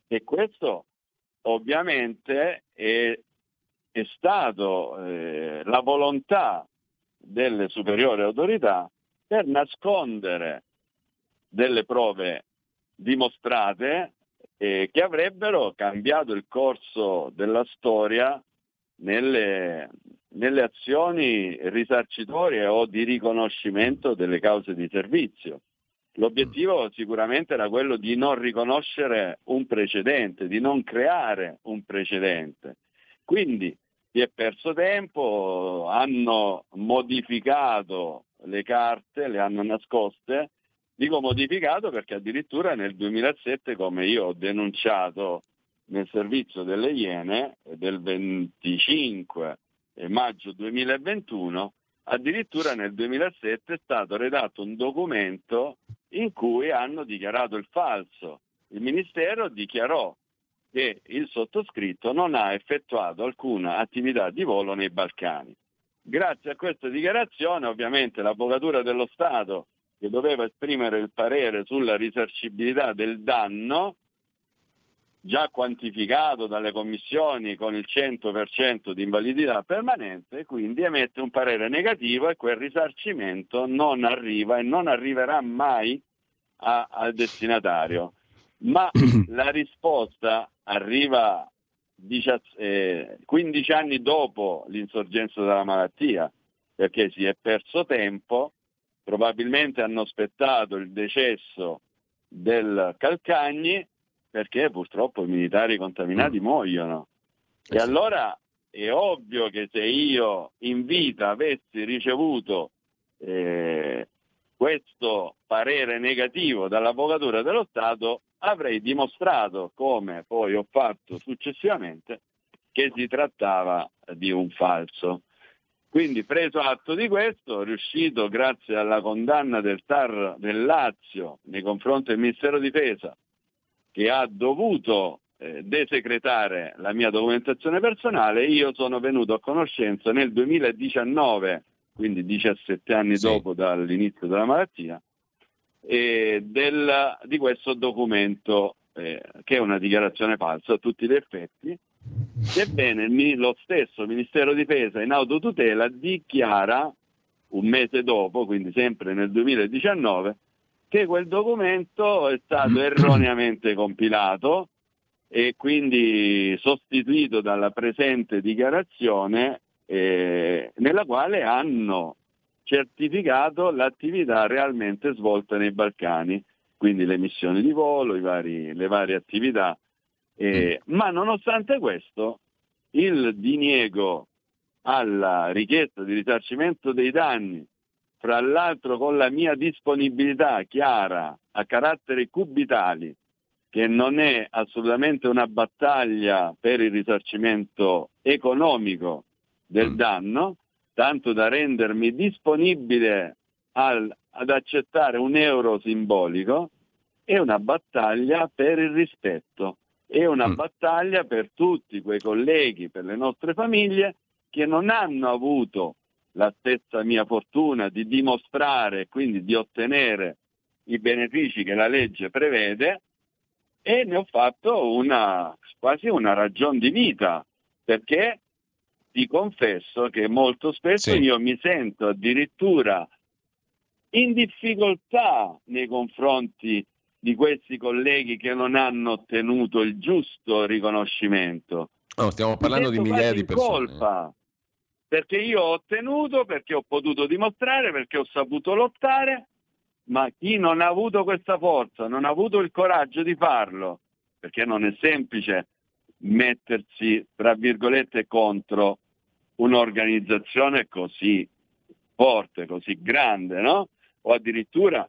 E questo ovviamente è è stato eh, la volontà delle superiori autorità per nascondere delle prove dimostrate eh, che avrebbero cambiato il corso della storia nelle, nelle azioni risarcitorie o di riconoscimento delle cause di servizio. L'obiettivo sicuramente era quello di non riconoscere un precedente, di non creare un precedente. Quindi si è perso tempo, hanno modificato le carte, le hanno nascoste. Dico modificato perché addirittura nel 2007, come io ho denunciato nel servizio delle Iene del 25 maggio 2021, addirittura nel 2007 è stato redatto un documento in cui hanno dichiarato il falso. Il Ministero dichiarò che il sottoscritto non ha effettuato alcuna attività di volo nei Balcani. Grazie a questa dichiarazione ovviamente l'Avvocatura dello Stato che doveva esprimere il parere sulla risarcibilità del danno già quantificato dalle commissioni con il 100% di invalidità permanente, quindi emette un parere negativo e quel risarcimento non arriva e non arriverà mai a, al destinatario. Ma [clears throat] la risposta arriva 15 eh, anni dopo l'insorgenza della malattia, perché si è perso tempo, probabilmente hanno aspettato il decesso del Calcagni perché purtroppo i militari contaminati mm. muoiono. E allora è ovvio che se io in vita avessi ricevuto eh, questo parere negativo dall'Avvocatura dello Stato, avrei dimostrato, come poi ho fatto successivamente, che si trattava di un falso. Quindi preso atto di questo, riuscito grazie alla condanna del TAR del Lazio nei confronti del Ministero di Difesa che ha dovuto eh, desecretare la mia documentazione personale, io sono venuto a conoscenza nel 2019, quindi 17 anni sì. dopo dall'inizio della malattia, eh, del, di questo documento eh, che è una dichiarazione falsa a tutti gli effetti. Ebbene, lo stesso Ministero di Difesa in autotutela dichiara un mese dopo, quindi sempre nel 2019, che quel documento è stato erroneamente compilato e quindi sostituito dalla presente dichiarazione eh, nella quale hanno certificato l'attività realmente svolta nei Balcani, quindi le missioni di volo, vari, le varie attività. Eh, ma nonostante questo, il diniego alla richiesta di risarcimento dei danni fra l'altro con la mia disponibilità chiara a carattere cubitali, che non è assolutamente una battaglia per il risarcimento economico del mm. danno, tanto da rendermi disponibile al, ad accettare un euro simbolico, è una battaglia per il rispetto, è una mm. battaglia per tutti quei colleghi, per le nostre famiglie che non hanno avuto la stessa mia fortuna di dimostrare e quindi di ottenere i benefici che la legge prevede e ne ho fatto una, quasi una ragione di vita, perché ti confesso che molto spesso sì. io mi sento addirittura in difficoltà nei confronti di questi colleghi che non hanno ottenuto il giusto riconoscimento. No, stiamo parlando di migliaia di persone. Colpa perché io ho ottenuto, perché ho potuto dimostrare, perché ho saputo lottare, ma chi non ha avuto questa forza, non ha avuto il coraggio di farlo, perché non è semplice mettersi, tra virgolette, contro un'organizzazione così forte, così grande, no? O addirittura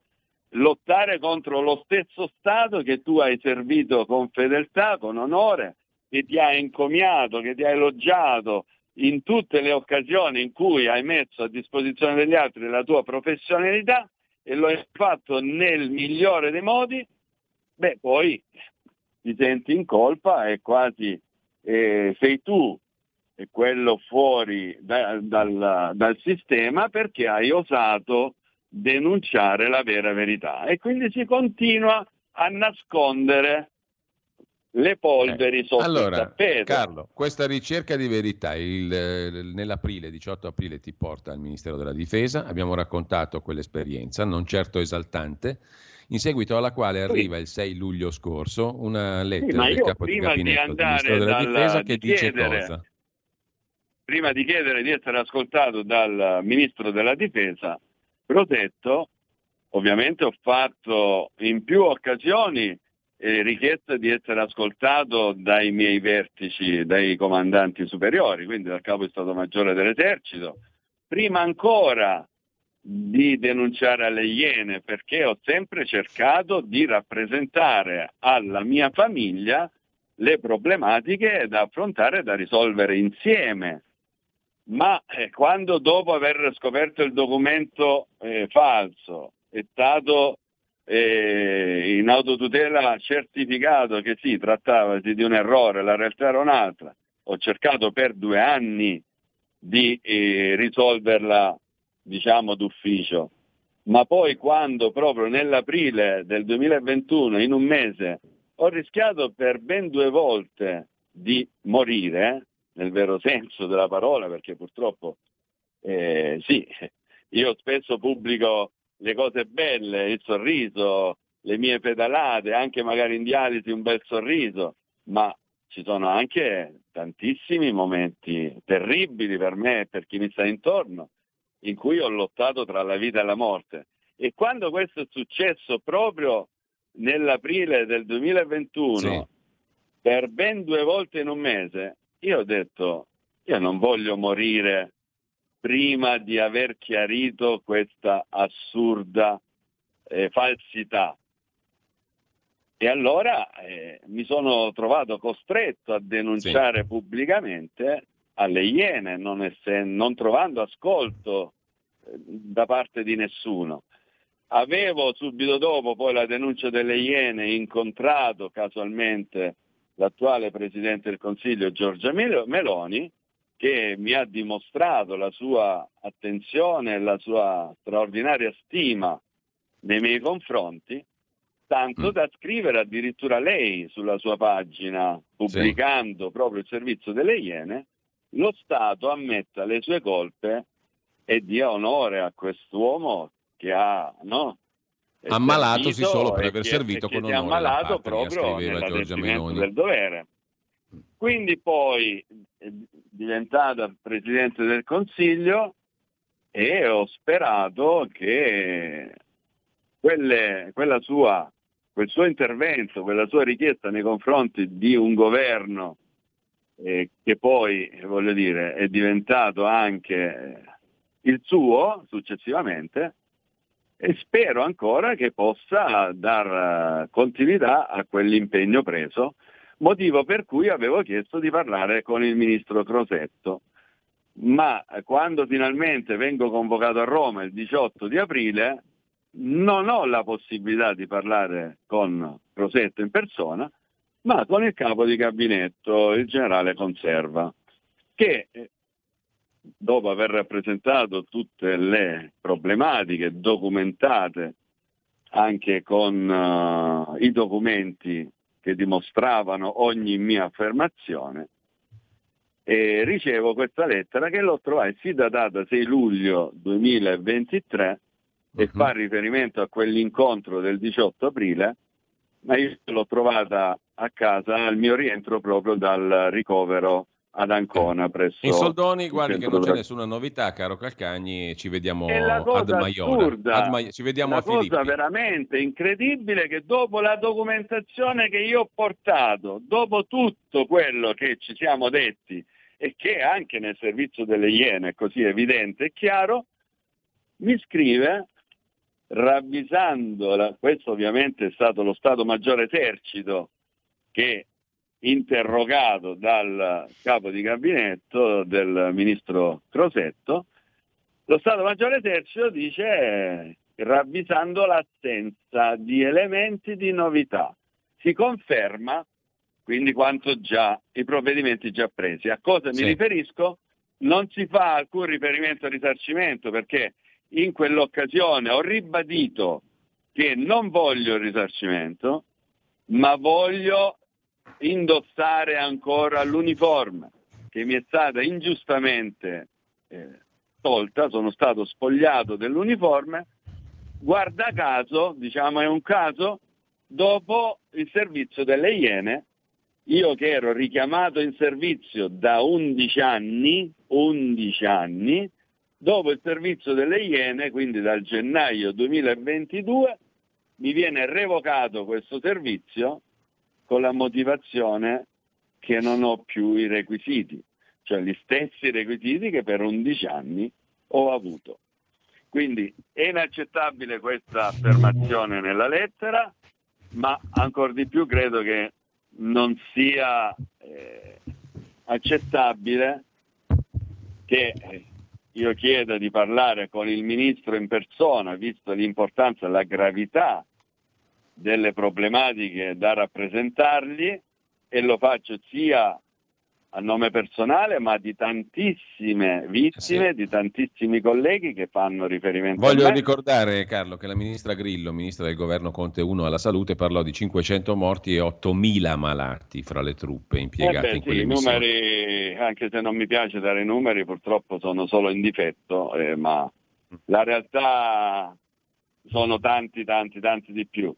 lottare contro lo stesso Stato che tu hai servito con fedeltà, con onore, che ti ha encomiato, che ti ha elogiato, in tutte le occasioni in cui hai messo a disposizione degli altri la tua professionalità e lo hai fatto nel migliore dei modi, beh poi ti senti in colpa e quasi eh, sei tu quello fuori da, dal, dal sistema perché hai osato denunciare la vera verità. E quindi si continua a nascondere le polveri Eh, sotto allora, il tappeto. Carlo, questa ricerca di verità il, eh, nell'aprile, 18 aprile, ti porta al Ministero della Difesa. Abbiamo raccontato quell'esperienza, non certo esaltante, in seguito alla quale arriva il 6 luglio scorso una lettera ma del capo di di gabinetto del Ministero della Difesa di che dice chiedere- cosa? prima di chiedere di essere ascoltato dal ministro della difesa, Protetto, ovviamente ho fatto in più occasioni eh, richiesta di essere ascoltato dai miei vertici, dai comandanti superiori, quindi dal capo di Stato Maggiore dell'Esercito, prima ancora di denunciare alle Iene, perché ho sempre cercato di rappresentare alla mia famiglia le problematiche da affrontare e da risolvere insieme. Ma eh, quando dopo aver scoperto il documento eh, falso è stato eh, in autotutela certificato che sì, trattavasi di un errore, la realtà era un'altra, ho cercato per due anni di eh, risolverla, diciamo, d'ufficio. Ma poi quando proprio nell'aprile del 2021, in un mese, ho rischiato per ben due volte di morire, nel vero senso della parola, perché purtroppo eh, sì, io spesso pubblico le cose belle, il sorriso, le mie pedalate, anche magari in dialisi un bel sorriso, ma ci sono anche tantissimi momenti terribili per me e per chi mi sta intorno, in cui ho lottato tra la vita e la morte. E quando questo è successo proprio nell'aprile del 2021, Sì. per ben due volte in un mese, io ho detto, io non voglio morire prima di aver chiarito questa assurda eh, falsità. E allora eh, mi sono trovato costretto a denunciare pubblicamente alle Iene, non, essen- non trovando ascolto eh, da parte di nessuno. Avevo subito dopo poi la denuncia delle Iene incontrato casualmente l'attuale Presidente del Consiglio Giorgia Mel- Meloni che mi ha dimostrato la sua attenzione e la sua straordinaria stima nei miei confronti, tanto da scrivere addirittura lei sulla sua pagina, pubblicando proprio il servizio delle Iene, lo Stato ammetta le sue colpe e dia onore a quest'uomo che ha no, è Ammalatosi solo per aver servito che con è onore la ammalato patria, proprio Meloni. del dovere. Quindi poi è diventata Presidente del Consiglio e ho sperato che quelle- sua, quel suo intervento, quella sua richiesta nei confronti di un governo eh, che poi, voglio dire, è diventato anche il suo successivamente, e spero ancora che possa dar eh, continuità a quell'impegno preso, motivo per cui avevo chiesto di parlare con il ministro Crosetto. Ma quando finalmente vengo convocato a Roma il 18 di aprile, non ho la possibilità di parlare con Crosetto in persona, ma con il capo di gabinetto, il generale Conserva, che eh, dopo aver rappresentato tutte le problematiche documentate anche con eh, i documenti che dimostravano ogni mia affermazione, e ricevo questa lettera che l'ho trovata sì datata 6 luglio 2023 e fa riferimento a quell'incontro del 18 aprile, ma io l'ho trovata a casa al mio rientro proprio dal ricovero ad Ancona presso In soldoni, guardi che non c'è nessuna novità, caro Calcagni, ci vediamo ad Maiora. Ad Mai- ci vediamo la a Filippi. cosa veramente incredibile che dopo la documentazione che io ho portato, dopo tutto quello che ci siamo detti e che anche nel servizio delle Iene è così evidente e chiaro, mi scrive ravvisando, questo ovviamente è stato lo Stato Maggiore Esercito che interrogato dal capo di gabinetto del ministro Crosetto, lo Stato Maggiore Esercito dice eh, ravvisando l'assenza di elementi di novità. Si conferma quindi quanto già i provvedimenti già presi. A cosa mi Sì. riferisco? Non si fa alcun riferimento al risarcimento perché in quell'occasione ho ribadito che non voglio il risarcimento, ma voglio indossare ancora l'uniforme che mi è stata ingiustamente eh, tolta, sono stato spogliato dell'uniforme, guarda caso, diciamo è un caso, dopo il servizio delle Iene, io che ero richiamato in servizio da 11 anni, 11 anni, dopo il servizio delle Iene, quindi dal gennaio 2022, mi viene revocato questo servizio con la motivazione che non ho più i requisiti, cioè gli stessi requisiti che per 11 anni ho avuto. Quindi è inaccettabile questa affermazione nella lettera, ma ancora di più credo che non sia eh, accettabile che io chieda di parlare con il Ministro in persona, visto l'importanza e la gravità delle problematiche da rappresentargli, e lo faccio sia a nome personale, ma di tantissime vittime, sì. di tantissimi colleghi che fanno riferimento Voglio ricordare, Carlo, che la ministra Grillo, ministra del governo Conte 1 alla salute, parlò di 500 morti e 8.000 malati fra le truppe impiegate eh beh, in quelle sì, missioni. I numeri, anche se non mi piace dare i numeri, purtroppo sono solo in difetto, eh, ma la realtà sono tanti, tanti, tanti di più.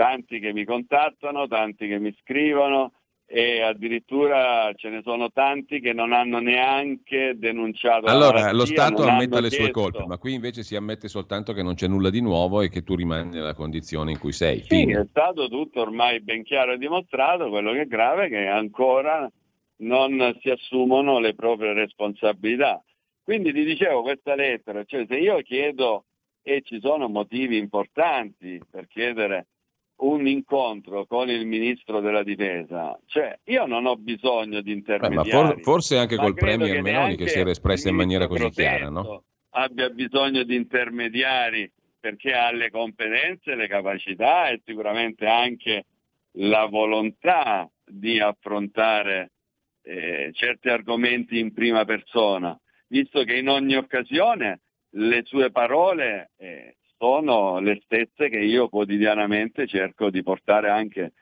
Tanti che mi contattano, tanti che mi scrivono, e addirittura ce ne sono tanti che non hanno neanche denunciato. Allora, malattia, lo Stato ammette le sue colpe, ma qui invece si ammette soltanto che non c'è nulla di nuovo e che tu rimani nella condizione in cui sei. Sì, Fine. è stato tutto ormai ben chiaro e dimostrato, quello che è grave è che ancora non si assumono le proprie responsabilità. Quindi ti dicevo questa lettera, cioè se io chiedo e ci sono motivi importanti per chiedere un incontro con il ministro della difesa, cioè io non ho bisogno di Beh, intermediari. for- forse anche col Premier che Meloni che si era espressa in maniera così chiara, no? Abbia bisogno di intermediari perché ha le competenze, le capacità e sicuramente anche la volontà di affrontare eh, certi argomenti in prima persona, visto che in ogni occasione le sue parole eh, sono le stesse che io quotidianamente cerco di portare anche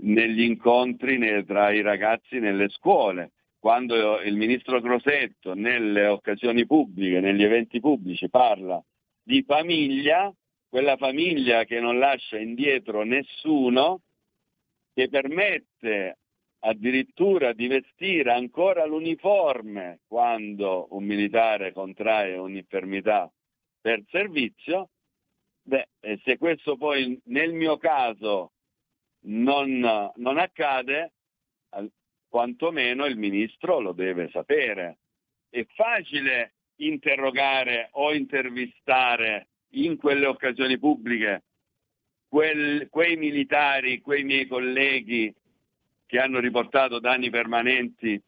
negli incontri tra i ragazzi nelle scuole. Quando il ministro Crosetto nelle occasioni pubbliche, negli eventi pubblici parla di famiglia, quella famiglia che non lascia indietro nessuno, che permette addirittura di vestire ancora l'uniforme quando un militare contrae un'infermità per servizio, beh, eh, se questo poi nel mio caso non, non accade, quantomeno il ministro lo deve sapere. È facile interrogare o intervistare in quelle occasioni pubbliche quel- quei militari, quei miei colleghi che hanno riportato danni permanenti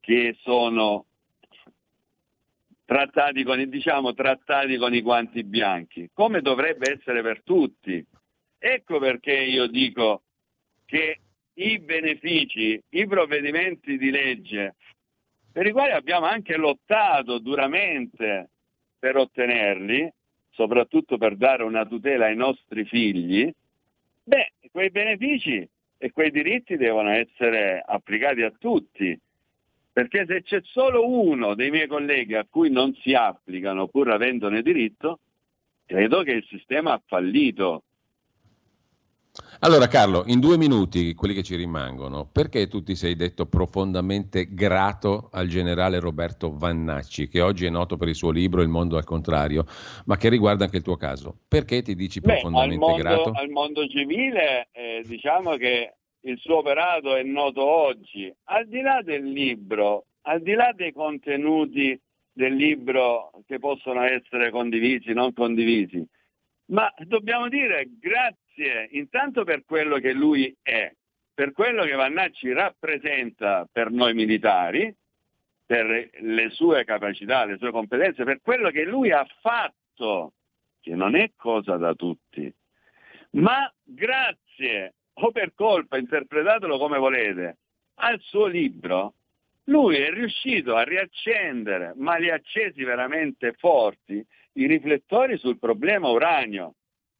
che sono trattati con, diciamo, trattati con i guanti bianchi, come dovrebbe essere per tutti. Ecco perché io dico che i benefici, i provvedimenti di legge, per i quali abbiamo anche lottato duramente per ottenerli, soprattutto per dare una tutela ai nostri figli, beh, quei benefici e quei diritti devono essere applicati a tutti. Perché se c'è solo uno dei miei colleghi a cui non si applicano pur avendone diritto, credo che il sistema ha fallito. Allora Carlo, in due minuti, quelli che ci rimangono, perché tu ti sei detto profondamente grato al generale Roberto Vannacci, che oggi è noto per il suo libro Il mondo al contrario, ma che riguarda anche il tuo caso? Perché ti dici Beh, al profondamente mondo, grato? al mondo civile eh, diciamo che il suo operato è noto oggi. Al di là del libro, al di là dei contenuti del libro che possono essere condivisi, non condivisi, ma dobbiamo dire grazie intanto per quello che lui è, per quello che Vannacci rappresenta per noi militari, per le sue capacità, le sue competenze, per quello che lui ha fatto, che non è cosa da tutti, ma grazie o per colpa, interpretatelo come volete, al suo libro, lui è riuscito a riaccendere, ma li ha accesi veramente forti, i riflettori sul problema uranio.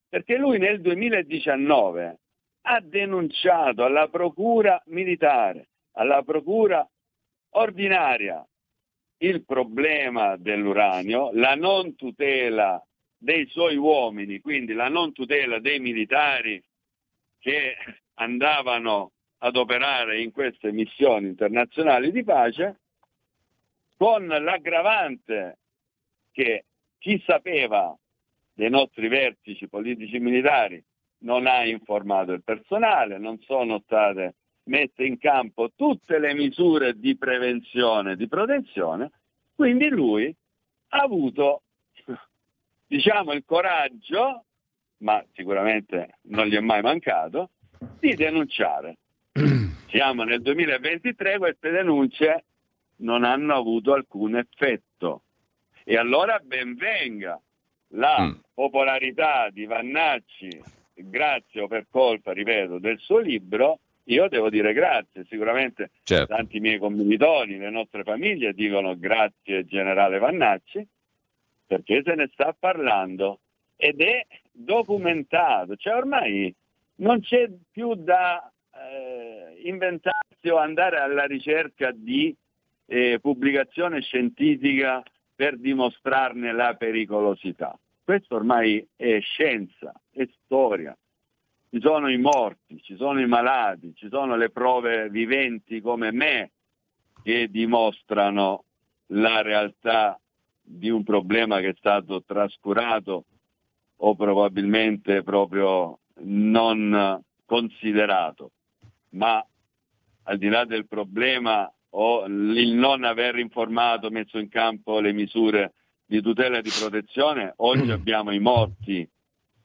Perché lui nel 2019 ha denunciato alla procura militare, alla procura ordinaria, il problema dell'uranio, la non tutela dei suoi uomini, quindi la non tutela dei militari che andavano ad operare in queste missioni internazionali di pace, con l'aggravante che chi sapeva dei nostri vertici politici militari non ha informato il personale, non sono state messe in campo tutte le misure di prevenzione, di protezione, quindi lui ha avuto, diciamo, il coraggio, ma sicuramente non gli è mai mancato, di denunciare. [clears throat] Siamo nel 2023, queste denunce non hanno avuto alcun effetto. E allora ben venga la mm. popolarità di Vannacci, grazie o per colpa, ripeto, del suo libro, io devo dire grazie, sicuramente certo. tanti miei commilitoni, le nostre famiglie dicono grazie generale Vannacci, perché se ne sta parlando ed è documentato, cioè ormai non c'è più da eh, inventarsi o andare alla ricerca di eh, pubblicazione scientifica per dimostrarne la pericolosità. Questo ormai è scienza, è storia. Ci sono i morti, ci sono i malati, ci sono le prove viventi come me che dimostrano la realtà di un problema che è stato trascurato o probabilmente proprio non considerato. Ma al di là del problema o il non aver informato, messo in campo le misure di tutela e di protezione, oggi abbiamo i morti,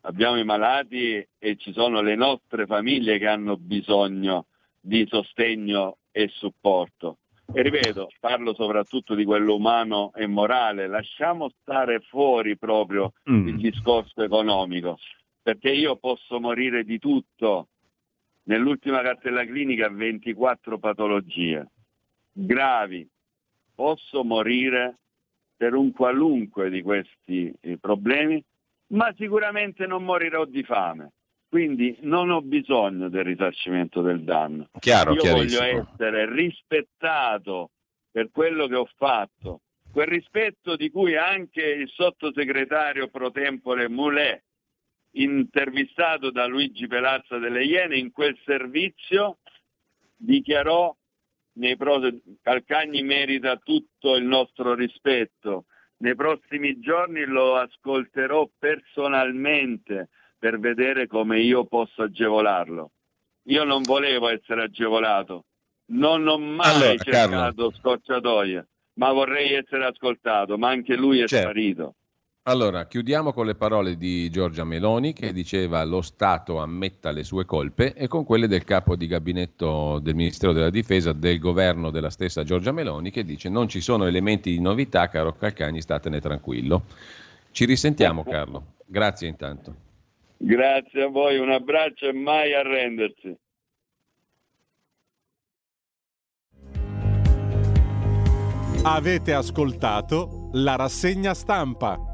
abbiamo i malati e ci sono le nostre famiglie che hanno bisogno di sostegno e supporto. E ripeto, parlo soprattutto di quello umano e morale, lasciamo stare fuori proprio mm. il discorso economico, perché io posso morire di tutto. Nell'ultima cartella clinica 24 patologie gravi, posso morire per un qualunque di questi eh, problemi, ma sicuramente non morirò di fame. Quindi non ho bisogno del risarcimento del danno. Chiaro, Io voglio essere rispettato per quello che ho fatto, quel rispetto di cui anche il sottosegretario pro tempore Moulet, intervistato da Luigi Pelazza delle Iene, in quel servizio dichiarò nei prossimi, Calcagni merita tutto il nostro rispetto. Nei prossimi giorni lo ascolterò personalmente per vedere come io posso agevolarlo. Io non volevo essere agevolato, non ho mai allora, cercato Carlo. scocciatoie, ma vorrei essere ascoltato, ma anche lui è certo. sparito. Allora, chiudiamo con le parole di Giorgia Meloni che diceva lo Stato ammetta le sue colpe e con quelle del capo di gabinetto del Ministero della Difesa del governo della stessa Giorgia Meloni che dice non ci sono elementi di novità, caro Calcagni, statene tranquillo. Ci risentiamo Carlo, grazie intanto. Grazie a voi, un abbraccio e mai arrendersi. Avete ascoltato la rassegna stampa.